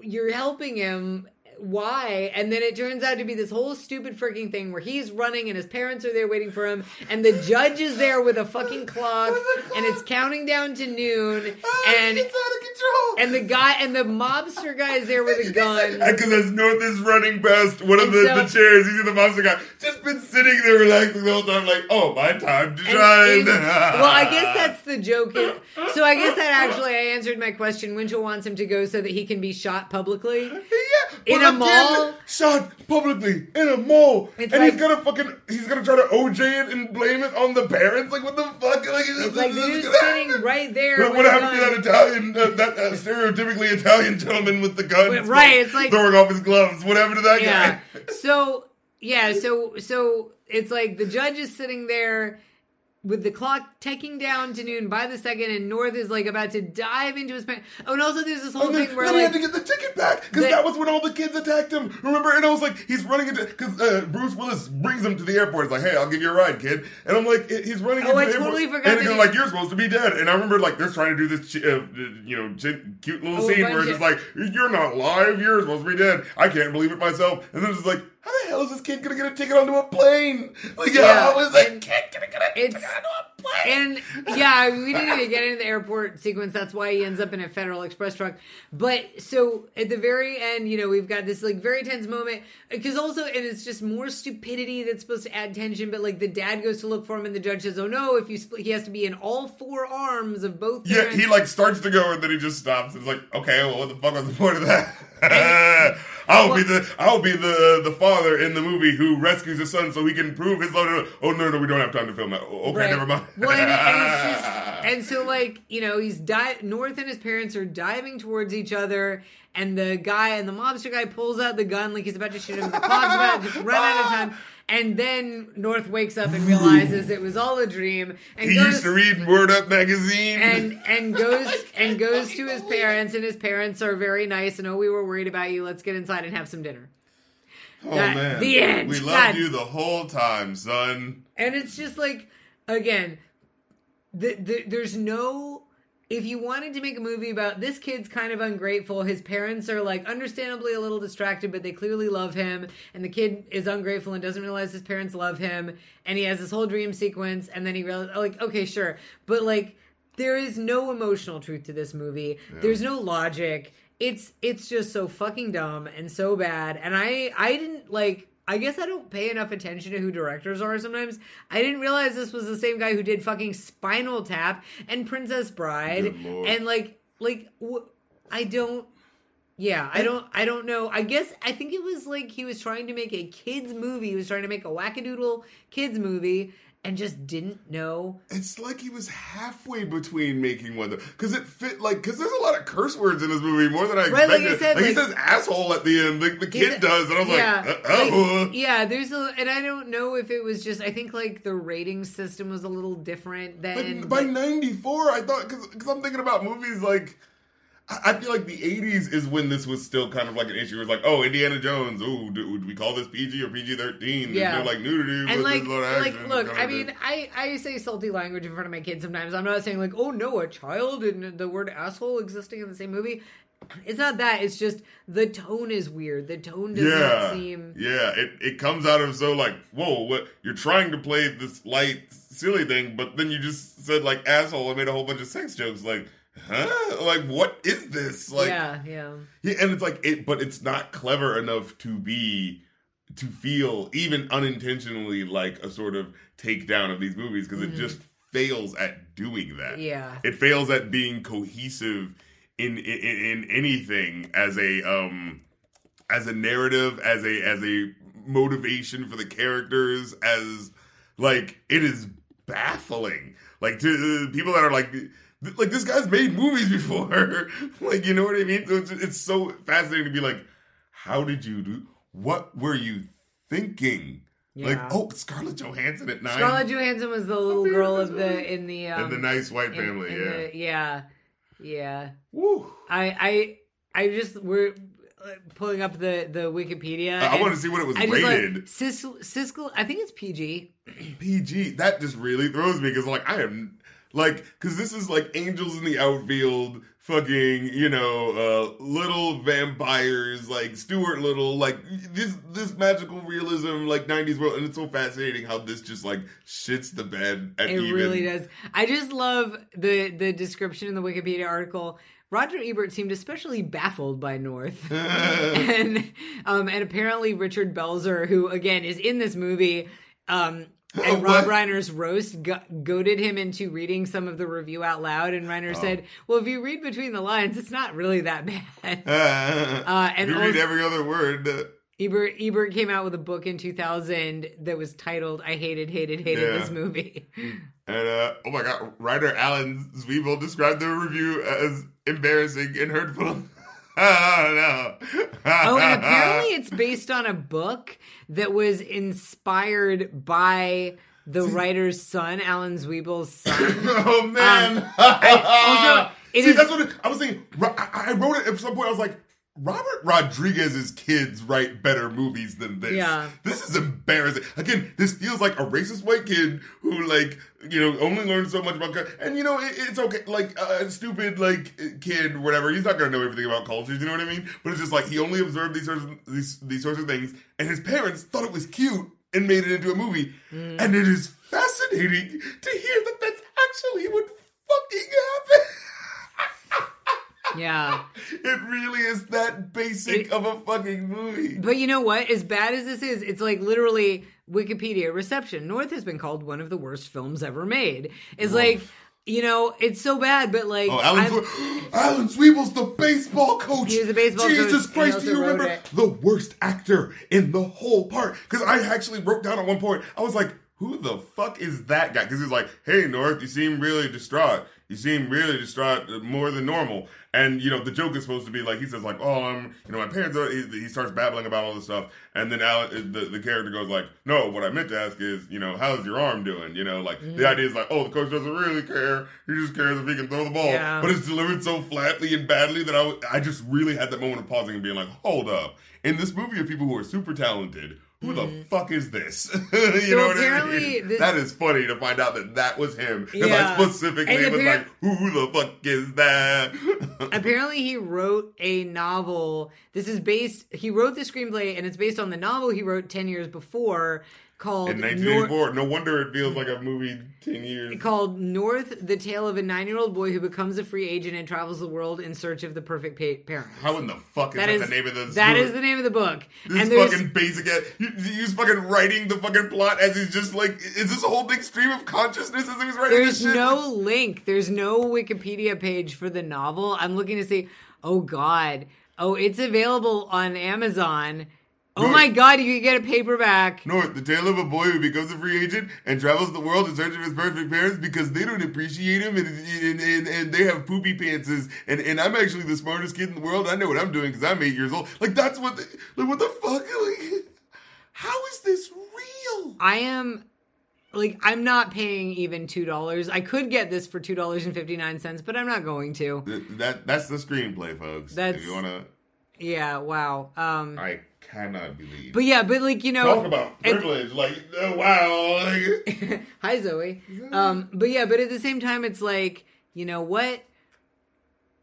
You're helping him. Why? And then it turns out to be this whole stupid freaking thing where he's running and his parents are there waiting for him, and the judge is there with a fucking clock, and it's counting down to noon, oh, and it's out of control. and the guy and the mobster guy is there with a gun. Because as North is running past one of the, so- the chairs, you see the mobster guy just been sitting there relaxing the whole time, like, oh, my time to shine. well, I guess that's the joke. So I guess that actually I answered my question. Winchell wants him to go so that he can be shot publicly. Yeah, In a mall? shot publicly in a mall, It's and like- he's gonna fucking he's gonna try to OJ it and blame it on the parents. Like what the fuck? Like It's like the dude's sitting right there. What, with what a happened to that Italian, uh, that uh, stereotypically Italian gentleman with the gun? Wait, right, it's like- throwing off his gloves. What happened to that Yeah. guy? So yeah, so so it's like the judge is sitting there with the clock ticking down to noon by the second, and North is like about to dive into his pants. Oh, and also there's this whole then, thing where then he had to get the ticket back because that was when all the kids attacked him. Remember? And I was like, he's running into because uh, Bruce Willis brings him to the airport. It's like, hey, I'll give you a ride, kid. And I'm like, he's running. Oh, into I the totally airport, forgot And they're like, you're supposed to be dead. And I remember like they're trying to do this, uh, you know, ch- cute little Oh, scene where it's just like, you're not live. You're supposed to be dead. I can't believe it myself. And then it's like. How the hell is this kid gonna get a ticket onto a plane? Like, Yeah, how is that kid gonna get a ticket onto a And yeah, we didn't even get into the airport sequence. That's why he ends up in a Federal Express truck. But so at the very end, you know, we've got this like very tense moment because also, and it's just more stupidity that's supposed to add tension. But like the dad goes to look for him, and the judge says, "Oh no, if you split, he has to be in all four arms of both." Yeah, parents." he like starts to go and then he just stops. It's like, okay, well, what the fuck was the point of that? I'll be the I'll be the the father in the movie who rescues his son so he can prove his love. Oh no, no, we don't have time to film that. Okay, Right. never mind. Well, and, and it's just, and so like you know, he's di- North and his parents are diving towards each other, and the guy and the mobster guy pulls out the gun like he's about to shoot him. The clock's about to run out of time, and then North wakes up and realizes it was all a dream, and he goes used to read Word Up magazine. and and goes and goes to his parents, and his parents are very nice and oh, we were worried about you. Let's get inside and have some dinner. oh man, the end. We loved God. you the whole time, son. And it's just like, again, the, the, there's no. If you wanted to make a movie about this kid's kind of ungrateful, his parents are like understandably a little distracted, but they clearly love him, and the kid is ungrateful and doesn't realize his parents love him, and he has this whole dream sequence, and then he realizes, like, okay, sure, but like, there is no emotional truth to this movie. There's no logic. It's it's just so fucking dumb and so bad. And I I didn't like I guess I don't pay enough attention to who directors are sometimes. I didn't realize this was the same guy who did fucking Spinal Tap and Princess Bride and like like wh- I don't yeah, I don't I don't know. I guess I think it was like he was trying to make a kids movie. He was trying to make a wackadoodle kids movie and just didn't know It's like he was halfway between making one because it fit like because there's a lot of curse words in this movie more than I Right, like expected. Said, he like- says asshole at the end. Like the kid does, and I was yeah, like, oh. like, yeah. There's a, and I don't know if it was just. I think like the rating system was a little different than. But by '94, I thought because I'm thinking about movies like I feel like the '80s is when this was still kind of like an issue. It was like, oh, Indiana Jones. Oh, do, we call this PG or PG-13? Yeah. There's no like nudity, and like, like, look, I mean, thing. I I say salty language in front of my kids sometimes. I'm not saying like, oh no, a child and the word asshole existing in the same movie. it's not that. It's just the tone is weird. The tone does yeah, not seem. yeah. It it comes out of so like, whoa, what you're trying to play this light, silly thing, but then you just said like asshole and made a whole bunch of sex jokes. Like, huh? Like, what is this? Like, yeah, yeah. And it's like it, but it's not clever enough to be to feel even unintentionally like a sort of takedown of these movies because it just fails at doing that. Mm-hmm. Yeah. it fails at being cohesive in in, in anything as a um as a narrative, as a as a motivation for the characters, as like it is baffling. Like to uh, people that are like like this guy's made movies before. like you know what I mean? So it's, it's so fascinating to be like, how did you do? What were you thinking? Like oh, Scarlett Johansson at nine Scarlett Johansson was the little girl of the in the um, and the nice white in- family. in yeah. the- yeah, yeah. Woo. I I I just we're uh, pulling up the the Wikipedia. I, and want to see what it was I rated. Sis, Siskel. I think it's PG. PG. That just really throws me because like I am like because this is like angels in the outfield, fucking you know, uh little vampires like Stuart Little, like this this magical realism like '90s world, and it's so fascinating how this just like shits the bed. At It even, really does. I just love the the description in the Wikipedia article. Roger Ebert seemed especially baffled by North, and um, and apparently Richard Belzer, who again is in this movie, um, and What? Rob Reiner's roast go- goaded him into reading some of the review out loud, and Reiner Oh. said, "Well, if you read between the lines, it's not really that bad." Uh, and you read also- every other word. uh, Ebert Ebert came out with a book in 2000 that was titled "I hated, hated, hated Yeah. this movie." And uh, oh my god, writer Alan Zweibel described the review as embarrassing and hurtful. Oh no! Oh, and apparently it's based on a book that was inspired by the writer's son, Alan Zweibel's son. oh man! Um, also, See, is- that's what it, I was thinking. Ro- I I wrote it at some point. I was like, Robert Rodriguez's kids write better movies than this. Yeah. This is embarrassing. Again, this feels like a racist white kid who, like, you know, only learned so much about, and you know, it, it's okay. Like a stupid, like kid, whatever. He's not gonna know everything about cultures. You know what I mean? But it's just like he only observed these sorts of these these sorts of things, and his parents thought it was cute and made it into a movie. Mm. And it is fascinating to hear that that's actually what fucking happened. yeah. It really is that basic It- of a fucking movie. But you know what? As bad as this is, it's like literally Wikipedia reception. North has been called one of the worst films ever made. It's like, you know, it's so bad, but like. Oh, Alan, I'm- Alan Zweibel's the baseball coach. He was the baseball Jesus coach, he Christ, do you remember it. the worst actor in the whole part? Because I actually wrote down at one point, I was like, who the fuck is that guy? Because he's like, hey, North, you seem really distraught. You seem really distraught uh, more than normal. And, you know, the joke is supposed to be like, he says, like, oh, I'm, you know, my parents are, he, he starts babbling about all this stuff. And then Alan, the, the character goes, like, no, what I meant to ask is, you know, how's your arm doing? You know, like, Mm-hmm. the idea is like, oh, the coach doesn't really care. He just cares if he can throw the ball. Yeah. But it's delivered so flatly and badly that I, w- I just really had that moment of pausing and being like, hold up. In this movie of people who are super talented, who the mm. fuck is this? you. So know what I apparently mean? this- That is funny to find out that that was him. Because Yeah. I specifically And was like, who the fuck is that? Apparently, he wrote a novel. This is based. He wrote the screenplay, and it's based on the novel he wrote ten years before, called In Nor- 1984. no wonder it feels like a movie 10 years. called North: The Tale of a Nine-Year-Old Boy Who Becomes a Free Agent and Travels the World in Search of the Perfect pa- Parent. How in the fuck is that, That is the name of the that is the name of the book. This and fucking basic ass. You, he's fucking writing the fucking plot as he's just like, is this a whole big stream of consciousness as he was writing there's this shit? no link. There's no Wikipedia page for the novel. I'm looking to see. Oh God. Oh, it's available on Amazon. Oh my God, you can get a paperback. North, the tale of a boy who becomes a free agent and travels the world in search of his perfect parents because they don't appreciate him and, and, and, and they have poopy pantses and, and I'm actually the smartest kid in the world. I know what I'm doing because I'm eight years old. Like that's what, the, like what the fuck? Like, how is this real? I am like I'm not paying even two dollars. I could get this for two dollars and fifty nine cents, but I'm not going to. Th- That that's the screenplay, folks. That's- if you wanna, Yeah, wow. Um I cannot believe. but yeah, but like you know Talk about privilege, like oh, wow. Hi Zoe. Um but yeah, but at the same time it's like, you know what?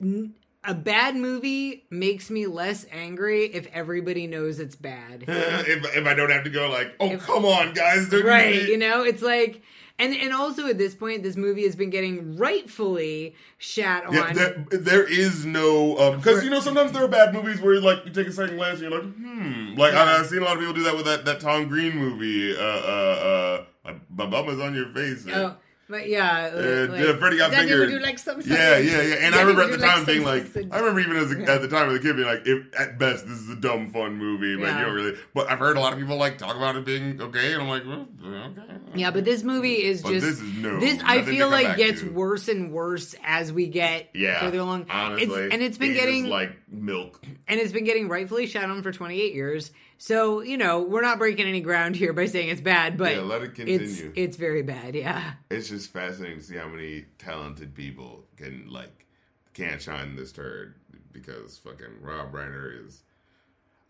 N- a bad movie makes me less angry if everybody knows it's bad. if, if I don't have to go like, oh come on, guys, don't right? You You know, it's like. And, and also at this point, this movie has been getting rightfully shat on. Yeah, there, there is no because you know sometimes there are bad movies where like you take a second glance and you're like, hmm. Like I, I've seen a lot of people do that with that that Tom Green movie. Uh, uh, uh, my bum is on your face. oh, but yeah, Uh, like, yeah, Freddie got Daddy, fingered. would you like some Yeah, yeah, yeah. And I remember at the time some being like, sausage? I remember even as a, Yeah. at the time as a kid being like, if, at best this is a dumb fun movie, but Yeah. you don't really. But I've heard a lot of people like talk about it being okay, and I'm like, well, okay. Yeah, but this movie is But just this is no. this. I feel like gets to. worse and worse as we get Yeah, further along. honestly, it's, and it's been It getting like milk. and it's been getting rightfully shot on for 28 years. So you know we're not breaking any ground here by saying it's bad, but Yeah, let it continue. it's very bad. Yeah, It's just fascinating to see how many talented people can like can't shine this turd because fucking Rob Reiner is.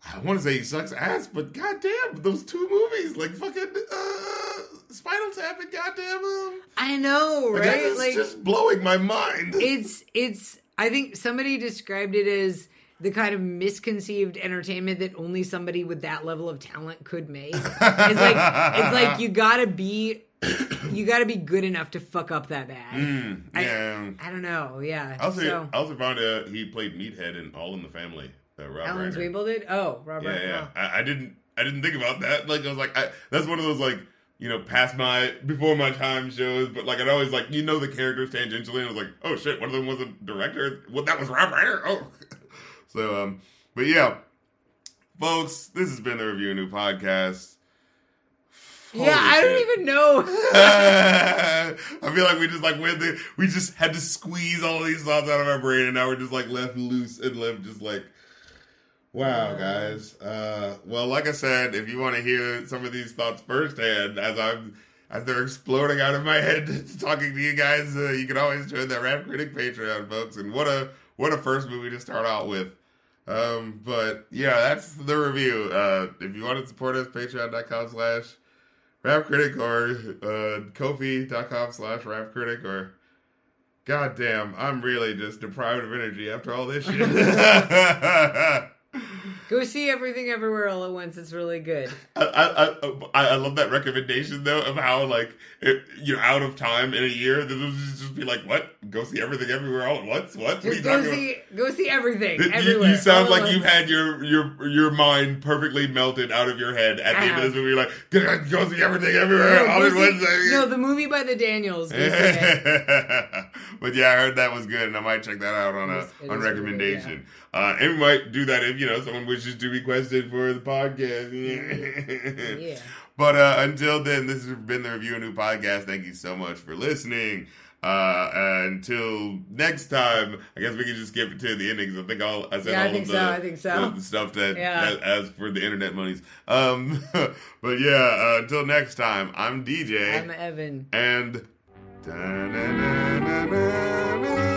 I want to say he sucks ass, but goddamn, those two movies, like fucking uh, Spinal Tap and goddamn, um, I know, like, that right? Like just blowing my mind. it's it's. I think somebody described it as the kind of misconceived entertainment that only somebody with that level of talent could make. It's like it's like you gotta be you gotta be good enough to fuck up that bad. Mm, I- yeah. I don't know. Yeah. I also, so I also found uh, he played Meathead in All in the Family. Uh, Rob Alan. Zweibel did. Oh, Robert. Yeah, yeah. I, I didn't. I didn't think about that. Like I was like, I, that's one of those like you know past my before my time shows. But like I'd always like you know the characters tangentially. And I was like, oh shit, one of them was a director. Well, that was Rob Reiner. Oh, so um, but yeah, folks, this has been the Review a New Podcast. Yeah, Holy I don't even know. I feel like we just like went there. We just had to squeeze all of these thoughts out of our brain, and now we're just like left loose and left just like. Wow, guys. Uh, well, like I said, if you want to hear some of these thoughts firsthand, as I'm as they're exploding out of my head, talking to you guys, uh, you can always join the Rap Critic Patreon, folks. And what a what a first movie to start out with. Um, but yeah, that's the review. Uh, if you want to support us, patreon.com slash rap critic or uh, kofi.com slash rap critic or God damn, I'm really just deprived of energy after all this shit. Go see everything everywhere all at once. It's really good. I, I, I, I love that recommendation though of how like it, you're out of time in a year. This would just be like, what? Go see everything everywhere all at once? What? What are you go see go see everything about? You- everywhere. You, sound like you've had your your your mind perfectly melted out of your head at the end of this movie. You're like, go, see everything everywhere No, all at once. no, the movie by the Daniels. Go see it. but yeah, I heard that was good, and I might check that out on a on is really recommendation. uh, and we might do that if you know someone wishes to request it for the podcast. Yeah. But uh, until then, this has been the Review a New Podcast. Thank you so much for listening. Uh, until next time, I guess we can just skip to the endings. I think I'll, I said Yeah, I all think of the, so, I think so. the stuff that, Yeah. that as for the internet monies. Um, but yeah, uh, until next time, I'm DJ I'm Evan. and. Da-na-na-na-na.